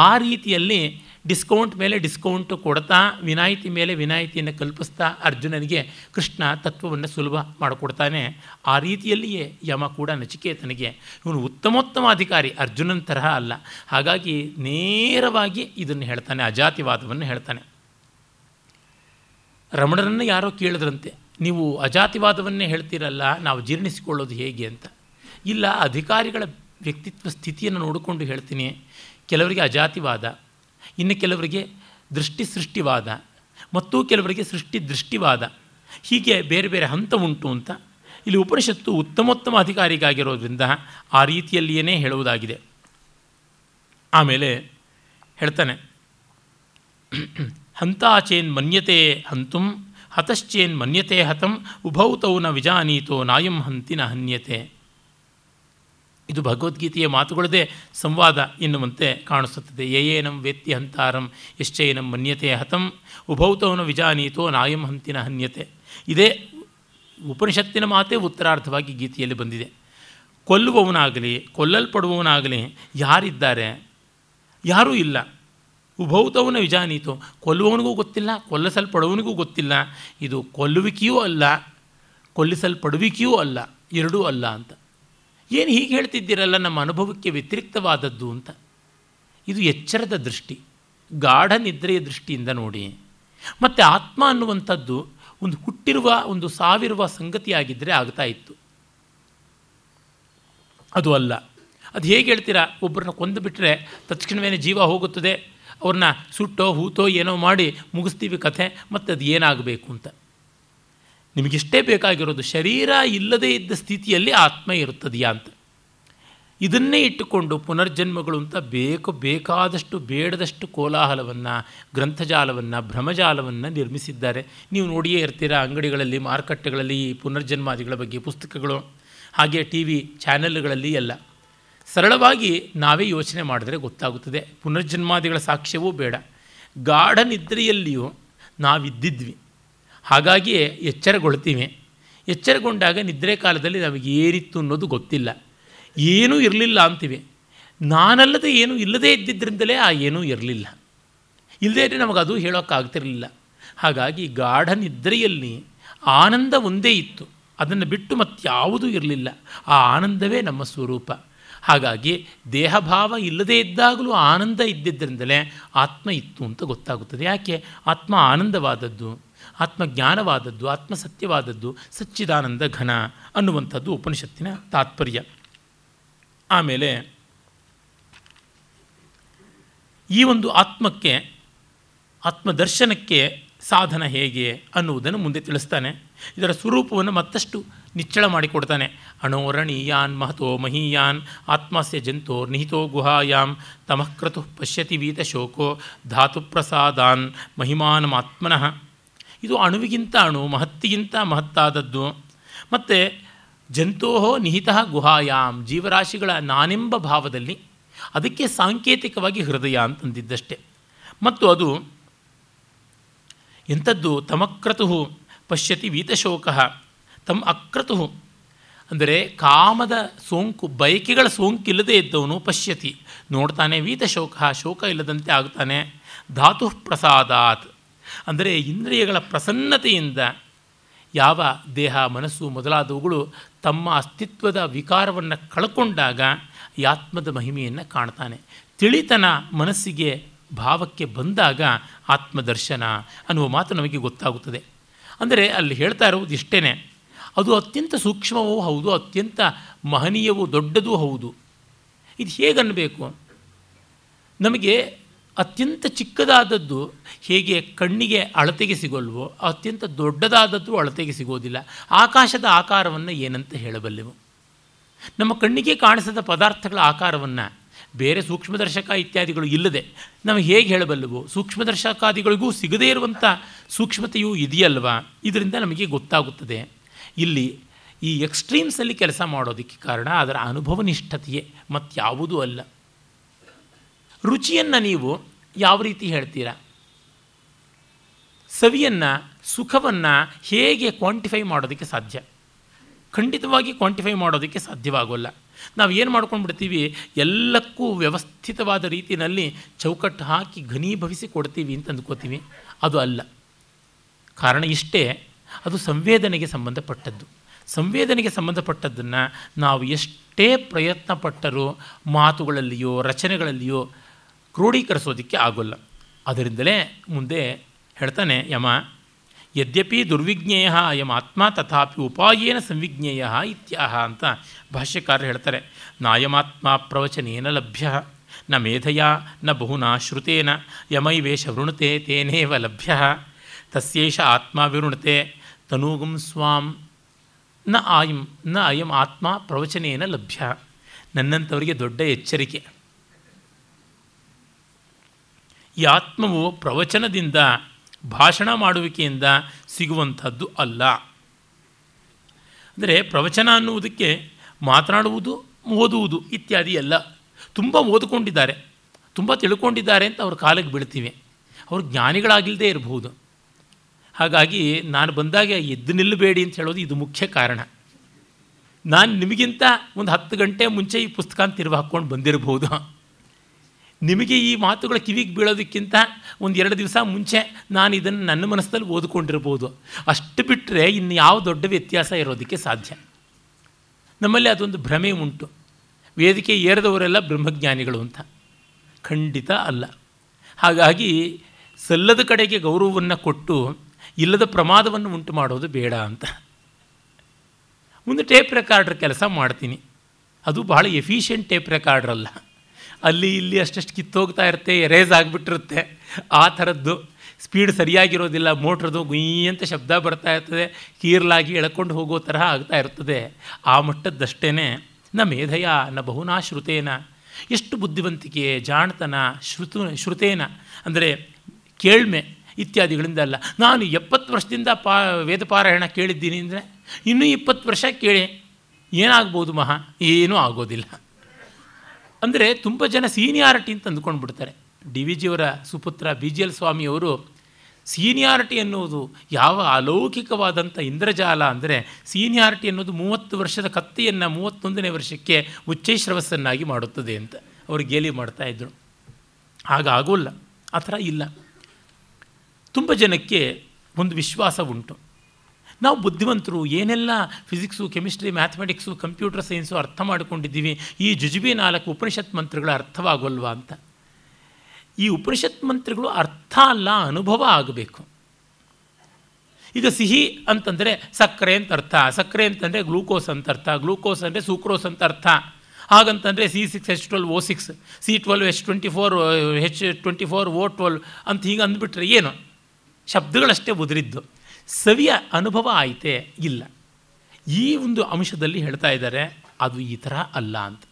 ಆ ರೀತಿಯಲ್ಲಿ ಡಿಸ್ಕೌಂಟ್ ಮೇಲೆ ಡಿಸ್ಕೌಂಟ್ ಕೊಡ್ತಾ, ವಿನಾಯಿತಿ ಮೇಲೆ ವಿನಾಯಿತಿಯನ್ನು ಕಲ್ಪಿಸ್ತಾ ಅರ್ಜುನನಿಗೆ ಕೃಷ್ಣ ತತ್ವವನ್ನು ಸುಲಭ ಮಾಡಿಕೊಡ್ತಾನೆ. ಆ ರೀತಿಯಲ್ಲಿಯೇ ಯಮ ಕೂಡ ನಚಿಕೇತನಿಗೆ. ಇವನು ಉತ್ತಮೋತ್ತಮ ಅಧಿಕಾರಿ ಅರ್ಜುನನ ತರಹ ಅಲ್ಲ. ಹಾಗಾಗಿ ನೇರವಾಗಿ ಇದನ್ನು ಹೇಳ್ತಾನೆ, ಅಜಾತಿವಾದವನ್ನು ಹೇಳ್ತಾನೆ. ರಮಣರನ್ನು ಯಾರೋ ಕೇಳಿದ್ರಂತೆ, ನೀವು ಅಜಾತಿವಾದವನ್ನೇ ಹೇಳ್ತೀರಲ್ಲ, ನಾವು ಜೀರ್ಣಿಸಿಕೊಳ್ಳೋದು ಹೇಗೆ ಅಂತ. ಇಲ್ಲ, ಅಧಿಕಾರಿಗಳ ವ್ಯಕ್ತಿತ್ವ ಸ್ಥಿತಿಯನ್ನು ನೋಡಿಕೊಂಡು ಹೇಳ್ತೀನಿ. ಕೆಲವರಿಗೆ ಅಜಾತಿವಾದ, ಇನ್ನು ಕೆಲವರಿಗೆ ದೃಷ್ಟಿ ಸೃಷ್ಟಿವಾದ ಮತ್ತು ಕೆಲವರಿಗೆ ಸೃಷ್ಟಿ ದೃಷ್ಟಿವಾದ ಹೀಗೆ ಬೇರೆ ಬೇರೆ ಹಂತ ಉಂಟು ಅಂತ ಇಲ್ಲಿ ಉಪನಿಷತ್ತು ಉತ್ತಮೋತ್ತಮ ಅಧಿಕಾರಿಗಾಗಿರೋದ್ರಿಂದ ಆ ರೀತಿಯಲ್ಲಿಯೇ ಹೇಳುವುದಾಗಿದೆ. ಆಮೇಲೆ ಹೇಳ್ತಾನೆ ಹಂತಾಚೇನ್ ಮನ್ಯತೆ ಹಂತುಂ ಹತಶ್ಚೇನ್ ಮನ್ಯತೆ ಹತಂ ಉಭೌತೌ ನ ವಿಜಾನೀತೋ ನಾಯಂ ಹಂತಿನ ಹನ್ಯತೆ. ಇದು ಭಗವದ್ಗೀತೆಯ ಮಾತುಗಳದೇ ಸಂವಾದ ಎನ್ನುವಂತೆ ಕಾಣಿಸುತ್ತದೆ. ಯಯೇನಂ ವೇತ್ತಿ ಹಂತಾರಂ ಯಶ್ಚೈನಂ ಮನ್ಯತೆ ಹತಂ ಉಭೌತವನ ವಿಜಾನೀತೋ ನಾಯಂ ಹಂತಿನ ಹನ್ಯತೆ. ಇದೇ ಉಪನಿಷತ್ತಿನ ಮಾತೇ ಉತ್ತರಾರ್ಥವಾಗಿ ಗೀತೆಯಲ್ಲಿ ಬಂದಿದೆ. ಕೊಲ್ಲುವವನಾಗಲಿ, ಕೊಲ್ಲಲ್ಪಡುವವನಾಗಲಿ ಯಾರಿದ್ದಾರೆ? ಯಾರೂ ಇಲ್ಲ. ಉಭೌತವನ ವಿಜಾನೀತು, ಕೊಲ್ಲುವವನಿಗೂ ಗೊತ್ತಿಲ್ಲ, ಕೊಲ್ಲಿಸಲ್ಪಡುವವನಿಗೂ ಗೊತ್ತಿಲ್ಲ. ಇದು ಕೊಲ್ಲುವಿಕೆಯೂ ಅಲ್ಲ, ಕೊಲ್ಲಿಸಲ್ಪಡುವಿಕೆಯೂ ಅಲ್ಲ, ಎರಡೂ ಅಲ್ಲ ಅಂತ. ಏನು ಹೀಗೆ ಹೇಳ್ತಿದ್ದೀರಲ್ಲ, ನಮ್ಮ ಅನುಭವಕ್ಕೆ ವ್ಯತಿರಿಕ್ತವಾದದ್ದು ಅಂತ. ಇದು ಎಚ್ಚರದ ದೃಷ್ಟಿ, ಗಾಢ ನಿದ್ರೆಯ ದೃಷ್ಟಿಯಿಂದ ನೋಡಿ. ಮತ್ತು ಆತ್ಮ ಅನ್ನುವಂಥದ್ದು ಒಂದು ಹುಟ್ಟಿರುವ, ಒಂದು ಸಾವಿರುವ ಸಂಗತಿಯಾಗಿದ್ದರೆ ಆಗ್ತಾ ಇತ್ತು. ಅದು ಅಲ್ಲ. ಅದು ಹೇಗೆ ಹೇಳ್ತೀರಾ ಒಬ್ಬರನ್ನ ಕೊಂದು ಬಿಟ್ಟರೆ ತಕ್ಷಣವೇ ಜೀವ ಹೋಗುತ್ತದೆ, ಅವ್ರನ್ನ ಸುಟ್ಟೋ, ಹೂತೋ ಏನೋ ಮಾಡಿ ಮುಗಿಸ್ತೀವಿ ಕಥೆ, ಮತ್ತು ಅದು ಏನಾಗಬೇಕು ಅಂತ. ನಿಮಗಿಷ್ಟೇ ಬೇಕಾಗಿರೋದು, ಶರೀರ ಇಲ್ಲದೇ ಇದ್ದ ಸ್ಥಿತಿಯಲ್ಲಿ ಆತ್ಮ ಇರುತ್ತದೆಯಾ ಅಂತ. ಇದನ್ನೇ ಇಟ್ಟುಕೊಂಡು ಪುನರ್ಜನ್ಮಗಳು ಅಂತ ಬೇಕು, ಬೇಕಾದಷ್ಟು ಬೇಡದಷ್ಟು ಕೋಲಾಹಲವನ್ನು, ಗ್ರಂಥಜಾಲವನ್ನು, ಭ್ರಮಜಾಲವನ್ನು ನಿರ್ಮಿಸಿದ್ದಾರೆ. ನೀವು ನೋಡಿಯೇ ಇರ್ತೀರ ಅಂಗಡಿಗಳಲ್ಲಿ, ಮಾರುಕಟ್ಟೆಗಳಲ್ಲಿ ಈ ಪುನರ್ಜನ್ಮಾದಿಗಳ ಬಗ್ಗೆ ಪುಸ್ತಕಗಳು, ಹಾಗೆ ಟಿ ವಿ ಚಾನೆಲ್ಗಳಲ್ಲಿ ಎಲ್ಲ. ಸರಳವಾಗಿ ನಾವೇ ಯೋಚನೆ ಮಾಡಿದ್ರೆ ಗೊತ್ತಾಗುತ್ತದೆ. ಪುನರ್ಜನ್ಮಾದಿಗಳ ಸಾಕ್ಷ್ಯವೂ ಬೇಡ. ಗಾಢ ನಿದ್ರೆಯಲ್ಲಿಯೂ ನಾವಿದ್ದಿದ್ವಿ. ಹಾಗಾಗಿಯೇ ಎಚ್ಚರಗೊಳ್ತೀವಿ. ಎಚ್ಚರಗೊಂಡಾಗ ನಿದ್ರೆ ಕಾಲದಲ್ಲಿ ನಮಗೆ ಏನಿತ್ತು ಅನ್ನೋದು ಗೊತ್ತಿಲ್ಲ. ಏನೂ ಇರಲಿಲ್ಲ ಅಂತೀವಿ. ನಾನಲ್ಲದೆ ಏನೂ ಇಲ್ಲದೇ ಇದ್ದಿದ್ದರಿಂದಲೇ ಆ ಏನೂ ಇರಲಿಲ್ಲ. ಇಲ್ಲದೇ ಇದ್ದರೆ ನಮಗೆ ಅದು ಹೇಳೋಕ್ಕಾಗ್ತಿರಲಿಲ್ಲ. ಹಾಗಾಗಿ ಗಾಢ ನಿದ್ರೆಯಲ್ಲಿ ಆನಂದ ಒಂದೇ ಇತ್ತು. ಅದನ್ನು ಬಿಟ್ಟು ಮತ್ತಾವುದೂ ಇರಲಿಲ್ಲ. ಆ ಆನಂದವೇ ನಮ್ಮ ಸ್ವರೂಪ. ಹಾಗಾಗಿ ದೇಹಭಾವ ಇಲ್ಲದೇ ಇದ್ದಾಗಲೂ ಆನಂದ ಇದ್ದಿದ್ದರಿಂದಲೇ ಆತ್ಮ ಇತ್ತು ಅಂತ ಗೊತ್ತಾಗುತ್ತದೆ. ಯಾಕೆ? ಆತ್ಮ ಆನಂದವಾದದ್ದು. ಆತ್ಮಜ್ಞಾನವಾದದ್ದು, ಆತ್ಮಸತ್ಯವಾದದ್ದು, ಸಚ್ಚಿದಾನಂದ ಘನ ಅನ್ನುವಂಥದ್ದು ಉಪನಿಷತ್ತಿನ ತಾತ್ಪರ್ಯ. ಆಮೇಲೆ ಈ ಒಂದು ಆತ್ಮಕ್ಕೆ, ಆತ್ಮದರ್ಶನಕ್ಕೆ ಸಾಧನ ಹೇಗೆ ಅನ್ನುವುದನ್ನು ಮುಂದೆ ತಿಳಿಸ್ತಾನೆ. ಇದರ ಸ್ವರೂಪವನ್ನು ಮತ್ತಷ್ಟು ನಿಚ್ಚಳ ಮಾಡಿಕೊಡ್ತಾನೆ. ಅಣೋರಣೀಯಾನ್ ಮಹತೋ ಮಹೀಯಾನ್ ಆತ್ಮಸ್ಯ ಜಂತೋ ನಿಹಿತೋ ಗುಹಾಯಾಂ ತಮಃಕ್ರತು ಪಶ್ಯತಿ ವೀತ ಶೋಕೋ ಧಾತು ಪ್ರಸಾದಾನ್ ಮಹಿಮಾನಮಾತ್ಮನಃ. ಇದು ಅಣುವಿಗಿಂತ ಅಣು, ಮಹತ್ತಿಗಿಂತ ಮಹತ್ತಾದದ್ದು. ಮತ್ತು ಜಂತೋಹೋ ನಿಹಿತ ಗುಹಾಯಾಮ್, ಜೀವರಾಶಿಗಳ ನಾನೆಂಬ ಭಾವದಲ್ಲಿ ಅದಕ್ಕೆ ಸಾಂಕೇತಿಕವಾಗಿ ಹೃದಯ ಅಂತಂದಿದ್ದಷ್ಟೆ. ಮತ್ತು ಅದು ಎಂಥದ್ದು? ತಮಕ್ರತು ಪಶ್ಯತಿ ವೀತಶೋಕ. ತಮ್ಮ ಅಕ್ರತು ಅಂದರೆ ಕಾಮದ ಸೋಂಕು, ಬಯಕೆಗಳ ಸೋಂಕಿಲ್ಲದೆ ಇದ್ದವನು ಪಶ್ಯತಿ. ನೋಡ್ತಾನೆ ವೀತಶೋಕ, ಶೋಕ ಇಲ್ಲದಂತೆ ಆಗ್ತಾನೆ. ಧಾತು ಪ್ರಸಾದಾತ್. ಅಂದರೆ ಇಂದ್ರಿಯಗಳ ಪ್ರಸನ್ನತೆಯಿಂದ ಯಾವ ದೇಹ, ಮನಸ್ಸು ಮೊದಲಾದವುಗಳು ತಮ್ಮ ಅಸ್ತಿತ್ವದ ವಿಕಾರವನ್ನು ಕಳ್ಕೊಂಡಾಗ ಈ ಆತ್ಮದ ಮಹಿಮೆಯನ್ನು ಕಾಣ್ತಾನೆ. ತಿಳಿತನ ಮನಸ್ಸಿಗೆ ಭಾವಕ್ಕೆ ಬಂದಾಗ ಆತ್ಮದರ್ಶನ ಅನ್ನುವ ಮಾತು ನಮಗೆ ಗೊತ್ತಾಗುತ್ತದೆ. ಅಂದರೆ ಅಲ್ಲಿ ಹೇಳ್ತಾ ಇರುವುದು ಇಷ್ಟೇ ಅದು ಅತ್ಯಂತ ಸೂಕ್ಷ್ಮವೂ ಹೌದು, ಅತ್ಯಂತ ಮಹನೀಯವೂ ದೊಡ್ಡದೂ ಹೌದು. ಇದು ಹೇಗನ್ನಬೇಕು ನಮಗೆ ಅತ್ಯಂತ ಚಿಕ್ಕದಾದದ್ದು ಹೇಗೆ ಕಣ್ಣಿಗೆ ಅಳತೆಗೆ ಸಿಗೋಲ್ವೋ, ಅತ್ಯಂತ ದೊಡ್ಡದಾದದ್ದು ಅಳತೆಗೆ ಸಿಗೋದಿಲ್ಲ. ಆಕಾಶದ ಆಕಾರವನ್ನು ಏನಂತ ಹೇಳಬಲ್ಲೆವು? ನಮ್ಮ ಕಣ್ಣಿಗೆ ಕಾಣಿಸದ ಪದಾರ್ಥಗಳ ಆಕಾರವನ್ನು ಬೇರೆ ಸೂಕ್ಷ್ಮದರ್ಶಕ ಇತ್ಯಾದಿಗಳು ಇಲ್ಲದೆ ನಾವು ಹೇಗೆ ಹೇಳಬಲ್ಲವು? ಸೂಕ್ಷ್ಮದರ್ಶಕಾದಿಗಳಿಗೂ ಸಿಗದೇ ಇರುವಂಥ ಸೂಕ್ಷ್ಮತೆಯೂ ಇದೆಯಲ್ವಾ? ಇದರಿಂದ ನಮಗೆ ಗೊತ್ತಾಗುತ್ತದೆ. ಇಲ್ಲಿ ಈ ಎಕ್ಸ್ಟ್ರೀಮ್ಸಲ್ಲಿ ಕೆಲಸ ಮಾಡೋದಕ್ಕೆ ಕಾರಣ ಅದರ ಅನುಭವನಿಷ್ಠತೆಯೇ ಮತ್ತಾವುದೂ ಅಲ್ಲ. ರುಚಿಯನ್ನು ನೀವು ಯಾವ ರೀತಿ ಹೇಳ್ತೀರಾ? ಸವಿಯನ್ನು, ಸುಖವನ್ನು ಹೇಗೆ ಕ್ವಾಂಟಿಫೈ ಮಾಡೋದಕ್ಕೆ ಸಾಧ್ಯ? ಖಂಡಿತವಾಗಿ ಕ್ವಾಂಟಿಫೈ ಮಾಡೋದಕ್ಕೆ ಸಾಧ್ಯವಾಗೋಲ್ಲ. ನಾವು ಏನು ಮಾಡ್ಕೊಂಡು ಬಿಡ್ತೀವಿ ಎಲ್ಲಕ್ಕೂ ವ್ಯವಸ್ಥಿತವಾದ ರೀತಿಯಲ್ಲಿ ಚೌಕಟ್ಟು ಹಾಕಿ ಘನೀಭವಿಸಿ ಕೊಡ್ತೀವಿ ಅಂತ ಅಂದ್ಕೋತೀವಿ. ಅದು ಅಲ್ಲ. ಕಾರಣ ಇಷ್ಟೇ, ಅದು ಸಂವೇದನೆಗೆ ಸಂಬಂಧಪಟ್ಟದ್ದು. ಸಂವೇದನೆಗೆ ಸಂಬಂಧಪಟ್ಟದ್ದನ್ನು ನಾವು ಎಷ್ಟೇ ಪ್ರಯತ್ನಪಟ್ಟರೂ ಮಾತುಗಳಲ್ಲಿಯೋ, ರಚನೆಗಳಲ್ಲಿಯೋ ಕ್ರೋಢೀಕರಿಸೋದಕ್ಕೆ ಆಗೋಲ್ಲ. ಅದರಿಂದಲೇ ಮುಂದೆ ಹೇಳ್ತಾನೆ, ಯಮ, ಯದ್ಯಪಿ ದುರ್ವಿಜ್ಞೇಯ ಅಯಂ ಆತ್ಮ ತಥಾಪಿ ಉಪಾಯೇನ ಸಂವಿಜ್ಞೇಯ ಇತ್ಯಾಹ ಅಂತ ಭಾಷ್ಯಕಾರರು ಹೇಳ್ತಾರೆ. ನಾಯಮಾತ್ಮ ಪ್ರವಚನೇನ ಲಭ್ಯ, ನ ಮೇಧಯ, ನ ಬಹುನಾ ಶ್ರುತೇನ, ಯಮೈವೇಷ ವೃಣುತೆ ತೇನೇವ ಲಭ್ಯ, ತಸ್ಯೇಷ ಆತ್ಮ ವಿವೃಣತೆ ತನೂಗುಂ ಸ್ವಾಂ, ನ ಆಯಂ ನ ಅಯಂ ಆತ್ಮ ಪ್ರವಚನೇನ ಲಭ್ಯ. ನನ್ನಂಥವರಿಗೆ ದೊಡ್ಡ ಎಚ್ಚರಿಕೆ. ಈ ಆತ್ಮವು ಪ್ರವಚನದಿಂದ, ಭಾಷಣ ಮಾಡುವಿಕೆಯಿಂದ ಸಿಗುವಂಥದ್ದು ಅಲ್ಲ. ಅಂದರೆ ಪ್ರವಚನ ಅನ್ನುವುದಕ್ಕೆ ಮಾತನಾಡುವುದು, ಓದುವುದು ಇತ್ಯಾದಿ ಎಲ್ಲ ತುಂಬ ಓದಿಕೊಂಡಿದ್ದಾರೆ. ತುಂಬ ತಿಳ್ಕೊಂಡಿದ್ದಾರೆ ಅಂತ ಅವ್ರ ಕಾಲಕ್ಕೆ ಬೀಳ್ತೀವಿ. ಅವರು ಜ್ಞಾನಿಗಳಾಗಿಲ್ಲದೇ ಇರಬಹುದು. ಹಾಗಾಗಿ ನಾನು ಬಂದಾಗ ಎದ್ದು ನಿಲ್ಲಬೇಡಿ ಅಂತ ಹೇಳೋದು ಇದು ಮುಖ್ಯ ಕಾರಣ. ನಾನು ನಿಮಗಿಂತ ಒಂದು ಹತ್ತು ಗಂಟೆ ಮುಂಚೆ ಈ ಪುಸ್ತಕ ತಿರುವು ಹಾಕ್ಕೊಂಡು ಬಂದಿರಬಹುದು ನಿಮಗೆ ಈ ಮಾತುಗಳ ಕಿವಿಗೆ ಬೀಳೋದಕ್ಕಿಂತ ಒಂದು ಎರಡು ದಿವಸ ಮುಂಚೆ ನಾನು ಇದನ್ನು ನನ್ನ ಮನಸ್ಸಲ್ಲಿ ಓದ್ಕೊಂಡಿರ್ಬೋದು. ಅಷ್ಟು ಬಿಟ್ಟರೆ ಇನ್ನು ಯಾವ ದೊಡ್ಡ ವ್ಯತ್ಯಾಸ ಇರೋದಕ್ಕೆ ಸಾಧ್ಯ. ನಮ್ಮಲ್ಲಿ ಅದೊಂದು ಭ್ರಮೆ ಉಂಟು. ವೇದಿಕೆ ಏರಿದವರೆಲ್ಲ ಬ್ರಹ್ಮಜ್ಞಾನಿಗಳು ಅಂತ. ಖಂಡಿತ ಅಲ್ಲ. ಹಾಗಾಗಿ ಸಲ್ಲದ ಕಡೆಗೆ ಗೌರವವನ್ನು ಕೊಟ್ಟು ಇಲ್ಲದ ಪ್ರಮಾದವನ್ನು ಉಂಟು ಮಾಡೋದು ಬೇಡ ಅಂತ. ಒಂದು ಟೇಪ್ ರೆಕಾರ್ಡ್ರ್ ಕೆಲಸ ಮಾಡ್ತೀನಿ. ಅದು ಬಹಳ ಎಫಿಷಿಯೆಂಟ್ ಟೇಪ್ ರೆಕಾರ್ಡ್ರ್ ಅಲ್ಲ. ಅಲ್ಲಿ ಇಲ್ಲಿ ಅಷ್ಟಷ್ಟು ಕಿತ್ತೋಗ್ತಾ ಇರುತ್ತೆ ಎರೇಸ್ ಆಗಿಬಿಟ್ಟಿರುತ್ತೆ. ಆ ಥರದ್ದು ಸ್ಪೀಡ್ ಸರಿಯಾಗಿರೋದಿಲ್ಲ ಮೋಟ್ರದು ಗುಯ್ ಅಂತ ಶಬ್ದ ಬರ್ತಾ ಇರ್ತದೆ, ಕೀರ್ಲಾಗಿ ಎಳ್ಕೊಂಡು ಹೋಗೋ ತರಹ ಆಗ್ತಾ ಇರ್ತದೆ. ಆ ಮಟ್ಟದ್ದಷ್ಟೇ ನ ಮೇಧಯ, ನ ಬಹುನಾ ಶ್ರುತೇನ. ಎಷ್ಟು ಬುದ್ಧಿವಂತಿಕೆ, ಜಾಣತನ, ಶ್ರುತು, ಶ್ರುತೇನ ಅಂದರೆ ಕೇಳ್ಮೆ ಇತ್ಯಾದಿಗಳಿಂದ ಅಲ್ಲ. ನಾನು ಎಪ್ಪತ್ತು ವರ್ಷದಿಂದ ಪಾ, ವೇದಪಾರಾಯಣ ಕೇಳಿದ್ದೀನಿ ಅಂದರೆ ಇನ್ನೂ ಇಪ್ಪತ್ತು ವರ್ಷ ಕೇಳಿ, ಏನಾಗ್ಬೋದು ಮಹಾ? ಏನೂ ಆಗೋದಿಲ್ಲ. ಅಂದರೆ ತುಂಬ ಜನ ಸೀನಿಯಾರಿಟಿ ಅಂತ ಅಂದ್ಕೊಂಡು ಬಿಡ್ತಾರೆ ಡಿ ವಿ ಜಿಯವರ ಸುಪುತ್ರ ಬಿ ಜಿ ಎಲ್ ಸ್ವಾಮಿಯವರು ಸೀನಿಯಾರಿಟಿ ಅನ್ನೋದು ಯಾವ ಅಲೌಕಿಕವಾದಂಥ ಇಂದ್ರಜಾಲ ಅಂದರೆ ಸೀನಿಯಾರಿಟಿ ಅನ್ನೋದು ಮೂವತ್ತು ವರ್ಷದ ಕತ್ತೆಯನ್ನು ಮೂವತ್ತೊಂದನೇ ವರ್ಷಕ್ಕೆ ಉಚ್ಚೈಶ್ರವಸ್ಸನ್ನಾಗಿ ಮಾಡುತ್ತದೆ ಅಂತ ಅವರು ಗೇಲಿ ಮಾಡ್ತಾಯಿದ್ರು ಹಾಗಾಗೋಲ್ಲ ಆ ಥರ ಇಲ್ಲ. ತುಂಬ ಜನಕ್ಕೆ ಒಂದು ವಿಶ್ವಾಸ ಉಂಟು. ನಾವು ಬುದ್ಧಿವಂತರು, ಏನೆಲ್ಲ physics chemistry mathematics computer science ಅರ್ಥ ಮಾಡಿಕೊಂಡಿದ್ದೀವಿ, ಈ ಜುಜುಬಿ ನಾಲ್ಕು ಉಪನಿಷತ್ ಮಂತ್ರಗಳು ಅರ್ಥವಾಗೋಲ್ವಾ ಅಂತ. ಈ ಉಪನಿಷತ್ ಮಂತ್ರಗಳು ಅರ್ಥ ಅಲ್ಲ, ಅನುಭವ ಆಗಬೇಕು. ಈಗ ಸಿಹಿ ಅಂತಂದರೆ ಸಕ್ಕರೆ ಅಂತ ಅರ್ಥ, ಸಕ್ಕರೆ ಅಂತಂದರೆ ಗ್ಲೂಕೋಸ್ ಅಂತ ಅರ್ಥ, ಗ್ಲೂಕೋಸ್ ಅಂದರೆ ಸೂಕ್ರೋಸ್ ಅಂತ ಅರ್ಥ. ಹಾಗಂತಂದರೆ C six, H twelve O six, C twelve H twenty four H twenty four O twelve ಅಂತ ಹೀಗೆ ಅಂದ್ಬಿಟ್ರೆ ಏನು? ಶಬ್ದಗಳಷ್ಟೇ ಉದುರಿದ್ದು. ಸವಿಯ ಅನುಭವ ಆಯಿತೇ ಇಲ್ಲ. ಈ ಒಂದು ಅಂಶದಲ್ಲಿ ಹೇಳ್ತಾ ಇದ್ದಾರೆ, ಅದು ಈ ಥರ ಅಲ್ಲ ಅಂತ.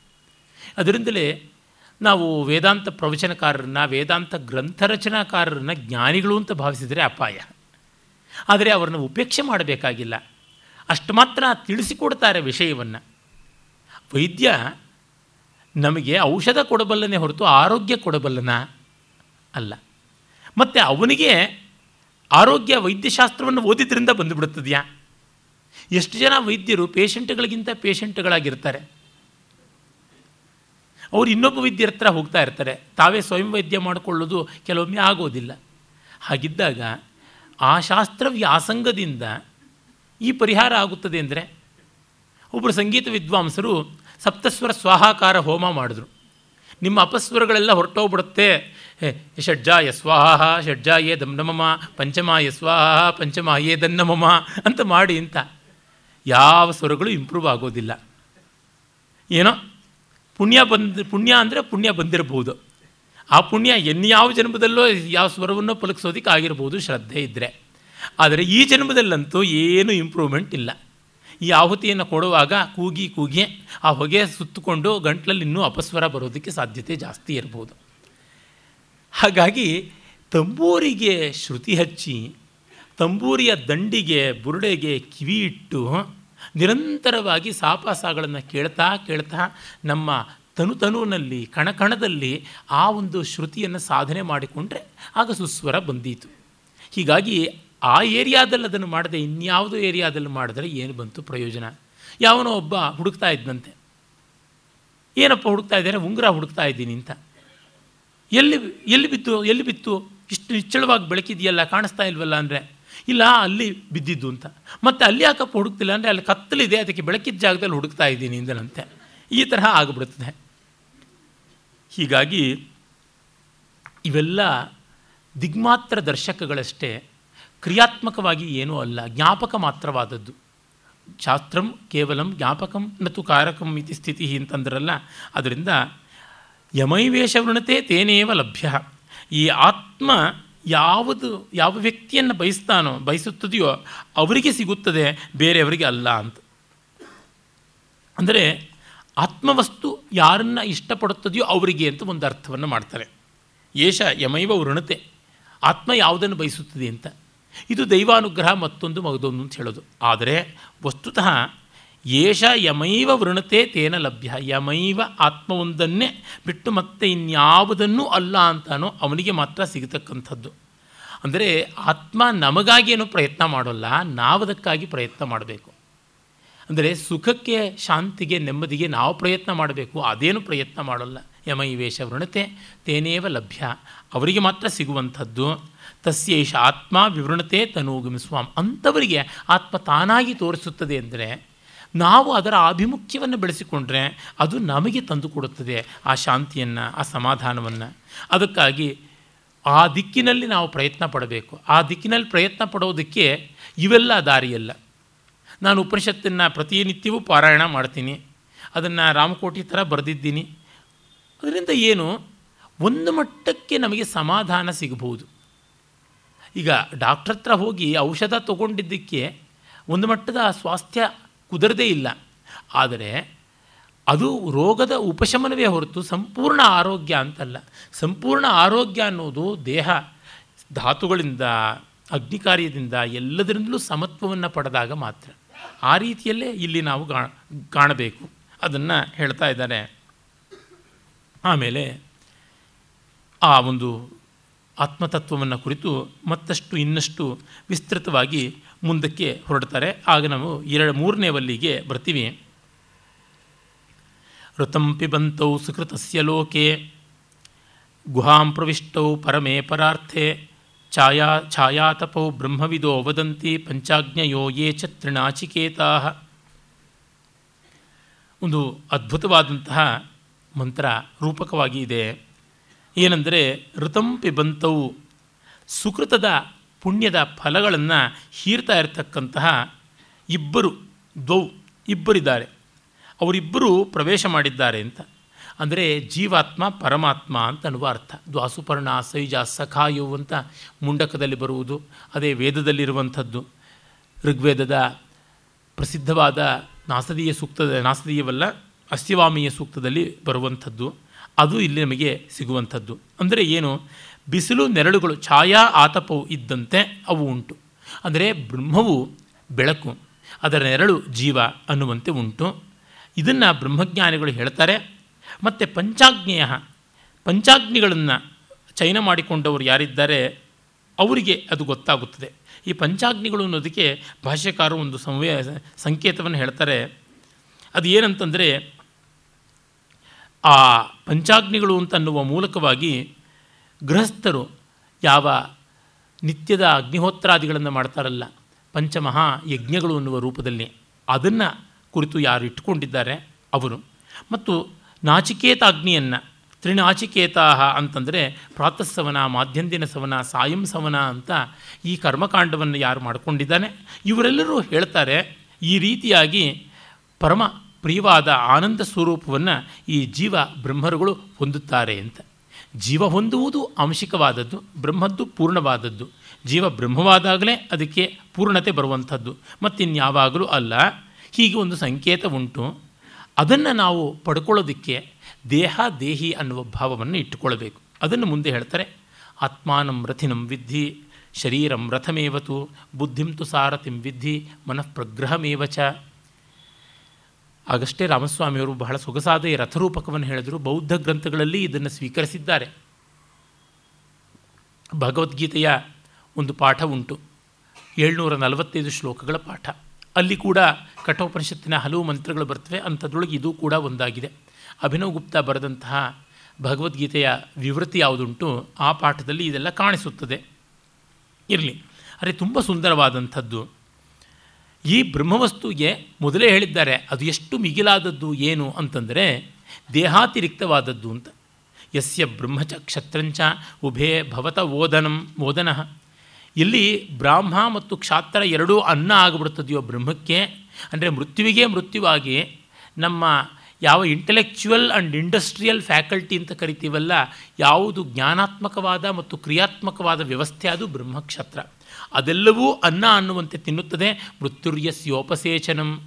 ಅದರಿಂದಲೇ ನಾವು ವೇದಾಂತ ಪ್ರವಚನಕಾರರನ್ನ, ವೇದಾಂತ ಗ್ರಂಥರಚನಾಕಾರರನ್ನ ಜ್ಞಾನಿಗಳು ಅಂತ ಭಾವಿಸಿದರೆ ಅಪಾಯ. ಆದರೆ ಅವರನ್ನು ಉಪೇಕ್ಷೆ ಮಾಡಬೇಕಾಗಿಲ್ಲ. ಅಷ್ಟು ಮಾತ್ರ ತಿಳಿಸಿಕೊಡ್ತಾರೆ ವಿಷಯವನ್ನು. ವೈದ್ಯ, ನಮಗೆ ಔಷಧ ಕೊಡಬಲ್ಲನೇ ಹೊರತು ಆರೋಗ್ಯ ಕೊಡಬಲ್ಲನ ಅಲ್ಲ. ಮತ್ತು ಅವನಿಗೆ ಆರೋಗ್ಯ ವೈದ್ಯಶಾಸ್ತ್ರವನ್ನು ಓದಿದ್ರಿಂದ ಬಂದುಬಿಡುತ್ತದೆಯಾ? ಎಷ್ಟು ಜನ ವೈದ್ಯರು ಪೇಷಂಟ್ಗಳಿಗಿಂತ ಪೇಷಂಟ್ಗಳಾಗಿರ್ತಾರೆ? ಅವರು ಇನ್ನೊಬ್ಬ ವೈದ್ಯರ ಹತ್ರ ಹೋಗ್ತಾ ಇರ್ತಾರೆ. ತಾವೇ ಸ್ವಯಂ ವೈದ್ಯ ಮಾಡಿಕೊಳ್ಳೋದು ಕೆಲವೊಮ್ಮೆ ಆಗೋದಿಲ್ಲ. ಹಾಗಿದ್ದಾಗ ಆ ಶಾಸ್ತ್ರ ವ್ಯಾಸಂಗದಿಂದ ಈ ಪರಿಹಾರ ಆಗುತ್ತದೆ ಅಂದರೆ ಒಬ್ಬರು ಸಂಗೀತ ವಿದ್ವಾಂಸರು ಸಪ್ತಸ್ವರ ಸ್ವಾಹಾಕಾರ ಹೋಮ ಮಾಡಿದ್ರು. ನಿಮ್ಮ ಅಪಸ್ವರಗಳೆಲ್ಲ ಹೊರಟೋಗ್ಬಿಡುತ್ತೆ. ಷಡ್ಜಾಯ ಸ್ವಾಹ, ಷಡ್ಜಾಯೇ ದಮ್ನಮಮ ಪಂಚಮಾಯ ಸ್ವಾಹ, ಪಂಚಮಾಯೇ ದನ್ನಮಮ ಅಂತ ಮಾಡಿ ಅಂತ ಯಾವ ಸ್ವರಗಳು ಇಂಪ್ರೂವ್ ಆಗೋದಿಲ್ಲ. ಏನೋ, ಪುಣ್ಯ ಬಂದ, ಪುಣ್ಯ ಅಂದರೆ ಪುಣ್ಯ ಬಂದಿರಬಹುದು. ಆ ಪುಣ್ಯ ಎನ್ಯಾವ ಜನ್ಮದಲ್ಲೋ ಯಾವ ಸ್ವರವನ್ನು ಪಲಕಿಸೋದಕ್ಕೆ ಆಗಿರ್ಬೋದು ಶ್ರದ್ಧೆ ಇದ್ದರೆ ಆದರೆ ಈ ಜನ್ಮದಲ್ಲಂತೂ ಏನೂ ಇಂಪ್ರೂವ್ಮೆಂಟ್ ಇಲ್ಲ. ಈ ಆಹುತಿಯನ್ನು ಕೊಡುವಾಗ ಕೂಗಿ ಕೂಗಿ ಆ ಹೊಗೆ ಸುತ್ತಕೊಂಡು ಗಂಟ್ಲಲ್ಲಿ ಇನ್ನೂ ಅಪಸ್ವರ ಬರೋದಕ್ಕೆ ಸಾಧ್ಯತೆ ಜಾಸ್ತಿ ಇರ್ಬೋದು. ಹಾಗಾಗಿ ತಂಬೂರಿಗೆ ಶ್ರುತಿ ಹಚ್ಚಿ, ತಂಬೂರಿಯ ದಂಡಿಗೆ, ಬುರುಡೆಗೆ ಕಿವಿ ಇಟ್ಟು, ನಿರಂತರವಾಗಿ ಸಾಪಾಸಗಳನ್ನು ಕೇಳ್ತಾ ಕೇಳ್ತಾ ನಮ್ಮ ತನು ತನುವಿನಲ್ಲಿ, ಕಣಕಣದಲ್ಲಿ ಆ ಒಂದು ಶ್ರುತಿಯನ್ನು ಸಾಧನೆ ಮಾಡಿಕೊಂಡ್ರೆ ಆಗ ಸುಸ್ವರ ಬಂದೀತು. ಹೀಗಾಗಿ ಆ ಏರಿಯಾದಲ್ಲಿ ಅದನ್ನು ಮಾಡದೆ ಇನ್ಯಾವುದೋ ಏರಿಯಾದಲ್ಲಿ ಮಾಡಿದ್ರೆ ಏನು ಬಂತು ಪ್ರಯೋಜನ? ಯಾವನೋ ಒಬ್ಬ ಹುಡುಕ್ತಾ ಇದ್ದಂತೆ ಏನಪ್ಪ ಹುಡುಕ್ತಾ ಇದ್ದಾರೆ ಉಂಗುರ ಹುಡುಕ್ತಾ ಇದ್ದೀನಿ ಅಂತ. ಎಲ್ಲಿ ಎಲ್ಲಿ ಬಿತ್ತು ಎಲ್ಲಿ ಬಿತ್ತು? ಇಷ್ಟು ನಿಚ್ಚಳವಾಗಿ ಬೆಳಕಿದೆಯಲ್ಲ, ಕಾಣಿಸ್ತಾ ಇಲ್ವಲ್ಲ ಅಂದರೆ? ಇಲ್ಲ, ಅಲ್ಲಿ ಬಿದ್ದಿದ್ದು ಅಂತ. ಮತ್ತು ಅಲ್ಲಿ ಯಾಕಪ್ಪ ಹುಡುಕ್ತಿಲ್ಲ ಅಂದರೆ ಅಲ್ಲಿ ಕತ್ತಲಿದೆ, ಅದಕ್ಕೆ ಬೆಳಕಿದ ಜಾಗದಲ್ಲಿ ಹುಡುಕ್ತಾ ಇದ್ದೀನಿ ಇಂದನಂತೆ ಈ ತರಹ ಆಗಿಬಿಡುತ್ತದೆ. ಹೀಗಾಗಿ ಇವೆಲ್ಲ ದಿಗ್ಮಾತ್ರ ದರ್ಶಕಗಳಷ್ಟೇ ಕ್ರಿಯಾತ್ಮಕವಾಗಿ ಏನೂ ಅಲ್ಲ, ಜ್ಞಾಪಕ ಮಾತ್ರವಾದದ್ದು. ಶಾಸ್ತ್ರಂ ಕೇವಲಂ ಜ್ಞಾಪಕಂ ನತು ಕಾರಕಂ ಇತಿ ಸ್ಥಿತಿ ಅಂತಂದ್ರಲ್ಲ, ಅದರಿಂದ ಯಮೈವೇಶ ವೃಣತೆ ತೇನೇವ ಲಭ್ಯ. ಈ ಆತ್ಮ ಯಾವುದು, ಯಾವ ವ್ಯಕ್ತಿಯನ್ನು ಬಯಸ್ತಾನೋ, ಬಯಸುತ್ತದೆಯೋ ಅವರಿಗೆ ಸಿಗುತ್ತದೆ, ಬೇರೆಯವರಿಗೆ ಅಲ್ಲ ಅಂತ. ಅಂದರೆ ಆತ್ಮವಸ್ತು ಯಾರನ್ನ ಇಷ್ಟಪಡುತ್ತದೆಯೋ ಅವರಿಗೆ ಅಂತ ಒಂದು ಅರ್ಥವನ್ನು ಮಾಡ್ತಾರೆ. ಏಷ ಯಮೈವ ವೃಣತೆ, ಆತ್ಮ ಯಾವುದನ್ನು ಬಯಸುತ್ತದೆ ಅಂತ. ಇದು ದೈವಾನುಗ್ರಹ ಮತ್ತೊಂದು ಮಗದೊಂದು ಅಂತ ಹೇಳೋದು. ಆದರೆ ವಸ್ತುತಃ ಏಷ ಯಮೈವ ವೃಣತೆ ತೇನ ಲಭ್ಯ. ಯಮೈವ ಆತ್ಮವೊಂದನ್ನೇ ಬಿಟ್ಟು ಮತ್ತೆ ಇನ್ಯಾವುದನ್ನೂ ಅಲ್ಲ ಅಂತಾನೋ ಅವನಿಗೆ ಮಾತ್ರ ಸಿಗತಕ್ಕಂಥದ್ದು. ಅಂದರೆ ಆತ್ಮ ನಮಗಾಗಿ ಏನೂ ಪ್ರಯತ್ನ ಮಾಡೋಲ್ಲ, ನಾವದಕ್ಕಾಗಿ ಪ್ರಯತ್ನ ಮಾಡಬೇಕು. ಅಂದರೆ ಸುಖಕ್ಕೆ, ಶಾಂತಿಗೆ, ನೆಮ್ಮದಿಗೆ ನಾವು ಪ್ರಯತ್ನ ಮಾಡಬೇಕು, ಅದೇನು ಪ್ರಯತ್ನ ಮಾಡೋಲ್ಲ. ಯಮೈವೇಷ ವೃಣತೆ ತೇನೇವ ಲಭ್ಯ. ಅವರಿಗೆ ಮಾತ್ರ ಸಿಗುವಂಥದ್ದು. ತಸ್ಯೇಷ ಆತ್ಮ ವಿವೃಣತೆ ತನೂಗಮಿ ಸ್ವಾಮ್. ಅಂಥವರಿಗೆ ಆತ್ಮ ತಾನಾಗಿ ತೋರಿಸುತ್ತದೆ ಅಂದರೆ ನಾವು ಅದರ ಆಭಿಮುಖ್ಯವನ್ನು ಬೆಳೆಸಿಕೊಂಡ್ರೆ ಅದು ನಮಗೆ ತಂದು ಕೊಡುತ್ತದೆ ಆ ಶಾಂತಿಯನ್ನು, ಆ ಸಮಾಧಾನವನ್ನು. ಅದಕ್ಕಾಗಿ ಆ ದಿಕ್ಕಿನಲ್ಲಿ ನಾವು ಪ್ರಯತ್ನ ಪಡಬೇಕು. ಆ ದಿಕ್ಕಿನಲ್ಲಿ ಪ್ರಯತ್ನ ಪಡೋದಕ್ಕೆ ಇವೆಲ್ಲ ದಾರಿಯಲ್ಲ. ನಾನು ಉಪನಿಷತ್ತನ್ನು ಪ್ರತಿನಿತ್ಯವೂ ಪಾರಾಯಣ ಮಾಡ್ತೀನಿ. ಅದನ್ನು ರಾಮಕೋಟಿ ಥರ ಬರೆದಿದ್ದೀನಿ. ಅದರಿಂದ ಏನು? ಒಂದು ಮಟ್ಟಕ್ಕೆ ನಮಗೆ ಸಮಾಧಾನ ಸಿಗಬಹುದು. ಈಗ ಡಾಕ್ಟ್ರ್ ಹತ್ರ ಹೋಗಿ ಔಷಧ ತಗೊಂಡಿದ್ದಕ್ಕೆ ಒಂದು ಮಟ್ಟದ ಸ್ವಾಸ್ಥ್ಯ ಕುದರದೇ ಇಲ್ಲ. ಆದರೆ ಅದು ರೋಗದ ಉಪಶಮನವೇ ಹೊರತು ಸಂಪೂರ್ಣ ಆರೋಗ್ಯ ಅಂತಲ್ಲ. ಸಂಪೂರ್ಣ ಆರೋಗ್ಯ ಅನ್ನೋದು ದೇಹ, ಧಾತುಗಳಿಂದ, ಅಗ್ನಿಕಾರ್ಯದಿಂದ ಎಲ್ಲದರಿಂದಲೂ ಸಮತ್ವವನ್ನು ಪಡೆದಾಗ ಮಾತ್ರ. ಆ ರೀತಿಯಲ್ಲೇ ಇಲ್ಲಿ ನಾವು ಕಾಣಬೇಕು. ಅದನ್ನು ಹೇಳ್ತಾ ಇದ್ದಾರೆ. ಆಮೇಲೆ ಆ ಒಂದು ಆತ್ಮತತ್ವವನ್ನು ಕುರಿತು ಮತ್ತಷ್ಟು ಇನ್ನಷ್ಟು ವಿಸ್ತೃತವಾಗಿ ಮುಂದಕ್ಕೆ ಹೊರಡ್ತಾರೆ. ಆಗ ನಾವು ಎರಡು ಮೂರನೇ ವಲ್ಲಿಗೆ ಬರ್ತೀವಿ. ಋತಂ ಪಿಬಂತೌ ಸುಕೃತಸ್ಯ ಲೋಕೆ. ಗುಹಾಂ ಪ್ರವಿಷ್ಟೌ ಪರಮೇ ಪರಾರ್ಥೆ. ಛಾಯಾ, ಛಾಯಾತಪೌ ಬ್ರಹ್ಮವಿದೋ ವದಂತಿ ಪಂಚಾಜ್ಞಯೋ ಯೇ ಚ ತ್ರಿಣಾಚಿಕೇತಾ ಒಂದು ಅದ್ಭುತವಾದಂತಹ ಮಂತ್ರ ರೂಪಕವಾಗಿ ಇದೆ. ಏನೆಂದರೆ ಋತಂ ಪಿಬಂತವು ಸುಕೃತದ ಪುಣ್ಯದ ಫಲಗಳನ್ನು ಹೀರ್ತಾ ಇರತಕ್ಕಂತಹ ಇಬ್ಬರು ದ್ವೌ ಇಬ್ಬರಿದ್ದಾರೆ. ಅವರಿಬ್ಬರು ಪ್ರವೇಶ ಮಾಡಿದ್ದಾರೆ ಅಂತ. ಅಂದರೆ ಜೀವಾತ್ಮ, ಪರಮಾತ್ಮ ಅಂತ ಅನ್ನುವ ಅರ್ಥ. ದ್ವಾಸುಪರ್ಣ, ಸೈಜ, ಸಖಾಯು ಅಂತ ಮುಂಡಕದಲ್ಲಿ ಬರುವುದು. ಅದೇ ವೇದದಲ್ಲಿರುವಂಥದ್ದು. ಋಗ್ವೇದದ ಪ್ರಸಿದ್ಧವಾದ ನಾಸದೀಯ ಸೂಕ್ತದ, ನಾಸದೀಯವಲ್ಲ ಅಸ್ಯವಾಮೀಯ ಸೂಕ್ತದಲ್ಲಿ ಬರುವಂಥದ್ದು. ಅದು ಇಲ್ಲಿ ನಮಗೆ ಸಿಗುವಂಥದ್ದು. ಅಂದರೆ ಏನು? ಬಿಸಿಲು ನೆರಳುಗಳು ಛಾಯಾ ಆತಪವು ಇದ್ದಂತೆ ಅವು ಉಂಟು. ಅಂದರೆ ಬ್ರಹ್ಮವು ಬೆಳಕು, ಅದರ ನೆರಳು ಜೀವ ಅನ್ನುವಂತೆ ಉಂಟು. ಇದನ್ನು ಬ್ರಹ್ಮಜ್ಞಾನಿಗಳು ಹೇಳ್ತಾರೆ. ಮತ್ತು ಪಂಚಾಗ್ನೇಯ ಪಂಚಾಗ್ನಿಗಳನ್ನು ಚಯನ ಮಾಡಿಕೊಂಡವರು ಯಾರಿದ್ದಾರೆ? ಅವರಿಗೆ ಅದು ಗೊತ್ತಾಗುತ್ತದೆ. ಈ ಪಂಚಾಗ್ನಿಗಳು ಅನ್ನೋದಕ್ಕೆ ಭಾಷ್ಯಕಾರರು ಒಂದು ಸಂವೇ, ಸಂಕೇತವನ್ನು ಹೇಳ್ತಾರೆ. ಅದು ಏನಂತಂದರೆ, ಆ ಪಂಚಾಗ್ನಿಗಳು ಅಂತ ಅನ್ನುವ ಮೂಲಕವಾಗಿ ಗೃಹಸ್ಥರು ಯಾವ ನಿತ್ಯದ ಅಗ್ನಿಹೋತ್ರಾದಿಗಳನ್ನು ಮಾಡ್ತಾರಲ್ಲ, ಪಂಚಮಹಾ ಯಜ್ಞಗಳು ಅನ್ನುವ ರೂಪದಲ್ಲಿ ಅದನ್ನು ಕುರಿತು ಯಾರು ಇಟ್ಟುಕೊಂಡಿದ್ದಾರೆ ಅವರು. ಮತ್ತು ನಾಚಿಕೇತಾಗ್ನಿಯನ್ನು ತ್ರಿನಾಚಿಕೇತಾ ಅಂತಂದರೆ ಪ್ರಾತಃಸವನ, ಮಾಧ್ಯಂದಿನ ಸವನ, ಸಾಯಂ ಸವನ ಅಂತ ಈ ಕರ್ಮಕಾಂಡವನ್ನು ಯಾರು ಮಾಡಿಕೊಂಡಿದ್ದಾನೆ, ಇವರೆಲ್ಲರೂ ಹೇಳ್ತಾರೆ ಈ ರೀತಿಯಾಗಿ ಪರಮ ಪ್ರಿಯವಾದ ಆನಂದ ಸ್ವರೂಪವನ್ನು ಈ ಜೀವ ಬ್ರಹ್ಮರುಗಳು ಹೊಂದುತ್ತಾರೆ ಅಂತ. ಜೀವ ಹೊಂದುವುದು ಆಂಶಿಕವಾದದ್ದು, ಬ್ರಹ್ಮದ್ದು ಪೂರ್ಣವಾದದ್ದು. ಜೀವ ಬ್ರಹ್ಮವಾದಾಗಲೇ ಅದಕ್ಕೆ ಪೂರ್ಣತೆ ಬರುವಂಥದ್ದು. ಮತ್ತಿನ್ಯಾವಾಗಲೂ ಅಲ್ಲ, ಹೀಗೆ ಒಂದು ಸಂಕೇತ ಉಂಟು. ಅದನ್ನು ನಾವು ಪಡ್ಕೊಳ್ಳೋದಕ್ಕೆ ದೇಹ, ದೇಹಿ ಅನ್ನುವ ಭಾವವನ್ನು ಇಟ್ಟುಕೊಳ್ಬೇಕು ಅದನ್ನು ಮುಂದೆ ಹೇಳ್ತಾರೆ, ಆತ್ಮಾನಂ ರಥಿನಂ ವಿದ್ಧಿ, ಶರೀರಂ ರಥಮೇವತು, ಬುದ್ಧಿಂ ತು ಸಾರಥಿಂ ವಿದ್ಧಿ, ಮನಃಪ್ರಗ್ರಹಮೇವ ಚ. ಆಗಷ್ಟೇ ರಾಮಸ್ವಾಮಿಯವರು ಬಹಳ ಸೊಗಸಾದ ಈ ರಥರೂಪಕವನ್ನು ಹೇಳಿದರು. ಬೌದ್ಧ ಗ್ರಂಥಗಳಲ್ಲಿ ಇದನ್ನು ಸ್ವೀಕರಿಸಿದ್ದಾರೆ. ಭಗವದ್ಗೀತೆಯ ಒಂದು ಪಾಠ ಉಂಟು. ಏಳ್ನೂರ ನಲವತ್ತೈದು ಶ್ಲೋಕಗಳ ಪಾಠ. ಅಲ್ಲಿ ಕೂಡ ಕಠೋಪನಿಷತ್ತಿನ ಹಲವು ಮಂತ್ರಗಳು ಬರ್ತವೆ. ಅಂಥದ್ರೊಳಗೆ ಇದು ಕೂಡ ಒಂದಾಗಿದೆ. ಅಭಿನವ್ ಗುಪ್ತ ಬರೆದಂತಹ ಭಗವದ್ಗೀತೆಯ ವಿವೃತಿ ಯಾವುದುಂಟು, ಆ ಪಾಠದಲ್ಲಿ ಇದೆಲ್ಲ ಕಾಣಿಸುತ್ತದೆ. ಇರಲಿ. ಅರೆ, ತುಂಬ ಸುಂದರವಾದಂಥದ್ದು. ಈ ಬ್ರಹ್ಮವಸ್ತುಗೆ ಮೊದಲೇ ಹೇಳಿದ್ದಾರೆ, ಅದು ಎಷ್ಟು ಮಿಗಿಲಾದದ್ದು ಏನು ಅಂತಂದರೆ, ದೇಹಾತಿರಿಕ್ತವಾದದ್ದು ಅಂತ. ಯಸ್ಯ ಬ್ರಹ್ಮಚ ಕ್ಷತ್ರಂಚ ಉಭೇ ಭವತ ಓದನಂ ಓದನ. ಇಲ್ಲಿ ಬ್ರಾಹ್ಮ ಮತ್ತು ಕ್ಷಾತ್ರ ಎರಡೂ ಅನ್ನ ಆಗಿಬಿಡುತ್ತದೆಯೋ ಬ್ರಹ್ಮಕ್ಕೆ, ಅಂದರೆ ಮೃತ್ಯುವಿಗೆ ಮೃತ್ಯುವಾಗಿ ನಮ್ಮ ಯಾವ ಇಂಟೆಲೆಕ್ಚುವಲ್ ಆ್ಯಂಡ್ ಇಂಡಸ್ಟ್ರಿಯಲ್ ಫ್ಯಾಕಲ್ಟಿ ಅಂತ ಕರಿತೀವಲ್ಲ, ಯಾವುದು ಜ್ಞಾನಾತ್ಮಕವಾದ ಮತ್ತು ಕ್ರಿಯಾತ್ಮಕವಾದ ವ್ಯವಸ್ಥೆ ಅದು ಬ್ರಹ್ಮಕ್ಷತ್ರ. ಅದೆಲ್ಲವೂ ಅನ್ನ ಅನ್ನುವಂತೆ ತಿನ್ನುತ್ತದೆ. ಮೃತ್ಯುರ್ಯಸ್ಯೋಪಸೇಚನಂ.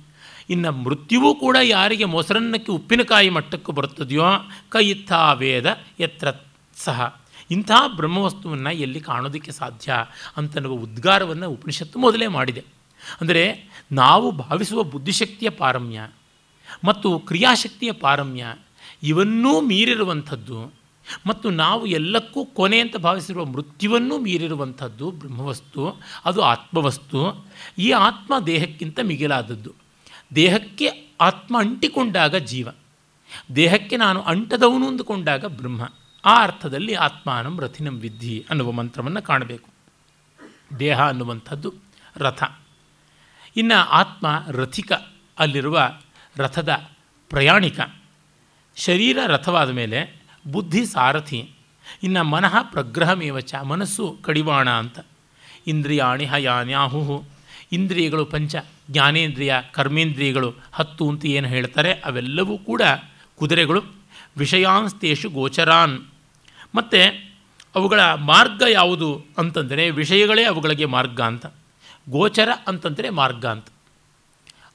ಇನ್ನು ಮೃತ್ಯುವು ಕೂಡ ಯಾರಿಗೆ ಮೊಸರನ್ನಕ್ಕೆ ಉಪ್ಪಿನಕಾಯಿ ಮಟ್ಟಕ್ಕೆ ಬರುತ್ತದೆಯೋ ಕೈಯಿತ್ತ ವೇದ ಎತ್ರ ಸಹ. ಇಂಥ ಬ್ರಹ್ಮವಸ್ತುವನ್ನು ಎಲ್ಲಿ ಕಾಣೋದಕ್ಕೆ ಸಾಧ್ಯ ಅಂತನ್ನುವ ಉದ್ಗಾರವನ್ನು ಉಪನಿಷತ್ತು ಮೊದಲೇ ಮಾಡಿದೆ. ಅಂದರೆ ನಾವು ಭಾವಿಸುವ ಬುದ್ಧಿಶಕ್ತಿಯ ಪಾರಮ್ಯ ಮತ್ತು ಕ್ರಿಯಾಶಕ್ತಿಯ ಪಾರಮ್ಯ ಇವನ್ನೂ ಮೀರಿರುವಂಥದ್ದು ಮತ್ತು ನಾವು ಎಲ್ಲಕ್ಕೂ ಕೊನೆ ಅಂತ ಭಾವಿಸಿರುವ ಮೃತ್ಯುವನ್ನು ಮೀರಿರುವಂಥದ್ದು ಬ್ರಹ್ಮವಸ್ತು, ಅದು ಆತ್ಮವಸ್ತು. ಈ ಆತ್ಮ ದೇಹಕ್ಕಿಂತ ಮಿಗಿಲಾದದ್ದು. ದೇಹಕ್ಕೆ ಆತ್ಮ ಅಂಟಿಕೊಂಡಾಗ ಜೀವ. ದೇಹಕ್ಕೆ ನಾನು ಅಂಟದವನು ಅಂದುಕೊಂಡಾಗ ಬ್ರಹ್ಮ. ಆ ಅರ್ಥದಲ್ಲಿ ಆತ್ಮಾನಂ ರಥಿನಂ ವಿದ್ಧಿ ಅನ್ನುವ ಮಂತ್ರವನ್ನು ಕಾಣಬೇಕು. ದೇಹ ಅನ್ನುವಂಥದ್ದು ರಥ. ಇನ್ನು ಆತ್ಮ ರಥಿಕ ಅಲ್ಲಿರುವ ರಥದ ಪ್ರಯಾಣಿಕ. ಶರೀರ ರಥವಾದ ಮೇಲೆ ಬುದ್ಧಿ ಸಾರಥಿ ಇನ್ನು ಮನಃ ಪ್ರಗ್ರಹಮೇವಚ ಮನಸ್ಸು ಕಡಿವಾಣ ಅಂತ. ಇಂದ್ರಿಯಾಣಿ ಹಯಾನ್ಯಾಹು ಇಂದ್ರಿಯಗಳು ಪಂಚ, ಜ್ಞಾನೇಂದ್ರಿಯ, ಕರ್ಮೇಂದ್ರಿಯಗಳು ಹತ್ತು ಅಂತ ಏನು ಹೇಳ್ತಾರೆ, ಅವೆಲ್ಲವೂ ಕೂಡ ಕುದುರೆಗಳು. ವಿಷಯಾಂಸ್ತೇಷು ಗೋಚರಾನ್. ಮತ್ತು ಅವುಗಳ ಮಾರ್ಗ ಯಾವುದು ಅಂತಂದರೆ, ವಿಷಯಗಳೇ ಅವುಗಳಿಗೆ ಮಾರ್ಗ ಅಂತ. ಗೋಚರ ಅಂತಂದರೆ ಮಾರ್ಗ ಅಂತ.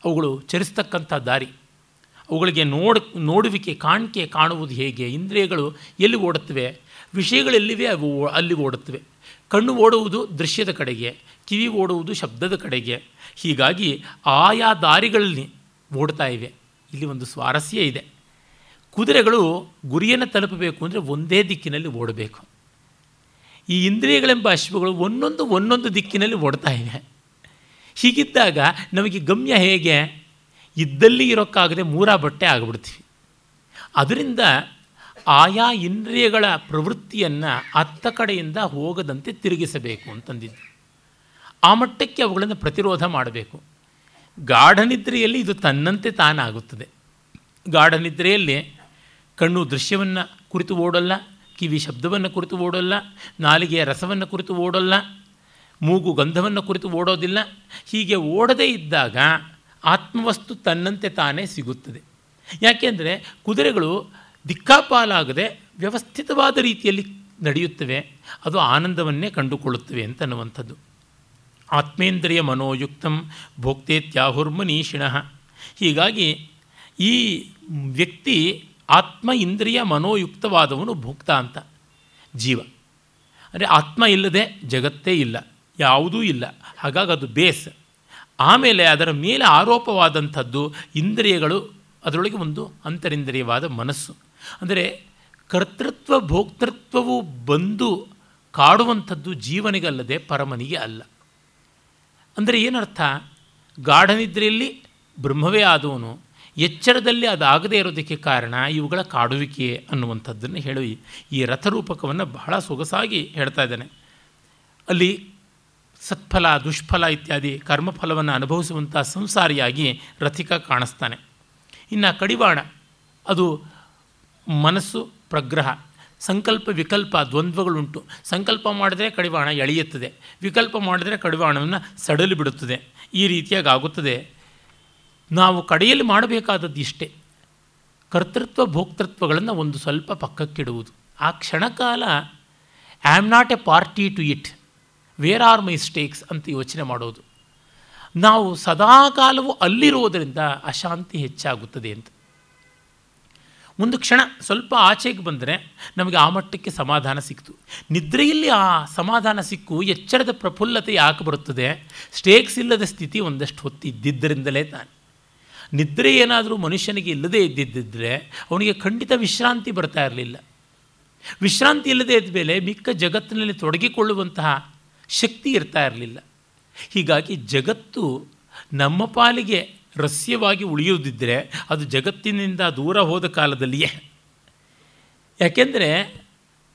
ಅವುಗಳು ಚರಿಸ್ತಕ್ಕಂಥ ದಾರಿ. ಅವುಗಳಿಗೆ ನೋಡ, ನೋಡುವಿಕೆ, ಕಾಣಿಕೆ ಕಾಣುವುದು ಹೇಗೆ? ಇಂದ್ರಿಯಗಳು ಎಲ್ಲಿ ಓಡುತ್ತವೆ? ವಿಷಯಗಳೆಲ್ಲಿವೆ? ಅವು ಅಲ್ಲಿ ಓಡುತ್ತವೆ. ಕಣ್ಣು ಓಡುವುದು ದೃಶ್ಯದ ಕಡೆಗೆ, ಕಿವಿ ಓಡುವುದು ಶಬ್ದದ ಕಡೆಗೆ. ಹೀಗಾಗಿ ಆಯಾ ದಾರಿಗಳಲ್ಲಿ ಓಡ್ತಾ ಇವೆ. ಇಲ್ಲಿ ಒಂದು ಸ್ವಾರಸ್ಯ ಇದೆ. ಕುದುರೆಗಳು ಗುರಿಯನ್ನು ತಲುಪಬೇಕು ಅಂದರೆ ಒಂದೇ ದಿಕ್ಕಿನಲ್ಲಿ ಓಡಬೇಕು. ಈ ಇಂದ್ರಿಯಗಳೆಂಬ ಅಶ್ವಗಳು ಒಂದೊಂದು ಒಂದೊಂದು ದಿಕ್ಕಿನಲ್ಲಿ ಓಡ್ತಾ ಇವೆ. ಹೀಗಿದ್ದಾಗ ನಮಗೆ ಗಮ್ಯ ಹೇಗೆ? ಇದ್ದಲ್ಲಿ ಇರೋಕ್ಕಾಗದೆ ಮೂರ ಬಟ್ಟೆ ಆಗಿಬಿಡ್ತೀವಿ. ಅದರಿಂದ ಆಯಾ ಇಂದ್ರಿಯಗಳ ಪ್ರವೃತ್ತಿಯನ್ನು ಅತ್ತ ಕಡೆಯಿಂದ ಹೋಗದಂತೆ ತಿರುಗಿಸಬೇಕು ಅಂತಂದಿದ್ದು. ಆ ಮಟ್ಟಕ್ಕೆ ಅವುಗಳನ್ನು ಪ್ರತಿರೋಧ ಮಾಡಬೇಕು. ಗಾಢನಿದ್ರೆಯಲ್ಲಿ ಇದು ತನ್ನಂತೆ ತಾನಾಗುತ್ತದೆ. ಗಾಢನಿದ್ರೆಯಲ್ಲಿ ಕಣ್ಣು ದೃಶ್ಯವನ್ನು ಕುರಿತು ಓಡಲ್ಲ, ಕಿವಿ ಶಬ್ದವನ್ನು ಕುರಿತು ಓಡಲ್ಲ, ನಾಲಿಗೆಯ ರಸವನ್ನು ಕುರಿತು ಓಡಲ್ಲ, ಮೂಗು ಗಂಧವನ್ನು ಕುರಿತು ಓಡೋದಿಲ್ಲ. ಹೀಗೆ ಓಡದೇ ಇದ್ದಾಗ ಆತ್ಮವಸ್ತು ತನ್ನಂತೆ ತಾನೇ ಸಿಗುತ್ತದೆ. ಯಾಕೆಂದರೆ ಕುದುರೆಗಳು ದಿಕ್ಕಾಪಾಲಾಗದೆ ವ್ಯವಸ್ಥಿತವಾದ ರೀತಿಯಲ್ಲಿ ನಡೆಯುತ್ತವೆ. ಅದು ಆನಂದವನ್ನೇ ಕಂಡುಕೊಳ್ಳುತ್ತವೆ ಅಂತನ್ನುವಂಥದ್ದು. ಆತ್ಮೇಂದ್ರಿಯ ಮನೋಯುಕ್ತಂ ಭೋಕ್ತೇತ್ಯಾಹುರ್ಮನೀಷಿಣ. ಹೀಗಾಗಿ ಈ ವ್ಯಕ್ತಿ ಆತ್ಮ, ಇಂದ್ರಿಯ, ಮನೋಯುಕ್ತವಾದವನು ಭೋಕ್ತ ಅಂತ. ಜೀವ. ಅಂದರೆ ಆತ್ಮ ಇಲ್ಲದೆ ಜಗತ್ತೇ ಇಲ್ಲ. ಯಾವುದೂ ಇಲ್ಲ. ಹಾಗಾಗಿ ಅದು ಬೇಸ್. ಆಮೇಲೆ ಅದರ ಮೇಲೆ ಆರೋಪವಾದಂಥದ್ದು ಇಂದ್ರಿಯಗಳು ಅದರೊಳಗೆ ಒಂದು ಅಂತರಿಂದ್ರಿಯವಾದ ಮನಸ್ಸು. ಅಂದರೆ ಕರ್ತೃತ್ವ, ಭೋಕ್ತೃತ್ವವು ಬಂದು ಕಾಡುವಂಥದ್ದು ಜೀವನಿಗಲ್ಲದೆ ಪರಮನಿಗೆ ಅಲ್ಲ. ಅಂದರೆ ಏನರ್ಥ? ಗಾಢನಿದ್ರೆಯಲ್ಲಿ ಬ್ರಹ್ಮವೇ ಆದವನು, ಎಚ್ಚರದಲ್ಲಿ ಅದಾಗದೇ ಇರೋದಕ್ಕೆ ಕಾರಣ ಇವುಗಳ ಕಾಡುವಿಕೆ ಅನ್ನುವಂಥದ್ದನ್ನು ಹೇಳಿ ಈ ರಥರೂಪಕವನ್ನು ಬಹಳ ಸೊಗಸಾಗಿ ಹೇಳ್ತಾ ಇದ್ದಾನೆ. ಅಲ್ಲಿ ಸತ್ಫಲ, ದುಷ್ಫಲ ಇತ್ಯಾದಿ ಕರ್ಮಫಲವನ್ನು ಅನುಭವಿಸುವಂಥ ಸಂಸಾರಿಯಾಗಿ ರಥಿಕ ಕಾಣಿಸ್ತಾನೆ. ಇನ್ನು ಕಡಿವಾಣ, ಅದು ಮನಸ್ಸು ಪ್ರಗ್ರಹ, ಸಂಕಲ್ಪ ವಿಕಲ್ಪ ದ್ವಂದ್ವಗಳುಂಟು. ಸಂಕಲ್ಪ ಮಾಡಿದರೆ ಕಡಿವಾಣ ಎಳೆಯುತ್ತದೆ, ವಿಕಲ್ಪ ಮಾಡಿದರೆ ಕಡಿವಾಣವನ್ನು ಸಡಲು ಬಿಡುತ್ತದೆ, ಈ ರೀತಿಯಾಗಿ ಆಗುತ್ತದೆ ನಾವು ಕಡೆಯಲ್ಲಿ ಮಾಡಬೇಕಾದದ್ದು ಇಷ್ಟೇ, ಕರ್ತೃತ್ವ, ಭೋಕ್ತೃತ್ವಗಳನ್ನು ಒಂದು ಸ್ವಲ್ಪ ಪಕ್ಕಕ್ಕಿಡುವುದು. ಆ ಕ್ಷಣಕಾಲ I am not a party to it where are my stakes ಅಂತ ಯೋಚನೆ ಮಾಡೋದು. ನಾವು ಸದಾಕಾಲವೂ ಅಲ್ಲಿರೋದರಿಂದ ಅಶಾಂತಿ ಹೆಚ್ಚಾಗುತ್ತದೆ ಅಂತ. ಒಂದು ಕ್ಷಣ ಸ್ವಲ್ಪ ಆಚೆಗೆ ಬಂದರೆ ನಮಗೆ ಆ ಮಟ್ಟಕ್ಕೆ ಸಮಾಧಾನ ಸಿಕ್ತು. ನಿದ್ರೆಯಲ್ಲಿ ಆ ಸಮಾಧಾನ ಸಿಕ್ಕು, ಎಚ್ಚರದ ಪ್ರಫುಲ್ಲತೆ ಯಾಕೆ ಬರುತ್ತದೆ? ಸ್ಟೇಕ್ಸ್ ಇಲ್ಲದ ಸ್ಥಿತಿ ಒಂದಷ್ಟು ಹೊತ್ತು ಇದ್ದಿದ್ದರಿಂದಲೇ ತಾನೆ. ನಿದ್ರೆ ಏನಾದರೂ ಮನುಷ್ಯನಿಗೆ ಇಲ್ಲದೇ ಇದ್ದಿದ್ದರೆ ಅವನಿಗೆ ಖಂಡಿತ ವಿಶ್ರಾಂತಿ ಬರ್ತಾ ಇರಲಿಲ್ಲ. ವಿಶ್ರಾಂತಿ ಇಲ್ಲದೇ ಇದ್ದ ಮೇಲೆ ಮಿಕ್ಕ ಜಗತ್ತಿನಲ್ಲಿ ತೊಡಗಿಕೊಳ್ಳುವಂತಹ ಶಕ್ತಿ ಇರ್ತಾ ಇರಲಿಲ್ಲ. ಹೀಗಾಗಿ ಜಗತ್ತು ನಮ್ಮ ಪಾಲಿಗೆ ರಸ್ಯವಾಗಿ ಉಳಿಯುವುದಿದ್ದರೆ ಅದು ಜಗತ್ತಿನಿಂದ ದೂರ ಹೋದ ಕಾಲದಲ್ಲಿಯೇ. ಯಾಕೆಂದರೆ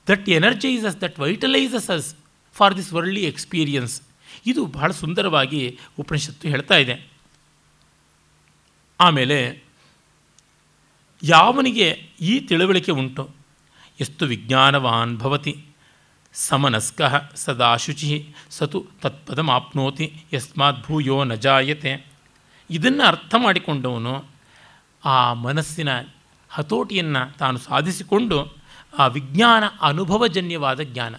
that energises that vitalises us for this worldly experience ಇದು ಬಹಳ ಸುಂದರವಾಗಿ ಉಪನಿಷತ್ತು ಹೇಳ್ತಾ ಇದೆ. ಆಮೇಲೆ ಯಾವನಿಗೆ ಈ ತಿಳುವಳಿಕೆ ಉಂಟು? ಎಷ್ಟು ವಿಜ್ಞಾನವಾನ್ ಭವತಿ. ಸಮನಸ್ಕ ಸದಾ ಶುಚಿ ಸತು ತತ್ಪದಮಾಪ್ನೋತಿ ಯಸ್ಮಾತ್ ಭೂಯೋ ನ ಜಾಯತೆ. ಇದನ್ನು ಅರ್ಥ ಮಾಡಿಕೊಂಡವನು ಆ ಮನಸ್ಸಿನ ಹತೋಟಿಯನ್ನು ತಾನು ಸಾಧಿಸಿಕೊಂಡು ಆ ವಿಜ್ಞಾನ ಅನುಭವಜನ್ಯವಾದ ಜ್ಞಾನ.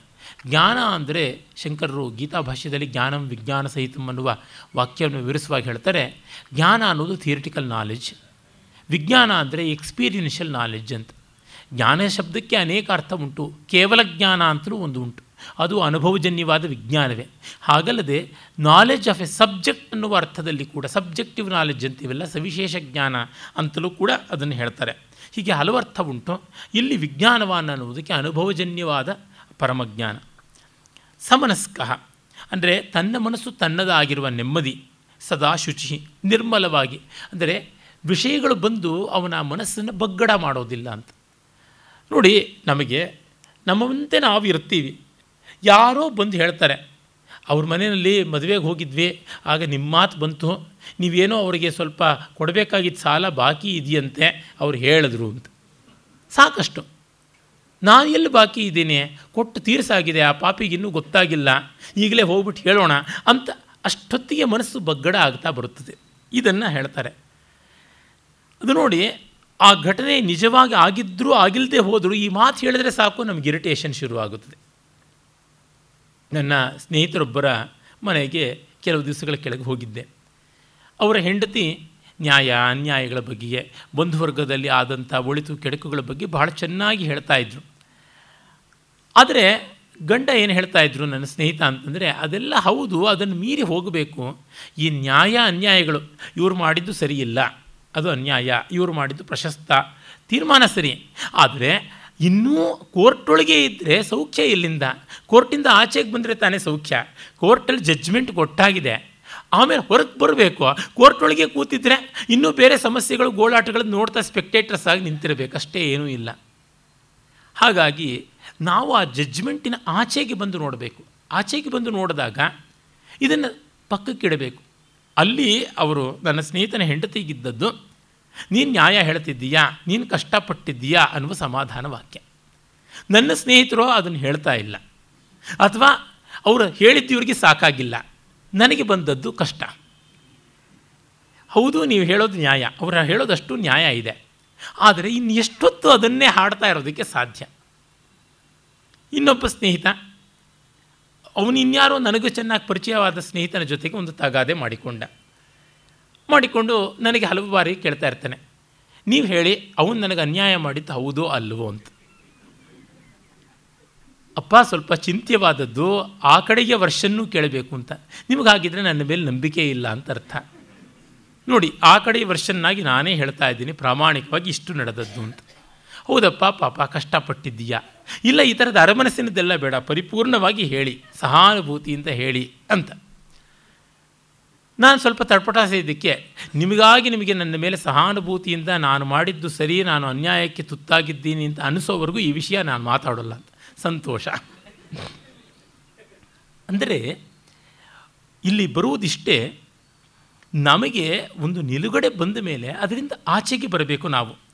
ಜ್ಞಾನ ಅಂದರೆ ಶಂಕರರು ಗೀತಾ ಭಾಷ್ಯದಲ್ಲಿ ಜ್ಞಾನಂ ವಿಜ್ಞಾನ ಸಹಿತಂ ಅನ್ನುವ ವಾಕ್ಯವನ್ನು ವಿವರಿಸುವಾಗ ಹೇಳ್ತಾರೆ, ಜ್ಞಾನ ಅನ್ನೋದು ಥಿಯರಿಟಿಕಲ್ ನಾಲೆಜ್ ವಿಜ್ಞಾನ ಅಂದರೆ ಎಕ್ಸ್ಪೀರಿಯನ್ಷಿಯಲ್ ನಾಲೆಜ್ ಅಂತ. ಜ್ಞಾನ ಶಬ್ದಕ್ಕೆ ಅನೇಕ ಅರ್ಥ ಉಂಟು. ಕೇವಲ ಜ್ಞಾನ ಅಂತಲೂ ಒಂದು ಉಂಟು. ಅದು ಅನುಭವಜನ್ಯವಾದ ವಿಜ್ಞಾನವೇ. ಹಾಗಲ್ಲದೆ ನಾಲೆಜ್ ಆಫ್ ಎ ಸಬ್ಜೆಕ್ಟ್ ಅನ್ನುವ ಅರ್ಥದಲ್ಲಿ ಕೂಡ ಸಬ್ಜೆಕ್ಟಿವ್ ನಾಲೆಜ್ ಅಂತೀವಲ್ಲ ಸವಿಶೇಷ ಜ್ಞಾನ ಅಂತಲೂ ಕೂಡ ಅದನ್ನು ಹೇಳ್ತಾರೆ. ಹೀಗೆ ಹಲವು ಅರ್ಥ ಉಂಟು. ಇಲ್ಲಿ ವಿಜ್ಞಾನವಾನ ಅನ್ನುವುದಕ್ಕೆ ಅನುಭವಜನ್ಯವಾದ ಪರಮಜ್ಞಾನ. ಸಮನಸ್ಕ. ಅಂದರೆ ತನ್ನ ಮನಸ್ಸು ತನ್ನದಾಗಿರುವ ನೆಮ್ಮದಿ, ಸದಾ ಶುಚಿ, ನಿರ್ಮಲವಾಗಿ. ಅಂದರೆ ವಿಷಯಗಳು ಬಂದು ಅವನ ಮನಸ್ಸನ್ನು ಬಗ್ಗಡ ಮಾಡೋದಿಲ್ಲ ಅಂತ. ನೋಡಿ ನಮಗೆ ನಮ್ಮಂತೆ ನಾವು ಇರ್ತೀವಿ. ಯಾರೋ ಬಂದು ಹೇಳ್ತಾರೆ, ಅವ್ರ ಮನೆಯಲ್ಲಿ ಮದುವೆಗೆ ಹೋಗಿದ್ವಿ, ಆಗ ನಿಮ್ಮ ಮಾತು ಬಂತು, ನೀವೇನೋ ಅವರಿಗೆ ಸ್ವಲ್ಪ ಕೊಡಬೇಕಾಗಿದ್ದ ಸಾಲ ಬಾಕಿ ಇದೆಯಂತೆ ಅವ್ರು ಹೇಳಿದ್ರು ಅಂತ. ಸಾಕಷ್ಟು. ನಾನು ಎಲ್ಲಿ ಬಾಕಿ ಇದ್ದೀನಿ? ಕೊಟ್ಟು ತೀರ್ಸಾಗಿದೆ, ಆ ಪಾಪಿಗೆ ಇನ್ನೂ ಗೊತ್ತಾಗಿಲ್ಲ. ಈಗಲೇ ಹೋಗ್ಬಿಟ್ಟು ಹೇಳೋಣ ಅಂತ ಅಷ್ಟೊತ್ತಿಗೆ ಮನಸ್ಸು ಬಗ್ಗಡ ಆಗ್ತಾ ಬರುತ್ತದೆ. ಇದನ್ನು ಹೇಳ್ತಾರೆ. ಅದು ನೋಡಿ ಆ ಘಟನೆ ನಿಜವಾಗಿ ಆಗಿದ್ದರೂ ಆಗಿಲ್ಲದೆ ಹೋದರೂ ಈ ಮಾತು ಹೇಳಿದ್ರೆ ಸಾಕು, ನಮಗೆ ಇರಿಟೇಷನ್ ಶುರುವಾಗುತ್ತದೆ. ನನ್ನ ಸ್ನೇಹಿತರೊಬ್ಬರ ಮನೆಗೆ ಕೆಲವು ದಿವಸಗಳ ಕೆಳಗೆ ಹೋಗಿದ್ದೆ. ಅವರ ಹೆಂಡತಿ ನ್ಯಾಯ, ಅನ್ಯಾಯಗಳ ಬಗ್ಗೆಯೇ ಬಂಧುವರ್ಗದಲ್ಲಿ ಆದಂಥ ಒಳಿತು ಕೆಡಕುಗಳ ಬಗ್ಗೆ ಬಹಳ ಚೆನ್ನಾಗಿ ಹೇಳ್ತಾ ಇದ್ರು. ಆದರೆ ಗಂಡ ಏನು ಹೇಳ್ತಾ ಇದ್ರು ನನ್ನ ಸ್ನೇಹಿತ ಅಂತಂದರೆ, ಅದೆಲ್ಲ ಹೌದು, ಅದನ್ನು ಮೀರಿ ಹೋಗಬೇಕು. ಈ ನ್ಯಾಯ, ಅನ್ಯಾಯಗಳು ಇವರು ಮಾಡಿದ್ದು ಸರಿಯಿಲ್ಲ. ಅದು ಅನ್ಯಾಯ. ಇವರು ಮಾಡಿದ್ದು ಪ್ರಶಸ್ತ. ತೀರ್ಮಾನ ಸರಿ. ಆದರೆ ಇನ್ನೂ ಕೋರ್ಟೊಳಗೆ ಇದ್ದರೆ ಸೌಖ್ಯ ಇಲ್ಲಿಂದ. ಕೋರ್ಟಿಂದ ಆಚೆಗೆ ಬಂದರೆ ತಾನೇ ಸೌಖ್ಯ. ಕೋರ್ಟಲ್ಲಿ ಜಜ್ಮೆಂಟ್ ಕೊಟ್ಟಾಗಿದೆ. ಆಮೇಲೆ ಹೊರಗೆ ಬರಬೇಕು. ಕೋರ್ಟೊಳಗೆ ಕೂತಿದ್ರೆ ಇನ್ನೂ ಬೇರೆ ಸಮಸ್ಯೆಗಳು, ಗೋಳಾಟಗಳನ್ನು ನೋಡ್ತಾ ಸ್ಪೆಕ್ಟೇಟರ್ಸ್ ಆಗಿ ನಿಂತಿರಬೇಕು. ಅಷ್ಟೇ ಏನೂ ಇಲ್ಲ. ಹಾಗಾಗಿ ನಾವು ಆ ಜಜ್ಮೆಂಟಿನ ಆಚೆಗೆ ಬಂದು ನೋಡಬೇಕು. ಆಚೆಗೆ ಬಂದು ನೋಡಿದಾಗ ಇದನ್ನು ಪಕ್ಕಕ್ಕಿಡಬೇಕು. ಅಲ್ಲಿ ಅವರು ನನ್ನ ಸ್ನೇಹಿತನ ಹೆಂಡತಿಗಿದ್ದದ್ದು ನೀನು ನ್ಯಾಯ ಹೇಳ್ತಿದ್ದೀಯಾ? ನೀನು ಕಷ್ಟಪಟ್ಟಿದ್ದೀಯಾ? ಅನ್ನುವ ಸಮಾಧಾನ ವಾಕ್ಯ. ನನ್ನ ಸ್ನೇಹಿತರು ಅದನ್ನು ಹೇಳ್ತಾ ಇಲ್ಲ. ಅಥವಾ ಅವರು ಹೇಳಿದ್ದಿವ್ರಿಗೆ ಸಾಕಾಗಿಲ್ಲ. ನನಗೆ ಬಂದದ್ದು ಕಷ್ಟ. ಹೌದು, ನೀವು ಹೇಳೋದು ನ್ಯಾಯ. ಅವರು ಹೇಳೋದಷ್ಟು ನ್ಯಾಯ ಇದೆ. ಆದರೆ ಇನ್ನು ಎಷ್ಟೊತ್ತು ಅದನ್ನೇ ಹಾಡ್ತಾ ಇರೋದಕ್ಕೆ ಸಾಧ್ಯ? ಇನ್ನೊಬ್ಬ ಸ್ನೇಹಿತ ಅವನು ಇನ್ಯಾರೋ ನನಗೂ ಚೆನ್ನಾಗಿ ಪರಿಚಯವಾದ ಸ್ನೇಹಿತನ ಜೊತೆಗೆ ಒಂದು ತಗಾದೆ ಮಾಡಿಕೊಂಡ. ಮಾಡಿಕೊಂಡು ನನಗೆ ಹಲವು ಬಾರಿ ಕೇಳ್ತಾ ಇರ್ತಾನೆ. ನೀವು ಹೇಳಿ, ಅವನು ನನಗೆ ಅನ್ಯಾಯ ಮಾಡಿದ್ದು ಹೌದೋ ಅಲ್ವೋ ಅಂತ. ಅಪ್ಪ, ಸ್ವಲ್ಪ ಚಿಂತ್ಯವಾದದ್ದು ಆ ಕಡೆಗೆ ವರ್ಷನ್ನೂ ಕೇಳಬೇಕು ಅಂತ. ನಿಮಗಾಗಿದ್ದರೆ ನನ್ನ ಮೇಲೆ ನಂಬಿಕೆ ಇಲ್ಲ ಅಂತ ಅರ್ಥ. ನೋಡಿ, ಆ ಕಡೆ ವರ್ಷನ್ನಾಗಿ ನಾನೇ ಹೇಳ್ತಾ ಇದ್ದೀನಿ, ಪ್ರಾಮಾಣಿಕವಾಗಿ ಇಷ್ಟು ನಡೆದದ್ದು ಅಂತ. ಹೌದಪ್ಪ, ಪಾಪ, ಕಷ್ಟಪಟ್ಟಿದ್ದೀಯಾ? ಇಲ್ಲ, ಈ ಥರದ ಅರಮನಸ್ಸಿನದ್ದೆಲ್ಲ ಬೇಡ, ಪರಿಪೂರ್ಣವಾಗಿ ಹೇಳಿ ಸಹಾನುಭೂತಿಯಿಂದ ಹೇಳಿ ಅಂತ. ನಾನು ಸ್ವಲ್ಪ ತಡ್ಪಟಾಸಿದ್ದಕ್ಕೆ ನಿಮಗಾಗಿ ನಿಮಗೆ ನನ್ನ ಮೇಲೆ ಸಹಾನುಭೂತಿಯಿಂದ ನಾನು ಮಾಡಿದ್ದು ಸರಿ, ನಾನು ಅನ್ಯಾಯಕ್ಕೆ ತುತ್ತಾಗಿದ್ದೀನಿ ಅಂತ ಅನಿಸೋವರೆಗೂ ಈ ವಿಷಯ ನಾನು ಮಾತಾಡೋಲ್ಲ ಅಂತ. ಸಂತೋಷ. ಅಂದರೆ, ಇಲ್ಲಿ ಬರುವುದಿಷ್ಟೇ, ನಮಗೆ ಒಂದು ನಿಲುಗಡೆ ಬಂದ ಮೇಲೆ ಅದರಿಂದ ಆಚೆಗೆ ಬರಬೇಕು ನಾವು.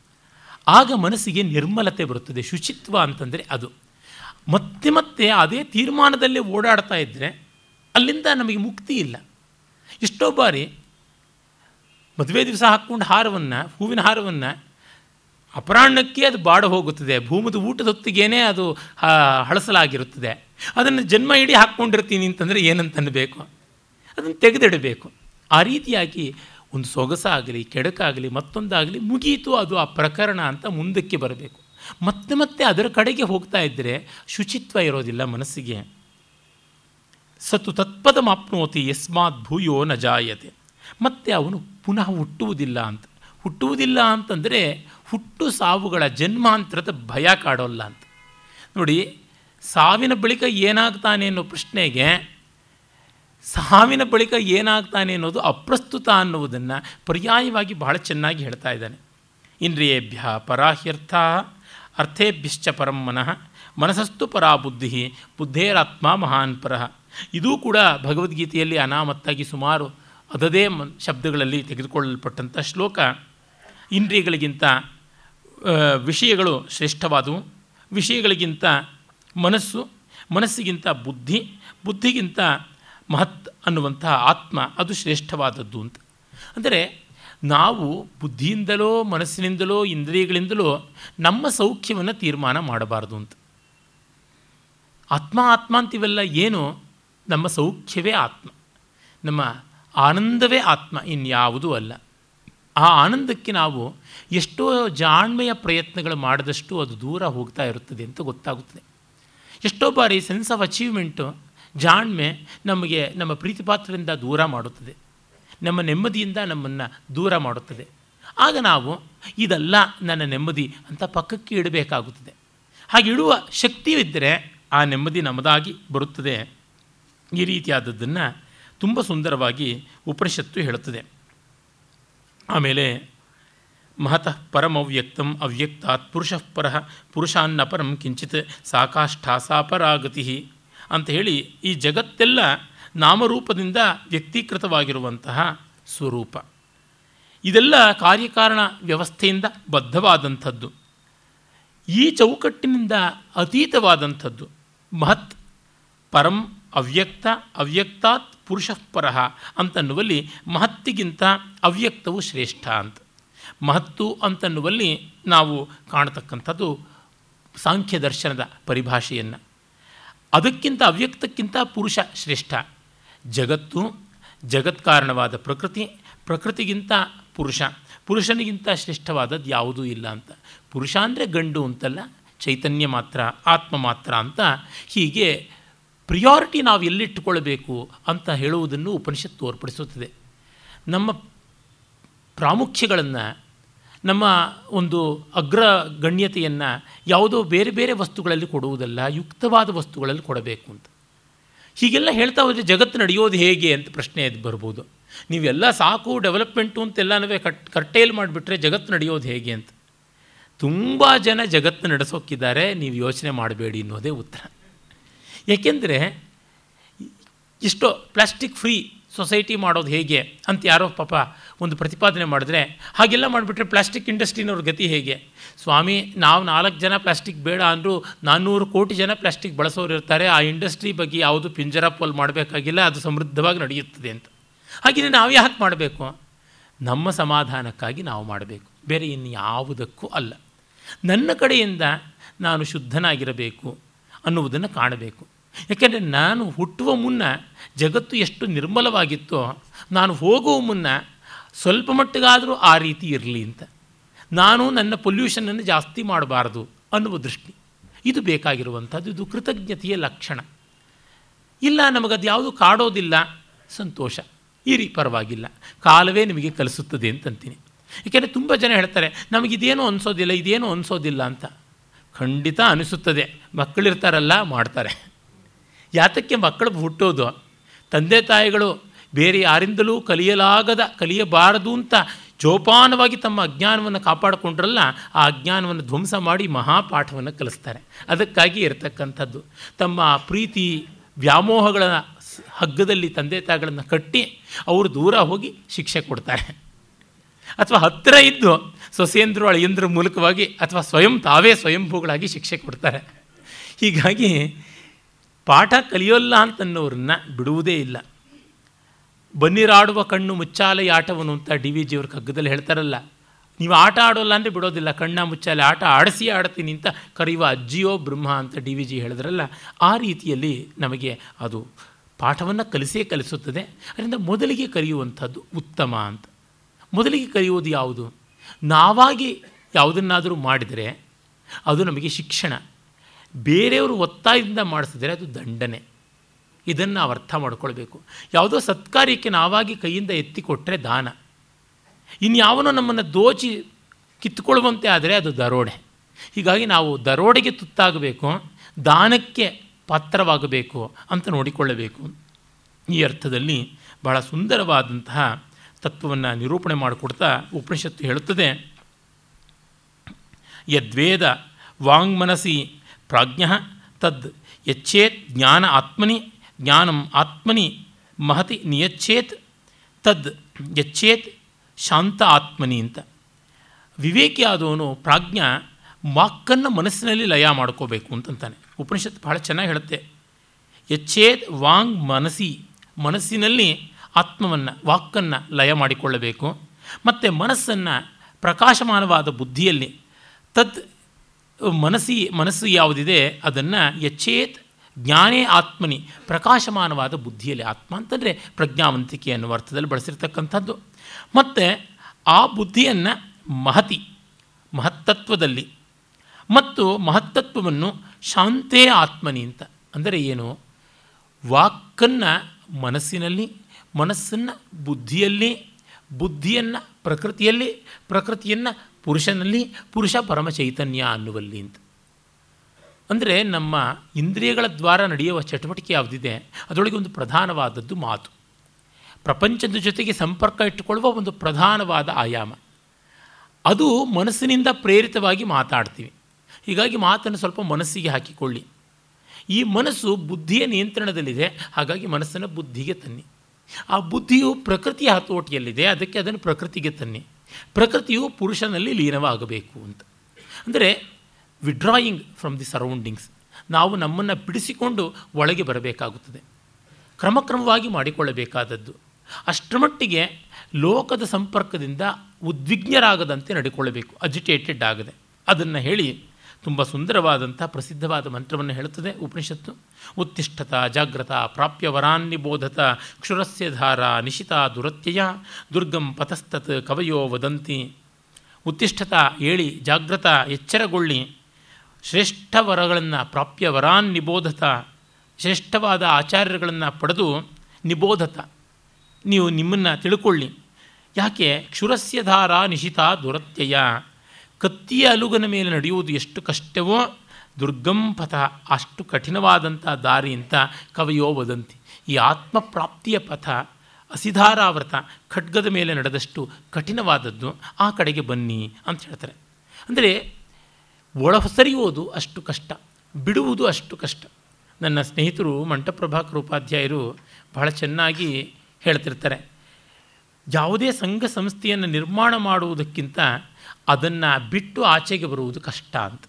ಆಗ ಮನಸ್ಸಿಗೆ ನಿರ್ಮಲತೆ ಬರುತ್ತದೆ, ಶುಚಿತ್ವ ಅಂತಂದರೆ ಅದು. ಮತ್ತೆ ಮತ್ತೆ ಅದೇ ತೀರ್ಮಾನದಲ್ಲೇ ಓಡಾಡ್ತಾ ಇದ್ದರೆ ಅಲ್ಲಿಂದ ನಮಗೆ ಮುಕ್ತಿ ಇಲ್ಲ. ಎಷ್ಟೋ ಬಾರಿ ಮದುವೆ ದಿವಸ ಹಾಕ್ಕೊಂಡು ಹಾರವನ್ನು, ಹೂವಿನ ಹಾರವನ್ನು ಅಪರಾಹ್ನಕ್ಕೆ ಅದು ಬಾಡ ಹೋಗುತ್ತದೆ, ಭೂಮದ ಊಟದ ಹೊತ್ತಿಗೇನೆ ಅದು ಹಳಸಲಾಗಿರುತ್ತದೆ. ಅದನ್ನು ಜನ್ಮ ಇಡೀ ಹಾಕ್ಕೊಂಡಿರ್ತೀನಿ ಅಂತಂದರೆ ಏನಂತನಬೇಕು? ಅದನ್ನು ತೆಗೆದಿಡಬೇಕು. ಆ ರೀತಿಯಾಗಿ ಒಂದು ಸೊಗಸಾಗಲಿ, ಕೆಡಕಾಗಲಿ, ಮತ್ತೊಂದಾಗಲಿ ಮುಗೀತು ಅದು ಆ ಪ್ರಕರಣ ಅಂತ ಮುಂದಕ್ಕೆ ಬರಬೇಕು. ಮತ್ತೆ ಮತ್ತೆ ಅದರ ಕಡೆಗೆ ಹೋಗ್ತಾ ಇದ್ದರೆ ಶುಚಿತ್ವ ಇರೋದಿಲ್ಲ ಮನಸ್ಸಿಗೆ. ಸತ್ತು ತತ್ಪದ ಮಾಪ್ನೋತಿ ಯಸ್ಮಾತ್ ಭೂಯೋ ನ ಜಾಯತೆ. ಮತ್ತೆ ಅವನು ಪುನಃ ಹುಟ್ಟುವುದಿಲ್ಲ ಅಂತ. ಹುಟ್ಟುವುದಿಲ್ಲ ಅಂತಂದರೆ ಹುಟ್ಟು ಸಾವುಗಳ ಜನ್ಮಾಂತರದ ಭಯ ಕಾಡೋಲ್ಲ ಅಂತ. ನೋಡಿ, ಸಾವಿನ ಬಳಿಕ ಏನಾಗ್ತಾನೆ ಅನ್ನೋ ಪ್ರಶ್ನೆಗೆ ಸಾವಿನ ಬಳಿಕ ಏನಾಗ್ತಾನೆ ಅನ್ನೋದು ಅಪ್ರಸ್ತುತ ಅನ್ನುವುದನ್ನು ಪರ್ಯಾಯವಾಗಿ ಬಹಳ ಚೆನ್ನಾಗಿ ಹೇಳ್ತಾ ಇದ್ದಾನೆ. ಇಂದ್ರಿಯೇಭ್ಯ ಪರಾಹ್ಯರ್ಥ ಅರ್ಥೇಭ್ಯಶ್ಚ ಪರಂ ಮನಃ ಮನಸ್ಸಸ್ತು ಪರಾ ಬುದ್ಧಿ ಬುದ್ಧೇರಾತ್ಮ ಮಹಾನ್ ಪರಃ. ಇದೂ ಕೂಡ ಭಗವದ್ಗೀತೆಯಲ್ಲಿ ಅನಾಮತ್ತಾಗಿ ಸುಮಾರು ಅದದೇ ಶಬ್ದಗಳಲ್ಲಿ ತೆಗೆದುಕೊಳ್ಳಲ್ಪಟ್ಟಂಥ ಶ್ಲೋಕ. ಇಂದ್ರಿಯಗಳಿಗಿಂತ ವಿಷಯಗಳು ಶ್ರೇಷ್ಠವಾದವು. ವಿಷಯಗಳಿಗಿಂತ ಮನಸ್ಸು, ಮನಸ್ಸಿಗಿಂತ ಬುದ್ಧಿ, ಬುದ್ಧಿಗಿಂತ ಮಹತ್ ಅನ್ನುವಂತಹ ಆತ್ಮ ಅದು ಶ್ರೇಷ್ಠವಾದದ್ದು ಅಂತ. ಅಂದರೆ ನಾವು ಬುದ್ಧಿಯಿಂದಲೋ ಮನಸ್ಸಿನಿಂದಲೋ ಇಂದ್ರಿಯಗಳಿಂದಲೋ ನಮ್ಮ ಸೌಖ್ಯವನ್ನು ತೀರ್ಮಾನ ಮಾಡಬಾರ್ದು ಅಂತ. ಆತ್ಮ ಆತ್ಮ ಅಂತೀವೆಲ್ಲ ಏನು? ನಮ್ಮ ಸೌಖ್ಯವೇ ಆತ್ಮ. ನಮ್ಮ ಆನಂದವೇ ಆತ್ಮ ಇನ್ಯಾವುದೂ ಅಲ್ಲ. ಆ ಆನಂದಕ್ಕೆ ನಾವು ಎಷ್ಟೋ ಜಾಣ್ಮೆಯ ಪ್ರಯತ್ನಗಳು ಮಾಡಿದಷ್ಟು ಅದು ದೂರ ಹೋಗ್ತಾ ಇರುತ್ತದೆ ಅಂತ ಗೊತ್ತಾಗುತ್ತದೆ. ಎಷ್ಟೋ ಬಾರಿ ಸೆನ್ಸ್ ಆಫ್ ಅಚೀವ್ಮೆಂಟು ಜಾಣ್ಮೆ ನಮಗೆ ನಮ್ಮ ಪ್ರೀತಿಪಾತ್ರದಿಂದ ದೂರ ಮಾಡುತ್ತದೆ. ನಮ್ಮ ನೆಮ್ಮದಿಯಿಂದ ನಮ್ಮನ್ನು ದೂರ ಮಾಡುತ್ತದೆ. ಆಗ ನಾವು ಇದಲ್ಲ ನನ್ನ ನೆಮ್ಮದಿ ಅಂತ ಪಕ್ಕಕ್ಕೆ ಇಡಬೇಕಾಗುತ್ತದೆ. ಹಾಗೆ ಇಡುವ ಶಕ್ತಿಯಿದ್ದರೆ ಆ ನೆಮ್ಮದಿ ನಮ್ಮದಾಗಿ ಬರುತ್ತದೆ. ಈ ರೀತಿಯಾದದ್ದನ್ನು ತುಂಬ ಸುಂದರವಾಗಿ ಉಪನಿಷತ್ತು ಹೇಳುತ್ತದೆ. ಆಮೇಲೆ ಮಹತಃ ಪರಮವ್ಯಕ್ತಂ ಅವ್ಯಕ್ತಾತ್ ಪುರುಷಃ ಪರಃ ಪುರುಷಾನ್ನಪರಂ ಕಿಂಚಿತ್ ಸಾಕಾಷ್ಠಾ ಸಾಪರಾಗತಿ ಅಂತ ಹೇಳಿ ಈ ಜಗತ್ತೆಲ್ಲ ನಾಮರೂಪದಿಂದ ವ್ಯಕ್ತೀಕೃತವಾಗಿರುವಂತಹ ಸ್ವರೂಪ. ಇದೆಲ್ಲ ಕಾರ್ಯಕಾರಣ ವ್ಯವಸ್ಥೆಯಿಂದ ಬದ್ಧವಾದಂಥದ್ದು. ಈ ಚೌಕಟ್ಟಿನಿಂದ ಅತೀತವಾದಂಥದ್ದು. ಮಹತ್ ಪರಂ ಅವ್ಯಕ್ತ, ಅವ್ಯಕ್ತಾತ್ ಪುರುಷಃ ಪರಃ ಅಂತನ್ನುವಲ್ಲಿ ಮಹತ್ತಿಗಿಂತ ಅವ್ಯಕ್ತವು ಶ್ರೇಷ್ಠ ಅಂತ. ಮಹತ್ತು ಅಂತನ್ನುವಲ್ಲಿ ನಾವು ಕಾಣತಕ್ಕಂಥದ್ದು ಸಾಂಖ್ಯ ದರ್ಶನದ ಪರಿಭಾಷೆಯನ್ನು. ಅದಕ್ಕಿಂತ ಅವ್ಯಕ್ತಕ್ಕಿಂತ ಪುರುಷ ಶ್ರೇಷ್ಠ. ಜಗತ್ತು, ಜಗತ್ಕಾರಣವಾದ ಪ್ರಕೃತಿ, ಪ್ರಕೃತಿಗಿಂತ ಪುರುಷ. ಪುರುಷನಿಗಿಂತ ಶ್ರೇಷ್ಠವಾದದ್ದು ಯಾವುದೂ ಇಲ್ಲ ಅಂತ. ಪುರುಷ ಅಂದರೆ ಗಂಡು ಅಂತಲ್ಲ, ಚೈತನ್ಯ ಮಾತ್ರ, ಆತ್ಮ ಮಾತ್ರ ಅಂತ ಹೀಗೆ ಪ್ರಿಯಾರಿಟಿ ನಾವು ಎಲ್ಲಿಟ್ಟುಕೊಳ್ಬೇಕು ಅಂತ ಹೇಳುವುದನ್ನು ಉಪನಿಷತ್ತು ತೋರ್ಪಡಿಸುತ್ತದೆ ನಮ್ಮ ಪ್ರಾಮುಖ್ಯಗಳನ್ನು ನಮ್ಮ ಒಂದು ಅಗ್ರ ಗಣ್ಯತೆಯನ್ನು ಯಾವುದೋ ಬೇರೆ ಬೇರೆ ವಸ್ತುಗಳಲ್ಲಿ ಕೊಡುವುದಲ್ಲ, ಯುಕ್ತವಾದ ವಸ್ತುಗಳಲ್ಲಿ ಕೊಡಬೇಕು ಅಂತ. ಹೀಗೆಲ್ಲ ಹೇಳ್ತಾ ಹೋದರೆ ಜಗತ್ತು ನಡೆಯೋದು ಹೇಗೆ ಅಂತ ಪ್ರಶ್ನೆ ಎದ್ದು ಬರ್ಬೋದು. ನೀವೆಲ್ಲ ಸಾಕು ಡೆವಲಪ್ಮೆಂಟು ಅಂತೆಲ್ಲನೂ ಕಟ್ ಕರ್ಟೇಲ್ ಮಾಡಿಬಿಟ್ರೆ ಜಗತ್ತು ನಡೆಯೋದು ಹೇಗೆ ಅಂತ. ತುಂಬ ಜನ ಜಗತ್ತು ನಡೆಸೋಕ್ಕಿದ್ದಾರೆ ನೀವು ಯೋಚನೆ ಮಾಡಬೇಡಿ ಅನ್ನೋದೇ ಉತ್ತರ. ಏಕೆಂದರೆ ಇಷ್ಟೋ, ಪ್ಲಾಸ್ಟಿಕ್ ಫ್ರೀ ಸೊಸೈಟಿ ಮಾಡೋದು ಹೇಗೆ ಅಂತ ಯಾರೋ ಪಾಪ ಒಂದು ಪ್ರತಿಪಾದನೆ ಮಾಡಿದ್ರೆ, ಹಾಗೆಲ್ಲ ಮಾಡಿಬಿಟ್ರೆ ಪ್ಲಾಸ್ಟಿಕ್ ಇಂಡಸ್ಟ್ರಿನವ್ರ ಗತಿ ಹೇಗೆ? ಸ್ವಾಮಿ, ನಾವು ನಾಲ್ಕು ಜನ ಪ್ಲಾಸ್ಟಿಕ್ ಬೇಡ ಅಂದರೂ ನಾನ್ನೂರು ಕೋಟಿ ಜನ ಪ್ಲಾಸ್ಟಿಕ್ ಬಳಸೋರು ಇರ್ತಾರೆ. ಆ ಇಂಡಸ್ಟ್ರಿ ಬಗ್ಗೆ ಯಾವುದು ಪಿಂಜರ ಪೋಲ್ ಮಾಡಬೇಕಾಗಿಲ್ಲ, ಅದು ಸಮೃದ್ಧವಾಗಿ ನಡೆಯುತ್ತದೆ ಅಂತ. ಹಾಗೆಯೇ ನಾವು ಯಾಕೆ ಮಾಡಬೇಕು? ನಮ್ಮ ಸಮಾಧಾನಕ್ಕಾಗಿ ನಾವು ಮಾಡಬೇಕು. ಬೇರೆ ಇನ್ನು ಯಾವುದಕ್ಕೂ ಅಲ್ಲ. ನನ್ನ ಕಡೆಯಿಂದ ನಾನು ಶುದ್ಧನಾಗಿರಬೇಕು ಅನ್ನುವುದನ್ನು ಕಾಣಬೇಕು. ಯಾಕೆಂದರೆ ನಾನು ಹುಟ್ಟುವ ಮುನ್ನ ಜಗತ್ತು ಎಷ್ಟು ನಿರ್ಮಲವಾಗಿತ್ತೋ, ನಾನು ಹೋಗುವ ಮುನ್ನ ಸ್ವಲ್ಪ ಮಟ್ಟಿಗಾದರೂ ಆ ರೀತಿ ಇರಲಿ ಅಂತ. ನಾನು ನನ್ನ ಪೊಲ್ಯೂಷನನ್ನು ಜಾಸ್ತಿ ಮಾಡಬಾರ್ದು ಅನ್ನುವ ದೃಷ್ಟಿ. ಇದು ಬೇಕಾಗಿರುವಂಥದ್ದು, ಇದು ಕೃತಜ್ಞತೆಯ ಲಕ್ಷಣ. ಇಲ್ಲ, ನಮಗದು ಯಾವುದು ಕಾಡೋದಿಲ್ಲ, ಸಂತೋಷ. ಇರಿ ಪರವಾಗಿಲ್ಲ. ಕಾಲವೇ ನಿಮಗೆ ಕಲಿಸುತ್ತದೆ ಅಂತಂತೀನಿ. ಏಕೆಂದರೆ ತುಂಬ ಜನ ಹೇಳ್ತಾರೆ, ನಮಗಿದೇನೂ ಅನಿಸೋದಿಲ್ಲ, ಇದೇನೂ ಅನಿಸೋದಿಲ್ಲ ಅಂತ. ಖಂಡಿತ ಅನಿಸುತ್ತದೆ. ಮಕ್ಕಳಿರ್ತಾರಲ್ಲ ಮಾಡ್ತಾರೆ. ಯಾತಕ್ಕೆ ಮಕ್ಕಳು ಹುಟ್ಟೋದು? ತಂದೆ ತಾಯಿಗಳು ಬೇರೆ ಯಾರಿಂದಲೂ ಕಲಿಯಲಾಗದ, ಕಲಿಯಬಾರದು ಅಂತ ಜೋಪಾನವಾಗಿ ತಮ್ಮ ಅಜ್ಞಾನವನ್ನು ಕಾಪಾಡಿಕೊಂಡ್ರಲ್ಲ, ಆ ಅಜ್ಞಾನವನ್ನು ಧ್ವಂಸ ಮಾಡಿ ಮಹಾಪಾಠವನ್ನು ಕಲಿಸ್ತಾರೆ. ಅದಕ್ಕಾಗಿ ಇರತಕ್ಕಂಥದ್ದು. ತಮ್ಮ ಪ್ರೀತಿ ವ್ಯಾಮೋಹಗಳ ಹಗ್ಗದಲ್ಲಿ ತಂದೆ ತಾಯಿಗಳನ್ನು ಕಟ್ಟಿ ಅವರು ದೂರ ಹೋಗಿ ಶಿಕ್ಷೆ ಕೊಡ್ತಾರೆ. ಅಥವಾ ಹತ್ತಿರ ಇದ್ದು ಸೊಸೇಂದ್ರ, ಅಳಿಯಂದ್ರ ಮೂಲಕವಾಗಿ ಅಥವಾ ಸ್ವಯಂ ತಾವೇ ಸ್ವಯಂಭೂಗಳಾಗಿ ಶಿಕ್ಷೆ ಕೊಡ್ತಾರೆ. ಹೀಗಾಗಿ ಪಾಠ ಕಲಿಯೋಲ್ಲ ಅಂತನ್ನೋರನ್ನ ಬಿಡುವುದೇ ಇಲ್ಲ. ಬನ್ನಿರಾಡುವ ಕಣ್ಣು ಮುಚ್ಚಾಲೆ ಆಟವನು ಅಂತ ಡಿ ವಿ ಜಿಯವ್ರ ಕಗ್ಗದಲ್ಲಿ ಹೇಳ್ತಾರಲ್ಲ, ನೀವು ಆಟ ಆಡೋಲ್ಲ ಅಂದರೆ ಬಿಡೋದಿಲ್ಲ, ಕಣ್ಣ ಮುಚ್ಚಾಲೆ ಆಟ ಆಡಿಸಿ ಆಡ್ತೀನಿ ಅಂತ ಕರೆಯುವ ಅಜ್ಜಿಯೋ ಬ್ರಹ್ಮ ಅಂತ ಡಿ ವಿ ಜಿ ಹೇಳಿದ್ರಲ್ಲ, ಆ ರೀತಿಯಲ್ಲಿ ನಮಗೆ ಅದು ಪಾಠವನ್ನು ಕಲಿಸೇ ಕಲಿಸುತ್ತದೆ. ಅದರಿಂದ ಮೊದಲಿಗೆ ಕರೆಯುವಂಥದ್ದು ಉತ್ತಮ ಅಂತ. ಮೊದಲಿಗೆ ಕಲಿಯೋದು ಯಾವುದು? ನಾವಾಗಿ ಯಾವುದನ್ನಾದರೂ ಮಾಡಿದರೆ ಅದು ನಮಗೆ ಶಿಕ್ಷಣ. ಬೇರೆಯವರು ಒತ್ತಾಯದಿಂದ ಮಾಡಿಸಿದರೆ ಅದು ದಂಡನೆ. ಇದನ್ನು ನಾವು ಅರ್ಥ ಮಾಡ್ಕೊಳ್ಬೇಕು. ಯಾವುದೋ ಸತ್ಕಾರ್ಯಕ್ಕೆ ನಾವಾಗಿ ಕೈಯಿಂದ ಎತ್ತಿಕೊಟ್ಟರೆ ದಾನ. ಇನ್ಯಾವನೋ ನಮ್ಮನ್ನು ದೋಚಿ ಕಿತ್ತುಕೊಳ್ಳುವಂತೆ ಆದರೆ ಅದು ದರೋಡೆ. ಹೀಗಾಗಿ ನಾವು ದರೋಡೆಗೆ ತುತ್ತಾಗಬೇಕು, ದಾನಕ್ಕೆ ಪಾತ್ರವಾಗಬೇಕು ಅಂತ ನೋಡಿಕೊಳ್ಳಬೇಕು. ಈ ಅರ್ಥದಲ್ಲಿ ಬಹಳ ಸುಂದರವಾದಂತಹ ತತ್ವವನ್ನು ನಿರೂಪಣೆ ಮಾಡಿಕೊಡ್ತಾ ಉಪನಿಷತ್ತು ಹೇಳುತ್ತದೆ. ಯದ್ವೇದ ವಾಂಗ್ಮನಸಿ ಪ್ರಾಜ್ಞ ತದ್ ಯಚ್ಚೇತ್ ಜ್ಞಾನ ಆತ್ಮನಿ ಜ್ಞಾನ ಆತ್ಮನಿ ಮಹತಿ ನಿಯಚ್ಚೇತ್ ತದ್ ಯಚ್ಚೇತ್ ಶಾಂತ ಆತ್ಮನಿ ಅಂತ. ವಿವೇಕಿಯಾದವನು ಪ್ರಾಜ್ಞ ವಾಕ್ಕನ್ನು ಮನಸ್ಸಿನಲ್ಲಿ ಲಯ ಮಾಡ್ಕೋಬೇಕು ಅಂತಂತಾನೆ. ಉಪನಿಷತ್ತು ಬಹಳ ಚೆನ್ನಾಗಿ ಹೇಳುತ್ತೆ. ಯಚ್ಚೇತ್ ವಾಂಗ್ ಮನಸಿ, ಮನಸ್ಸಿನಲ್ಲಿ ಆತ್ಮವನ್ನು, ವಾಕ್ಕನ್ನು ಲಯ ಮಾಡಿಕೊಳ್ಳಬೇಕು. ಮತ್ತು ಮನಸ್ಸನ್ನು ಪ್ರಕಾಶಮಾನವಾದ ಬುದ್ಧಿಯಲ್ಲಿ ತದ್ ಮನಸ್ಸಿ, ಮನಸ್ಸು ಯಾವುದಿದೆ, ಅದನ್ನು ಯಚ್ಚೇತ್ ಜ್ಞಾನೇ ಆತ್ಮನಿ, ಪ್ರಕಾಶಮಾನವಾದ ಬುದ್ಧಿಯಲ್ಲಿ ಆತ್ಮ ಅಂತಂದರೆ ಪ್ರಜ್ಞಾವಂತಿಕೆ ಅನ್ನುವ ಅರ್ಥದಲ್ಲಿ ಬಳಸಿರ್ತಕ್ಕಂಥದ್ದು. ಮತ್ತು ಆ ಬುದ್ಧಿಯನ್ನು ಮಹತಿ, ಮಹತ್ತತ್ವದಲ್ಲಿ ಮತ್ತು ಮಹತ್ತತ್ವವನ್ನು ಶಾಂತೇ ಆತ್ಮನಿ ಅಂತ. ಅಂದರೆ ಏನು? ವಾಕನ್ನು ಮನಸ್ಸಿನಲ್ಲಿ, ಮನಸ್ಸನ್ನು ಬುದ್ಧಿಯಲ್ಲಿ, ಬುದ್ಧಿಯನ್ನು ಪ್ರಕೃತಿಯಲ್ಲಿ, ಪ್ರಕೃತಿಯನ್ನು ಪುರುಷನಲ್ಲಿ ಪುರುಷ ಪರಮ ಚೈತನ್ಯ ಅನ್ನುವಲ್ಲಿ ಅಂತ. ಅಂದರೆ ನಮ್ಮ ಇಂದ್ರಿಯಗಳ ದ್ವಾರ ನಡೆಯುವ ಚಟುವಟಿಕೆ ಯಾವುದಿದೆ, ಅದರೊಳಗೆ ಒಂದು ಪ್ರಧಾನವಾದದ್ದು ಮಾತು. ಪ್ರಪಂಚದ ಜೊತೆಗೆ ಸಂಪರ್ಕ ಇಟ್ಟುಕೊಳ್ಳುವ ಒಂದು ಪ್ರಧಾನವಾದ ಆಯಾಮ. ಅದು ಮನಸ್ಸಿನಿಂದ ಪ್ರೇರಿತವಾಗಿ ಮಾತಾಡ್ತೀವಿ. ಹೀಗಾಗಿ ಮಾತನ್ನು ಸ್ವಲ್ಪ ಮನಸ್ಸಿಗೆ ಹಾಕಿಕೊಳ್ಳಿ. ಈ ಮನಸ್ಸು ಬುದ್ಧಿಯ ನಿಯಂತ್ರಣದಲ್ಲಿದೆ, ಹಾಗಾಗಿ ಮನಸ್ಸನ್ನು ಬುದ್ಧಿಗೆ ತನ್ನಿ. ಆ ಬುದ್ಧಿಯು ಪ್ರಕೃತಿಯ ಹತೋಟಿಯಲ್ಲಿದೆ, ಅದಕ್ಕೆ ಅದನ್ನು ಪ್ರಕೃತಿಗೆ ತನ್ನಿ. ಪ್ರಕೃತಿಯು ಪುರುಷನಲ್ಲಿ ಲೀನವಾಗಬೇಕು ಅಂತ. ಅಂದರೆ ವಿಡ್ರಾಯಿಂಗ್ ಫ್ರಮ್ ದಿ ಸರೌಂಡಿಂಗ್ಸ್ ನಾವು ನಮ್ಮನ್ನು ಬಿಡಿಸಿಕೊಂಡು ಒಳಗೆ ಬರಬೇಕಾಗುತ್ತದೆ. ಕ್ರಮಕ್ರಮವಾಗಿ ಮಾಡಿಕೊಳ್ಳಬೇಕಾದದ್ದು. ಅಷ್ಟರಮಟ್ಟಿಗೆ ಲೋಕದ ಸಂಪರ್ಕದಿಂದ ಉದ್ವಿಗ್ನರಾಗದಂತೆ ನಡೆಕೊಳ್ಳಬೇಕು ಅಜಿಟೇಟೆಡ್ ಆಗದೆ. ಅದನ್ನು ಹೇಳಿ ತುಂಬ ಸುಂದರವಾದಂಥ ಪ್ರಸಿದ್ಧವಾದ ಮಂತ್ರವನ್ನು ಹೇಳುತ್ತದೆ. ಉಪನಿಷತ್ತು, ಉತ್ತಿಷ್ಠತ ಜಾಗ್ರತ ಪ್ರಾಪ್ಯ ವರಾನ್ನಿಬೋಧತ ಕ್ಷುರಸ್ಯ ಧಾರ ನಿಶಿತ ದುರತ್ಯಯ ದುರ್ಗಂ ಪತಸ್ತತ್ ಕವಯೋ ವದಂತಿ. ಉತ್ತಿಷ್ಠತ ಏಳಿ ಜಾಗ್ರತ ಎಚ್ಚರಗೊಳ್ಳಿ. ಶ್ರೇಷ್ಠ ವರಗಳನ್ನು ಪ್ರಾಪ್ಯ ವರಾನ್ ನಿಬೋಧತ, ಶ್ರೇಷ್ಠವಾದ ಆಚಾರ್ಯರುಗಳನ್ನು ಪಡೆದು ನಿಬೋಧತ. ನೀವು ನಿಮ್ಮನ್ನು ತಿಳ್ಕೊಳ್ಳಿ. ಯಾಕೆ? ಕ್ಷುರಸ್ಯ ಧಾರ ನಿಶಿತ ದುರತ್ಯಯ. ಕತ್ತಿಯ ಅಲುಗನ ಮೇಲೆ ನಡೆಯುವುದು ಎಷ್ಟು ಕಷ್ಟವೋ ದುರ್ಗಂ ಪಥ ಅಷ್ಟು ಕಠಿಣವಾದಂಥ ದಾರಿ ಅಂತ ಕವಿಯೋ ವದಂತಿ. ಈ ಆತ್ಮಪ್ರಾಪ್ತಿಯ ಪಥ, ಅಸಿಧಾರಾವೃತ ಖಡ್ಗದ ಮೇಲೆ ನಡೆದಷ್ಟು ಕಠಿಣವಾದದ್ದು ಆ ಕಡೆಗೆ ಬನ್ನಿ ಅಂತ ಹೇಳ್ತಾರೆ. ಅಂದರೆ ಒಳ ಸರಿಯುವುದು ಅಷ್ಟು ಕಷ್ಟ, ಬಿಡುವುದು ಅಷ್ಟು ಕಷ್ಟ. ನನ್ನ ಸ್ನೇಹಿತರು ಮಂಟಪ್ರಭಾಕರ್ ಉಪಾಧ್ಯಾಯರು ಬಹಳ ಚೆನ್ನಾಗಿ ಹೇಳ್ತಿರ್ತಾರೆ. ಯಾವುದೇ ಸಂಘ ಸಂಸ್ಥೆಯನ್ನು ನಿರ್ಮಾಣ ಮಾಡುವುದಕ್ಕಿಂತ ಅದನ್ನು ಬಿಟ್ಟು ಆಚೆಗೆ ಬರುವುದು ಕಷ್ಟ ಅಂತ.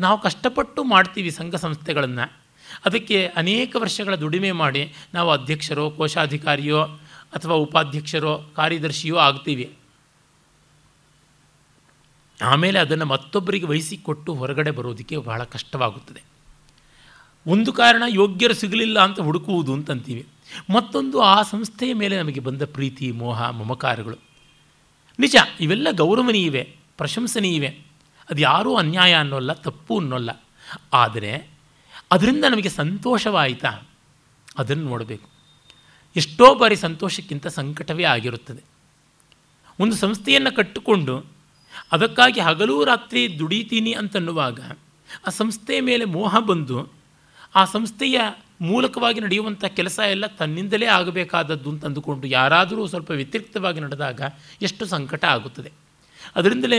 ನಾವು ಕಷ್ಟಪಟ್ಟು ಮಾಡ್ತೀವಿ ಸಂಘ ಸಂಸ್ಥೆಗಳನ್ನು. ಅದಕ್ಕೆ ಅನೇಕ ವರ್ಷಗಳ ದುಡಿಮೆ ಮಾಡಿ ನಾವು ಅಧ್ಯಕ್ಷರೋ, ಕೋಶಾಧಿಕಾರಿಯೋ ಅಥವಾ ಉಪಾಧ್ಯಕ್ಷರೋ, ಕಾರ್ಯದರ್ಶಿಯೋ ಆಗ್ತೀವಿ. ಆಮೇಲೆ ಅದನ್ನು ಮತ್ತೊಬ್ಬರಿಗೆ ವಹಿಸಿಕೊಟ್ಟು ಹೊರಗಡೆ ಬರೋದಕ್ಕೆ ಬಹಳ ಕಷ್ಟವಾಗುತ್ತದೆ. ಒಂದು ಕಾರಣ ಯೋಗ್ಯರು ಸಿಗಲಿಲ್ಲ ಅಂತ ಹುಡುಕುವುದು ಅಂತಂತೀವಿ. ಮತ್ತೊಂದು ಆ ಸಂಸ್ಥೆಯ ಮೇಲೆ ನಮಗೆ ಬಂದ ಪ್ರೀತಿ, ಮೋಹ, ಮಮಕಾರಗಳು. ನಿಜ, ಇವೆಲ್ಲ ಗೌರವನೀಯವೇ, ಪ್ರಶಂಸನೀಯವೇ? ಅದು ಯಾರೂ ಅನ್ಯಾಯ ಅನ್ನೋಲ್ಲ, ತಪ್ಪು ಅನ್ನೋಲ್ಲ. ಆದರೆ ಅದರಿಂದ ನಮಗೆ ಸಂತೋಷವಾಯಿತಾ? ಅದನ್ನು ನೋಡಬೇಕು. ಎಷ್ಟೋ ಬಾರಿ ಸಂತೋಷಕ್ಕಿಂತ ಸಂಕಟವೇ ಆಗಿರುತ್ತದೆ. ಒಂದು ಸಂಸ್ಥೆಯನ್ನು ಕಟ್ಟಿಕೊಂಡು ಅದಕ್ಕಾಗಿ ಹಗಲು ರಾತ್ರಿ ದುಡಿತೀನಿ ಅಂತನ್ನುವಾಗ ಆ ಸಂಸ್ಥೆಯ ಮೇಲೆ ಮೋಹ ಬಂದು ಆ ಸಂಸ್ಥೆಯ ಮೂಲಕವಾಗಿ ನಡೆಯುವಂಥ ಕೆಲಸ ಎಲ್ಲ ತನ್ನಿಂದಲೇ ಆಗಬೇಕಾದದ್ದು ಅಂತ ಅಂದುಕೊಂಡು ಯಾರಾದರೂ ಸ್ವಲ್ಪ ವ್ಯತಿರಿಕ್ತವಾಗಿ ನಡೆದಾಗ ಎಷ್ಟು ಸಂಕಟ ಆಗುತ್ತದೆ. ಅದರಿಂದಲೇ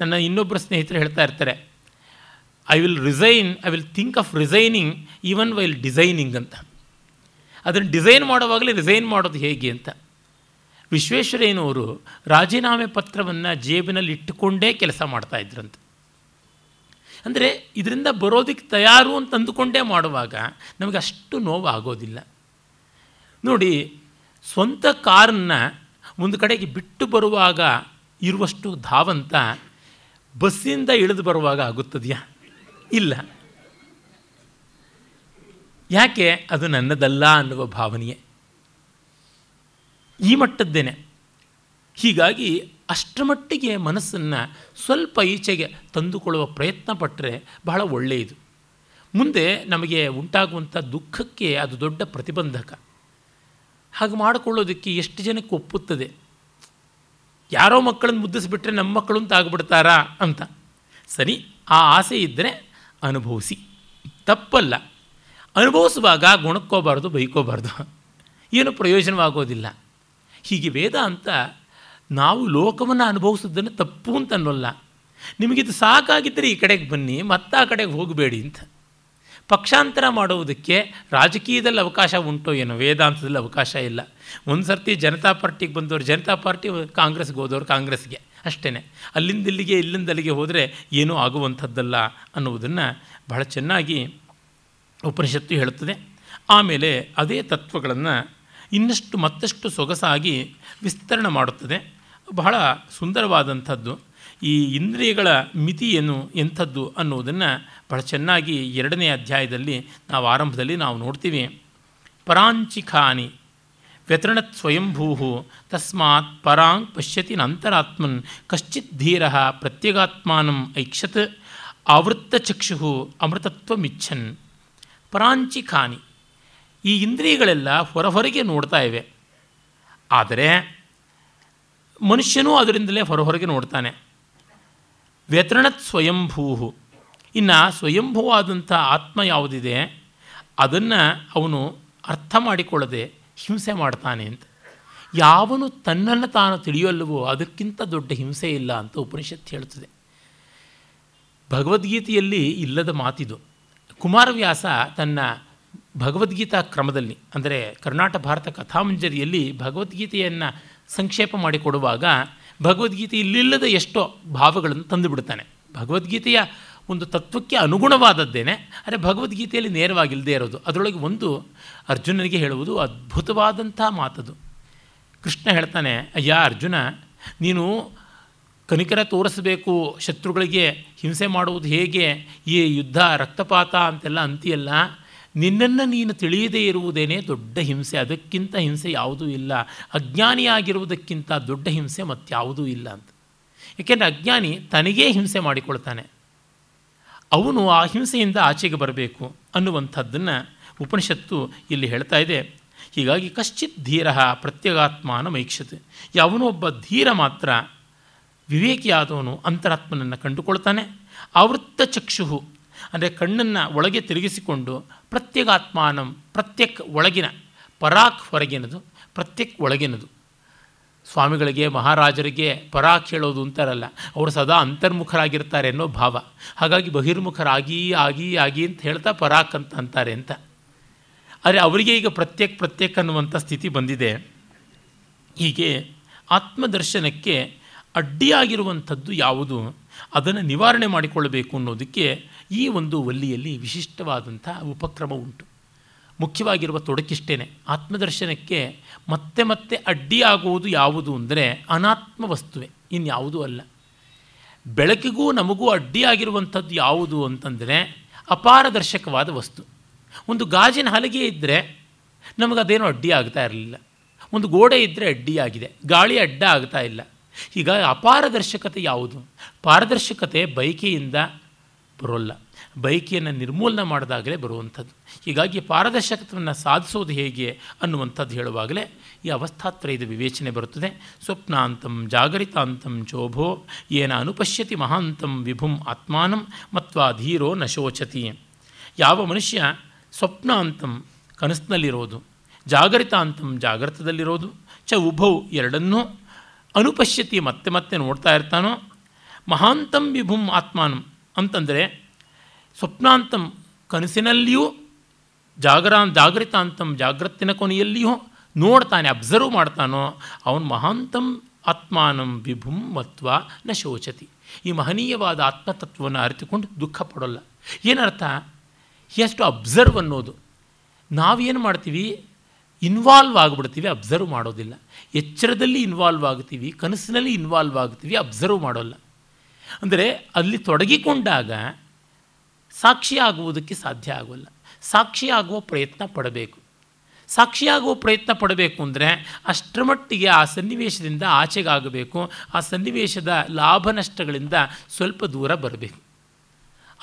ನನ್ನ ಇನ್ನೊಬ್ಬರು ಸ್ನೇಹಿತರು ಹೇಳ್ತಾ ಇರ್ತಾರೆ I will resign I will think of resigning even while designing ಅಂತ. ಅದನ್ನು ಡಿಸೈನ್ ಮಾಡುವಾಗಲೇ ರಿಸೈನ್ ಮಾಡೋದು ಹೇಗೆ ಅಂತ. ವಿಶ್ವೇಶ್ವರಯ್ಯನವರು ರಾಜೀನಾಮೆ ಪತ್ರವನ್ನು ಜೇಬಿನಲ್ಲಿ ಇಟ್ಟುಕೊಂಡೇ ಕೆಲಸ ಮಾಡ್ತಾ ಇದ್ರಂತೆ. ಅಂದರೆ ಇದರಿಂದ ಬರೋದಕ್ಕೆ ತಯಾರು ಅಂತ ಅಂದುಕೊಂಡೇ ಮಾಡುವಾಗ ನಮಗೆ ಅಷ್ಟು ನೋವು ಆಗೋದಿಲ್ಲ ನೋಡಿ, ಸ್ವಂತ ಕಾರನ್ನು ಒಂದು ಕಡೆಗೆ ಬಿಟ್ಟು ಬರುವಾಗ ಇರುವಷ್ಟು ಧಾವಂತ ಬಸ್ಸಿಂದ ಇಳಿದು ಬರುವಾಗ ಆಗುತ್ತದೆಯಾ? ಇಲ್ಲ. ಯಾಕೆ? ಅದು ನನ್ನದಲ್ಲ ಅನ್ನುವ ಭಾವನೆಯೇ. ಈ ಮಟ್ಟದ್ದೇನೆ. ಹೀಗಾಗಿ ಅಷ್ಟರ ಮಟ್ಟಿಗೆ ಮನಸ್ಸನ್ನು ಸ್ವಲ್ಪ ಈಚೆಗೆ ತಂದುಕೊಳ್ಳುವ ಪ್ರಯತ್ನ ಪಟ್ಟರೆ ಬಹಳ ಒಳ್ಳೆಯದು. ಮುಂದೆ ನಮಗೆ ಉಂಟಾಗುವಂಥ ದುಃಖಕ್ಕೆ ಅದು ದೊಡ್ಡ ಪ್ರತಿಬಂಧಕ. ಹಾಗೆ ಮಾಡಿಕೊಳ್ಳೋದಕ್ಕೆ ಎಷ್ಟು ಜನಕ್ಕೆ ಒಪ್ಪುತ್ತದೆ? ಯಾರೋ ಮಕ್ಕಳನ್ನು ಮುದ್ದಿಸಿಬಿಟ್ರೆ ನಮ್ಮ ಮಕ್ಕಳು ಅಂತ ಆಗ್ಬಿಡ್ತಾರಾ ಅಂತ. ಸರಿ, ಆ ಆಸೆ ಇದ್ದರೆ ಅನುಭವಿಸಿ. ತಪ್ಪಲ್ಲ. ಅನುಭವಿಸುವಾಗ ಗುಣಕ್ಕೋಬಾರ್ದು, ಬೈಕೋಬಾರ್ದು. ಏನು ಪ್ರಯೋಜನವಾಗೋದಿಲ್ಲ. ಹೀಗೆ ವೇದ ಅಂತ ನಾವು ಲೋಕವನ್ನು ಅನುಭವಿಸೋದನ್ನು ತಪ್ಪು ಅಂತ ಅನ್ನೋಲ್ಲ. ನಿಮಗಿದು ಸಾಕಾಗಿದ್ದರೆ ಈ ಕಡೆಗೆ ಬನ್ನಿ, ಮತ್ತೆ ಆ ಕಡೆಗೆ ಹೋಗಬೇಡಿ ಅಂತ. ಪಕ್ಷಾಂತರ ಮಾಡುವುದಕ್ಕೆ ರಾಜಕೀಯದಲ್ಲಿ ಅವಕಾಶ ಉಂಟೋ ಏನೋ, ವೇದಾಂತದಲ್ಲಿ ಅವಕಾಶ ಇಲ್ಲ. ಒಂದು ಸರ್ತಿ ಜನತಾ ಪಾರ್ಟಿಗೆ ಬಂದವರು, ಜನತಾ ಪಾರ್ಟಿ ಕಾಂಗ್ರೆಸ್ಗೆ ಹೋದವರು ಕಾಂಗ್ರೆಸ್ಗೆ ಅಷ್ಟೇ ಅಲ್ಲಿಂದ ಇಲ್ಲಿಗೆ, ಇಲ್ಲಿಂದ ಅಲ್ಲಿಗೆ ಹೋದರೆ ಏನೂ ಆಗುವಂಥದ್ದಲ್ಲ ಅನ್ನುವುದನ್ನು ಬಹಳ ಚೆನ್ನಾಗಿ ಉಪನಿಷತ್ತು ಹೇಳುತ್ತದೆ. ಆಮೇಲೆ ಅದೇ ತತ್ವಗಳನ್ನು ಇನ್ನಷ್ಟು ಮತ್ತಷ್ಟು ಸೊಗಸಾಗಿ ವಿಸ್ತರಣೆ ಮಾಡುತ್ತದೆ. ಬಹಳ ಸುಂದರವಾದಂಥದ್ದು. ಈ ಇಂದ್ರಿಯಗಳ ಮಿತಿ ಏನು ಎಂಥದ್ದು ಅನ್ನೋದನ್ನು ಬಹಳ ಚೆನ್ನಾಗಿ ಎರಡನೇ ಅಧ್ಯಾಯದಲ್ಲಿ ನಾವು ಆರಂಭದಲ್ಲಿ ನಾವು ನೋಡ್ತೀವಿ. ಪರಾಂಚಿಖಾನಿ ವ್ಯತೃಣತ್ ಸ್ವಯಂಭೂ ತಸ್ಮಾತ್ ಪರಾಂಗ್ ಪಶ್ಯತಿ ನಂತರಾತ್ಮನ್ ಕಶ್ಚಿತ್ ಧೀರ ಪ್ರತ್ಯಗಾತ್ಮಾನಂ ಐಕ್ಷತ್ ಆವೃತ್ತಚಕ್ಷು ಅಮೃತತ್ವಮಿಚ್ಛನ್. ಪರಾಂಚಿಖಾನಿ ಈ ಇಂದ್ರಿಯಗಳೆಲ್ಲ ಹೊರಹೊರಗೆ ನೋಡ್ತಾ ಇವೆ. ಆದರೆ ಮನುಷ್ಯನೂ ಅದರಿಂದಲೇ ಹೊರಹೊರಗೆ ನೋಡ್ತಾನೆ. ವ್ಯತೃಣತ್ ಸ್ವಯಂಭೂ ಇನ್ನು ಸ್ವಯಂಭೂವಾದಂಥ ಆತ್ಮ ಯಾವುದಿದೆ? ಅದನ್ನು ಅವನು ಅರ್ಥ ಮಾಡಿಕೊಳ್ಳದೆ ಹಿಂಸೆ ಮಾಡ್ತಾನೆ ಅಂತ. ಯಾವನು ತನ್ನನ್ನು ತಾನು ತಿಳಿಯಲ್ಲವೋ ಅದಕ್ಕಿಂತ ದೊಡ್ಡ ಹಿಂಸೆ ಇಲ್ಲ ಅಂತ ಉಪನಿಷತ್ತು ಹೇಳ್ತದೆ ಭಗವದ್ಗೀತೆಯಲ್ಲಿ ಇಲ್ಲದ ಮಾತಿದು. ಕುಮಾರವ್ಯಾಸ ತನ್ನ ಭಗವದ್ಗೀತಾ ಕ್ರಮದಲ್ಲಿ, ಅಂದರೆ ಕರ್ನಾಟಕ ಭಾರತ ಕಥಾಮಂಜರಿಯಲ್ಲಿ ಭಗವದ್ಗೀತೆಯನ್ನು ಸಂಕ್ಷೇಪ ಮಾಡಿಕೊಡುವಾಗ ಭಗವದ್ಗೀತೆ ಇಲ್ಲಿಲ್ಲದ ಎಷ್ಟೋ ಭಾವಗಳನ್ನು ತಂದುಬಿಡ್ತಾನೆ ಭಗವದ್ಗೀತೆಯ ಒಂದು ತತ್ವಕ್ಕೆ ಅನುಗುಣವಾದದ್ದೇನೆ, ಆದರೆ ಭಗವದ್ಗೀತೆಯಲ್ಲಿ ನೇರವಾಗಿಲ್ಲದೆ ಇರೋದು. ಅದರೊಳಗೆ ಒಂದು ಅರ್ಜುನನಿಗೆ ಹೇಳುವುದು ಅದ್ಭುತವಾದಂಥ ಮಾತದು. ಕೃಷ್ಣ ಹೇಳ್ತಾನೆ, ಅಯ್ಯ ಅರ್ಜುನ, ನೀನು ಕನಿಕರ ತೋರಿಸಬೇಕು, ಶತ್ರುಗಳಿಗೆ ಹಿಂಸೆ ಮಾಡುವುದು ಹೇಗೆ? ಈ ಯುದ್ಧ ರಕ್ತಪಾತ ಅಂತೆಲ್ಲ ಅಂತಿಯಲ್ಲ ನಿನ್ನನ್ನು ನೀನು ತಿಳಿಯದೇ ಇರುವುದೇನೇ ದೊಡ್ಡ ಹಿಂಸೆ. ಅದಕ್ಕಿಂತ ಹಿಂಸೆ ಯಾವುದೂ ಇಲ್ಲ. ಅಜ್ಞಾನಿಯಾಗಿರುವುದಕ್ಕಿಂತ ದೊಡ್ಡ ಹಿಂಸೆ ಮತ್ತಾವುದೂ ಇಲ್ಲ ಅಂತ. ಏಕೆಂದರೆ ಅಜ್ಞಾನಿ ತನಗೇ ಹಿಂಸೆ ಮಾಡಿಕೊಳ್ತಾನೆ. ಅವನು ಆ ಹಿಂಸೆಯಿಂದ ಆಚೆಗೆ ಬರಬೇಕು ಅನ್ನುವಂಥದ್ದನ್ನು ಉಪನಿಷತ್ತು ಇಲ್ಲಿ ಹೇಳ್ತಾ ಇದೆ. ಹೀಗಾಗಿ ಕಶ್ಚಿತ್ ಧೀರ ಪ್ರತ್ಯಗಾತ್ಮಾನ ಮೈಕ್ಷತೆ. ಯಾವನೋ ಒಬ್ಬ ಧೀರ ಮಾತ್ರ ವಿವೇಕಿಯಾದವನು ಅಂತರಾತ್ಮನನ್ನು ಕಂಡುಕೊಳ್ತಾನೆ. ಆವೃತ್ತ ಚಕ್ಷು ಅಂದರೆ ಕಣ್ಣನ್ನು ಒಳಗೆ ತಿರುಗಿಸಿಕೊಂಡು ಪ್ರತ್ಯಗಾತ್ಮಾನಂ, ಪ್ರತ್ಯಕ್ ಒಳಗಿನ, ಪರಾಕ್ ಹೊರಗಿನದು, ಪ್ರತ್ಯಕ್ ಒಳಗಿನದು. ಸ್ವಾಮಿಗಳಿಗೆ, ಮಹಾರಾಜರಿಗೆ ಪರಾಕ್ ಹೇಳೋದು ಅಂತಾರಲ್ಲ, ಅವರು ಸದಾ ಅಂತರ್ಮುಖರಾಗಿರ್ತಾರೆ ಅನ್ನೋ ಭಾವ. ಹಾಗಾಗಿ ಬಹಿರ್ಮುಖರಾಗಿ, ಆಗಿ ಆಗಿ ಅಂತ ಹೇಳ್ತಾ ಪರಾಕ್ ಅಂತ ಅಂತಾರೆ ಅಂತ. ಆದರೆ ಅವರಿಗೆ ಈಗ ಪ್ರತ್ಯಕ್, ಪ್ರತ್ಯೇಕ ಅನ್ನುವಂಥ ಸ್ಥಿತಿ ಬಂದಿದೆ. ಹೀಗೆ ಆತ್ಮದರ್ಶನಕ್ಕೆ ಅಡ್ಡಿಯಾಗಿರುವಂಥದ್ದು ಯಾವುದು, ಅದನ್ನು ನಿವಾರಣೆ ಮಾಡಿಕೊಳ್ಳಬೇಕು ಅನ್ನೋದಕ್ಕೆ ಈ ಒಂದು ವಲ್ಲಿಯಲ್ಲಿ ವಿಶಿಷ್ಟವಾದಂಥ ಉಪಕ್ರಮ ಉಂಟು. ಮುಖ್ಯವಾಗಿರುವ ತೊಡಕಿಷ್ಟೇನೆ. ಆತ್ಮದರ್ಶನಕ್ಕೆ ಮತ್ತೆ ಮತ್ತೆ ಅಡ್ಡಿಯಾಗುವುದು ಯಾವುದು ಅಂದರೆ ಅನಾತ್ಮ ವಸ್ತುವೆ, ಇನ್ಯಾವುದೂ ಅಲ್ಲ. ಬೆಳಕಿಗೂ ನಮಗೂ ಅಡ್ಡಿಯಾಗಿರುವಂಥದ್ದು ಯಾವುದು ಅಂತಂದರೆ ಅಪಾರದರ್ಶಕವಾದ ವಸ್ತು. ಒಂದು ಗಾಜಿನ ಹಲಗೆ ಇದ್ದರೆ ನಮಗದೇನೋ ಅಡ್ಡಿ ಆಗ್ತಾ ಇರಲಿಲ್ಲ. ಒಂದು ಗೋಡೆ ಇದ್ದರೆ ಅಡ್ಡಿಯಾಗಿದೆ. ಗಾಳಿ ಅಡ್ಡ ಆಗ್ತಾ ಇಲ್ಲ. ಈಗ ಅಪಾರದರ್ಶಕತೆ ಯಾವುದು? ಪಾರದರ್ಶಕತೆ ಬೈಕೆಯಿಂದ ಬರೋಲ್ಲ. ಬೈಕಿಯನ್ನು ನಿರ್ಮೂಲನೆ ಮಾಡಿದಾಗಲೇ ಬರುವಂಥದ್ದು. ಹೀಗಾಗಿ ಪಾರದರ್ಶಕತ್ವವನ್ನು ಸಾಧಿಸೋದು ಹೇಗೆ ಅನ್ನುವಂಥದ್ದು ಹೇಳುವಾಗಲೇ ಈ ಅವಸ್ಥಾತ್ರಯದ ವಿವೇಚನೆ ಬರುತ್ತದೆ. ಸ್ವಪ್ನಾಂತಂ ಜಾಗರಿತಾಂತಂ ಚೋಭೋ ಏನ ಅನುಪಶ್ಯತಿ ಮಹಾಂತಂ ವಿಭುಂ ಆತ್ಮಾನಂ ಮತ್ವಾ ಧೀರೋ ನ ಶೋಚತಿ. ಯಾವ ಮನುಷ್ಯ ಸ್ವಪ್ನಾಂತಂ ಕನಸಿನಲ್ಲಿರೋದು, ಜಾಗರಿತಾಂತಂ ಜಾಗೃತದಲ್ಲಿರೋದು, ಚ ಉಭೌ ಎರಡನ್ನೂ ಅನುಪಶ್ಯತಿ ಮತ್ತೆ ಮತ್ತೆ ನೋಡ್ತಾ ಇರ್ತಾನೋ, ಮಹಾಂತಂ ವಿಭುಂ ಆತ್ಮಾನಂ ಅಂತಂದರೆ ಸ್ವಪ್ನಾಂತಂ ಕನಸಿನಲ್ಲಿಯೂ ಜಾಗರಾನ್ ಜಾಗೃತಾಂತಂ ಜಾಗೃತಿನ ಕೊನೆಯಲ್ಲಿಯೂ ನೋಡ್ತಾನೆ ಅಬ್ಸರ್ವ್ ಮಾಡ್ತಾನೋ, ಅವನು ಮಹಾಂತಂ ಆತ್ಮಾನಂ ವಿಭುಂ ಮತ್ವ ನ ಶೋಚತಿ. ಈ ಮಹನೀಯವಾದ ಆತ್ಮತತ್ವವನ್ನು ಅರಿತುಕೊಂಡು ದುಃಖ ಪಡೋಲ್ಲ. ಏನರ್ಥ? ಎಷ್ಟು ಅಬ್ಸರ್ವ್ ಅನ್ನೋದು. ನಾವೇನು ಮಾಡ್ತೀವಿ? ಇನ್ವಾಲ್ವ್ ಆಗಿಬಿಡ್ತೀವಿ ಅಬ್ಸರ್ವ್ ಮಾಡೋದಿಲ್ಲ. ಎಚ್ಚರದಲ್ಲಿ ಇನ್ವಾಲ್ವ್ ಆಗ್ತೀವಿ, ಕನಸಿನಲ್ಲಿ ಇನ್ವಾಲ್ವ್ ಆಗ್ತೀವಿ ಅಬ್ಸರ್ವ್ ಮಾಡೋಲ್ಲ. ಅಂದರೆ ಅಲ್ಲಿ ತೊಡಗಿಕೊಂಡಾಗ ಸಾಕ್ಷಿಯಾಗುವುದಕ್ಕೆ ಸಾಧ್ಯ ಆಗೋಲ್ಲ. ಸಾಕ್ಷಿಯಾಗುವ ಪ್ರಯತ್ನ ಪಡಬೇಕು. ಸಾಕ್ಷಿಯಾಗುವ ಪ್ರಯತ್ನ ಪಡಬೇಕು ಅಂದರೆ ಅಷ್ಟರ ಮಟ್ಟಿಗೆ ಆ ಸನ್ನಿವೇಶದಿಂದ ಆಚೆಗಾಗಬೇಕು. ಆ ಸನ್ನಿವೇಶದ ಲಾಭ ನಷ್ಟಗಳಿಂದ ಸ್ವಲ್ಪ ದೂರ ಬರಬೇಕು.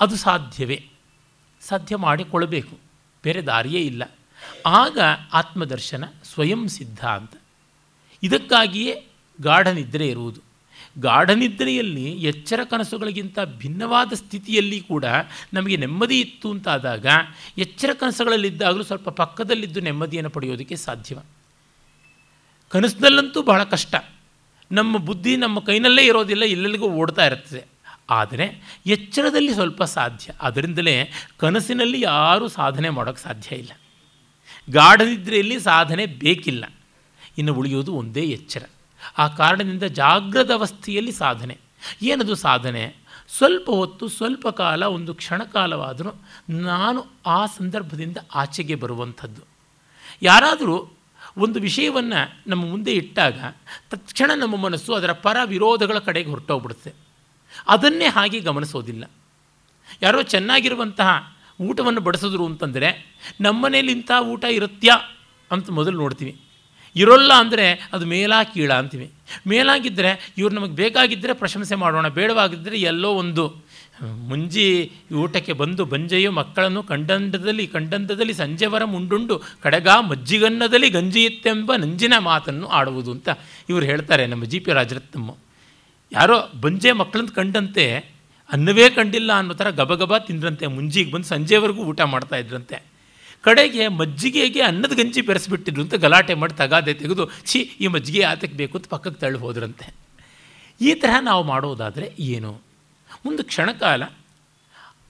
ಅದು ಸಾಧ್ಯವೇ? ಸಾಧ್ಯ ಮಾಡಿಕೊಳ್ಳಬೇಕು. ಬೇರೆ ದಾರಿಯೇ ಇಲ್ಲ. ಆಗ ಆತ್ಮದರ್ಶನ ಸ್ವಯಂ ಸಿದ್ಧ ಅಂತ. ಇದಕ್ಕಾಗಿಯೇ ಗಾಢನಿದ್ರೆ ಇರುವುದು. ಗಾಢನಿದ್ರೆಯಲ್ಲಿ ಎಚ್ಚರ ಕನಸುಗಳಿಗಿಂತ ಭಿನ್ನವಾದ ಸ್ಥಿತಿಯಲ್ಲಿ ಕೂಡ ನಮಗೆ ನೆಮ್ಮದಿ ಇತ್ತು ಅಂತಾದಾಗ ಎಚ್ಚರ ಕನಸುಗಳಲ್ಲಿದ್ದಾಗಲೂ ಸ್ವಲ್ಪ ಪಕ್ಕದಲ್ಲಿದ್ದು ನೆಮ್ಮದಿಯನ್ನು ಪಡೆಯೋದಕ್ಕೆ ಸಾಧ್ಯವ. ಕನಸಿನಲ್ಲಂತೂ ಬಹಳ ಕಷ್ಟ. ನಮ್ಮ ಬುದ್ಧಿ ನಮ್ಮ ಕೈನಲ್ಲೇ ಇರೋದಿಲ್ಲ, ಎಲ್ಲೆಲ್ಲಿಗೂ ಓಡ್ತಾ ಇರ್ತದೆ ಆದರೆ ಎಚ್ಚರದಲ್ಲಿ ಸ್ವಲ್ಪ ಸಾಧ್ಯ. ಅದರಿಂದಲೇ ಕನಸಿನಲ್ಲಿ ಯಾರೂ ಸಾಧನೆ ಮಾಡೋಕ್ಕೆ ಸಾಧ್ಯ ಇಲ್ಲ. ಗಾಢನಿದ್ರೆಯಲ್ಲಿ ಸಾಧನೆ ಬೇಕಿಲ್ಲ. ಇನ್ನು ಉಳಿಯೋದು ಒಂದೇ ಎಚ್ಚರ. ಆ ಕಾರಣದಿಂದ ಜಾಗ್ರದ ಅವಸ್ಥೆಯಲ್ಲಿ ಸಾಧನೆ. ಏನದು ಸಾಧನೆ? ಸ್ವಲ್ಪ ಹೊತ್ತು, ಸ್ವಲ್ಪ ಕಾಲ, ಒಂದು ಕ್ಷಣಕಾಲವಾದರೂ ನಾನು ಆ ಸಂದರ್ಭದಿಂದ ಆಚೆಗೆ ಬರುವಂಥದ್ದು. ಯಾರಾದರೂ ಒಂದು ವಿಷಯವನ್ನು ನಮ್ಮ ಮುಂದೆ ಇಟ್ಟಾಗ ತಕ್ಷಣ ನಮ್ಮ ಮನಸ್ಸು ಅದರ ಪರ ವಿರೋಧಗಳ ಕಡೆಗೆ ಹೊರಟೋಗ್ಬಿಡುತ್ತೆ. ಅದನ್ನೇ ಹಾಗೆ ಗಮನಿಸೋದಿಲ್ಲ. ಯಾರೋ ಚೆನ್ನಾಗಿರುವಂತಹ ಊಟವನ್ನು ಬಡಿಸಿದ್ರು ಅಂತಂದರೆ, ನಮ್ಮನೇಲಿ ಇಂಥ ಊಟ ಇರುತ್ತ್ಯಾ ಅಂತ ಮೊದಲು ನೋಡ್ತೀವಿ. ಇರೋಲ್ಲ ಅಂದರೆ ಅದು ಮೇಲಾ ಕೀಳ ಅಂತೀವಿ. ಮೇಲಾಗಿದ್ದರೆ ಇವ್ರು ನಮಗೆ ಬೇಕಾಗಿದ್ದರೆ ಪ್ರಶಂಸೆ ಮಾಡೋಣ ಬೇಡವಾಗಿದ್ದರೆ ಎಲ್ಲೋ ಒಂದು ಮುಂಜಿ ಊಟಕ್ಕೆ ಬಂದು ಬಂಜೆಯು ಮಕ್ಕಳನ್ನು ಕಂಡಂಡದಲ್ಲಿ ಕಂಡಂತದಲ್ಲಿ ಸಂಜೆವರ ಮುಂಡುಂಡು ಕಡಗ ಮಜ್ಜಿಗನ್ನದಲ್ಲಿ ಗಂಜಿಯಿತ್ತೆಂಬ ನಂಜಿನ ಮಾತನ್ನು ಆಡುವುದು ಅಂತ ಇವರು ಹೇಳ್ತಾರೆ ನಮ್ಮ ಜಿ ಪಿ ರಾಜರತ್ನಮ್ಮ. ಯಾರೋ ಬಂಜೆ ಮಕ್ಕಳಂತ ಕಂಡಂತೆ ಅನ್ನವೇ ಕಂಡಿಲ್ಲ ಅನ್ನೋ ಥರ ಗಬಗಬ ತಿಂದ್ರಂತೆ, ಮುಂಜಿಗೆ ಬಂದು ಸಂಜೆವರೆಗೂ ಊಟ ಮಾಡ್ತಾ ಇದ್ರಂತೆ. ಕಡೆಗೆ ಮಜ್ಜಿಗೆಗೆ ಅನ್ನದ ಗಂಜಿ ಬೆರೆಸಿಬಿಟ್ಟಿದ್ರು ಅಂತ ಗಲಾಟೆ ಮಾಡಿ ತಗಾದೆ ತೆಗೆದು, ಛೀ, ಈ ಮಜ್ಜಿಗೆ ಆತಕ್ಕೆ ಬೇಕು ಅಂತ ಪಕ್ಕಕ್ಕೆ ತಳ್ಳಿ ಹೋದ್ರಂತೆ. ಈ ತರಹ ನಾವು ಮಾಡೋದಾದರೆ ಏನು? ಒಂದು ಕ್ಷಣಕಾಲ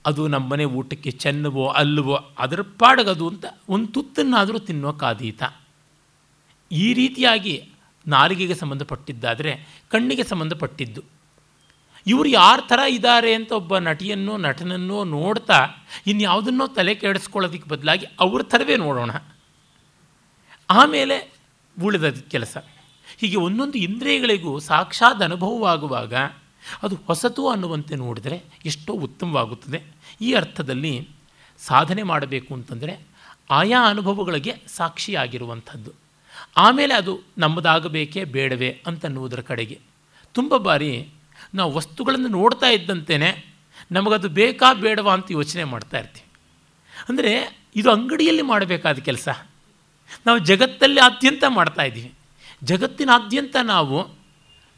ಅದು ನಮ್ಮನೆ ಊಟಕ್ಕೆ ಚೆನ್ನವೋ, ಅಲ್ಲವೋ, ಅದರ ಪಾಡಗದು ಅಂತ ಒಂದು ತುತ್ತನ್ನಾದರೂ ತಿನ್ನೋಕ್ಕಾದೀತ ಈ ರೀತಿಯಾಗಿ ನಾಲಿಗೆಗೆ ಸಂಬಂಧಪಟ್ಟಿದ್ದಾದರೆ ಕಣ್ಣಿಗೆ ಸಂಬಂಧಪಟ್ಟಿದ್ದು. ಇವರು ಯಾರ ಥರ ಇದ್ದಾರೆ ಅಂತ ಒಬ್ಬ ನಟಿಯನ್ನೋ, ನಟನನ್ನೋ ನೋಡ್ತಾ ಇನ್ಯಾವುದನ್ನೋ ತಲೆ ಕೆಡಿಸ್ಕೊಳ್ಳೋದಕ್ಕೆ ಬದಲಾಗಿ ಅವ್ರ ಥರವೇ ನೋಡೋಣ. ಆಮೇಲೆ ಉಳಿದ ಕೆಲಸ. ಹೀಗೆ ಒಂದೊಂದು ಇಂದ್ರಿಯಗಳಿಗೂ ಸಾಕ್ಷಾತ್ ಅನುಭವವಾಗುವಾಗ ಅದು ಹೊಸತು ಅನ್ನುವಂತೆ ನೋಡಿದರೆ ಎಷ್ಟೋ ಉತ್ತಮವಾಗುತ್ತದೆ. ಈ ಅರ್ಥದಲ್ಲಿ ಸಾಧನೆ ಮಾಡಬೇಕು ಅಂತಂದರೆ ಆಯಾ ಅನುಭವಗಳಿಗೆ ಸಾಕ್ಷಿಯಾಗಿರುವಂಥದ್ದು. ಆಮೇಲೆ ಅದು ನಮ್ಮದಾಗಬೇಕೇ ಬೇಡವೇ ಅಂತನ್ನುವುದರ ಕಡೆಗೆ. ತುಂಬ ಬಾರಿ ನಾವು ವಸ್ತುಗಳನ್ನು ನೋಡ್ತಾ ಇದ್ದಂತೆಯೇ ನಮಗದು ಬೇಕಾ ಬೇಡವಾ ಅಂತ ಯೋಚನೆ ಮಾಡ್ತಾ ಇರ್ತೀವಿ. ಅಂದರೆ ಇದು ಅಂಗಡಿಯಲ್ಲಿ ಮಾಡಬೇಕಾದ ಕೆಲಸ. ನಾವು ಜಗತ್ತಲ್ಲಿ ಆದ್ಯಂತ ಮಾಡ್ತಾ ಇದ್ದೀವಿ. ಜಗತ್ತಿನಾದ್ಯಂತ ನಾವು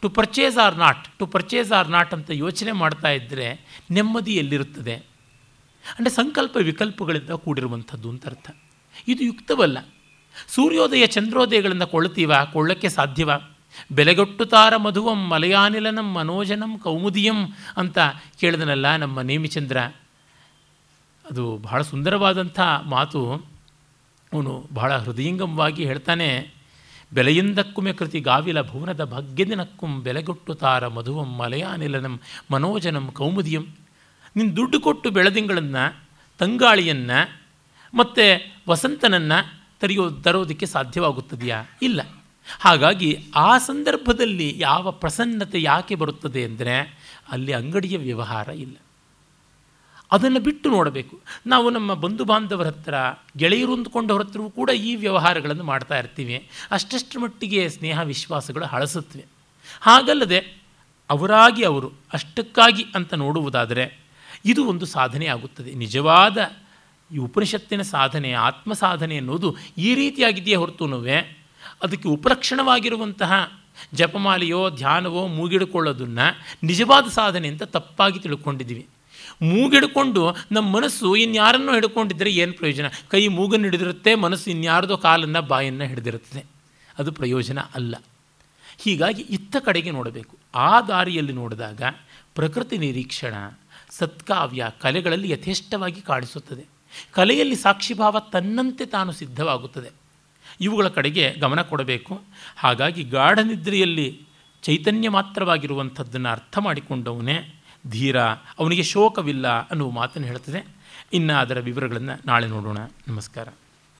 to purchase or not to purchase or not ಅಂತ ಯೋಚನೆ ಮಾಡ್ತಾ ಇದ್ದರೆ ನೆಮ್ಮದಿ ಎಲ್ಲಿರುತ್ತದೆ? ಅಂದರೆ ಸಂಕಲ್ಪ ವಿಕಲ್ಪಗಳಿಂದ ಕೂಡಿರುವಂಥದ್ದು ಅಂತ ಅರ್ಥ. ಇದು ಯುಕ್ತವಲ್ಲ. ಸೂರ್ಯೋದಯ ಚಂದ್ರೋದಯಗಳನ್ನು ಕೊಳ್ತೀವ ಕೊಳ್ಳಕ್ಕೆ ಸಾಧ್ಯವ? ಬೆಲೆಗೊಟ್ಟುತಾರ ಮಧುವಂ ಮಲಯಾನಿಲನಂ ಮನೋಜನಂ ಕೌಮುದಿಯಂ ಅಂತ ಕೇಳಿದನಲ್ಲ ನಮ್ಮ ನೇಮಿಚಂದ್ರ. ಅದು ಬಹಳ ಸುಂದರವಾದಂಥ ಮಾತು. ಅವನು ಬಹಳ ಹೃದಯಂಗಮವಾಗಿ ಹೇಳ್ತಾನೆ, ಬೆಲೆಯಿಂದಕ್ಕುಮೆ ಕೃತಿ ಗಾವಿಲ ಭುವನದ ಭಾಗ್ಯದಿನಕ್ಕುಂ ಬೆಲೆಗೊಟ್ಟುತಾರ ಮಧುವಂ ಮಲಯಾನಿಲನಂ ಮನೋಜನಂ ಕೌಮುದಿಯಂ. ನಿನ್ನ ದುಡ್ಡು ಕೊಟ್ಟು ಬೆಳದಿಂಗಳನ್ನು, ತಂಗಾಳಿಯನ್ನು ಮತ್ತು ವಸಂತನನ್ನು ತರೆಯೋ, ತರೋದಕ್ಕೆ ಸಾಧ್ಯವಾಗುತ್ತದೆಯಾ? ಇಲ್ಲ. ಹಾಗಾಗಿ ಆ ಸಂದರ್ಭದಲ್ಲಿ ಯಾವ ಪ್ರಸನ್ನತೆ ಯಾಕೆ ಬರುತ್ತದೆ ಅಂದರೆ ಅಲ್ಲಿ ಅಂಗಡಿಯ ವ್ಯವಹಾರ ಇಲ್ಲ. ಅದನ್ನು ಬಿಟ್ಟು ನೋಡಬೇಕು. ನಾವು ನಮ್ಮ ಬಂಧು ಬಾಂಧವರ ಹತ್ರ, ಗೆಳೆಯರು ಅಂದ್ಕೊಂಡವ್ರ ಹತ್ರವೂ ಕೂಡ ಈ ವ್ಯವಹಾರಗಳನ್ನು ಮಾಡ್ತಾ ಇರ್ತೀವಿ. ಅಷ್ಟಷ್ಟು ಮಟ್ಟಿಗೆ ಸ್ನೇಹ ವಿಶ್ವಾಸಗಳು ಹಳಸುತ್ತವೆ. ಹಾಗಲ್ಲದೆ ಅವರಾಗಿ ಅವರು ಅಷ್ಟಕ್ಕಾಗಿ ಅಂತ ನೋಡುವುದಾದರೆ ಇದು ಒಂದು ಸಾಧನೆ ಆಗುತ್ತದೆ. ನಿಜವಾದ ಈ ಉಪನಿಷತ್ತಿನ ಸಾಧನೆ ಆತ್ಮ ಸಾಧನೆ ಅನ್ನೋದು ಈ ರೀತಿಯಾಗಿದೆಯೇ ಹೊರತುನುವೆ ಅದಕ್ಕೆ ಉಪಲಕ್ಷಣವಾಗಿರುವಂತಹ ಜಪಮಾಲೆಯೋ, ಧ್ಯಾನವೋ ಮೂಗಿಡ್ಕೊಳ್ಳೋದನ್ನು ನಿಜವಾದ ಸಾಧನೆ ಅಂತ ತಪ್ಪಾಗಿ ತಿಳ್ಕೊಂಡಿದ್ದೀವಿ. ಮೂಗಿಡ್ಕೊಂಡು ನಮ್ಮ ಮನಸ್ಸು ಇನ್ಯಾರನ್ನೋ ಹಿಡ್ಕೊಂಡಿದ್ದರೆ ಏನು ಪ್ರಯೋಜನ? ಕೈ ಮೂಗನ್ನು ಹಿಡಿದಿರುತ್ತೆ, ಮನಸ್ಸು ಇನ್ಯಾರದೋ ಕಾಲನ್ನು ಬಾಯನ್ನು ಹಿಡಿದಿರುತ್ತದೆ ಅದು ಪ್ರಯೋಜನ ಅಲ್ಲ. ಹೀಗಾಗಿ ಇತ್ತ ಕಡೆಗೆ ನೋಡಬೇಕು. ಆ ದಾರಿಯಲ್ಲಿ ನೋಡಿದಾಗ ಪ್ರಕೃತಿ ನಿರೀಕ್ಷಣ, ಸತ್ಕಾವ್ಯ ಕಲೆಗಳಲ್ಲಿ ಯಥೇಷ್ಟವಾಗಿ ಕಾಣಿಸುತ್ತದೆ. ಕಲೆಯಲ್ಲಿ ಸಾಕ್ಷಿಭಾವ ತನ್ನಂತೆ ತಾನು ಸಿದ್ಧವಾಗುತ್ತದೆ. ಇವುಗಳ ಕಡೆಗೆ ಗಮನ ಕೊಡಬೇಕು. ಹಾಗಾಗಿ ಗಾಢನಿದ್ರೆಯಲ್ಲಿ ಚೈತನ್ಯ ಮಾತ್ರವಾಗಿರುವಂಥದ್ದನ್ನು ಅರ್ಥ ಮಾಡಿಕೊಂಡವನೇ ಧೀರ, ಅವನಿಗೆ ಶೋಕವಿಲ್ಲ ಅನ್ನುವ ಮಾತನ್ನು ಹೇಳ್ತದೆ. ಇನ್ನು ಅದರ ವಿವರಗಳನ್ನು ನಾಳೆ ನೋಡೋಣ. ನಮಸ್ಕಾರ.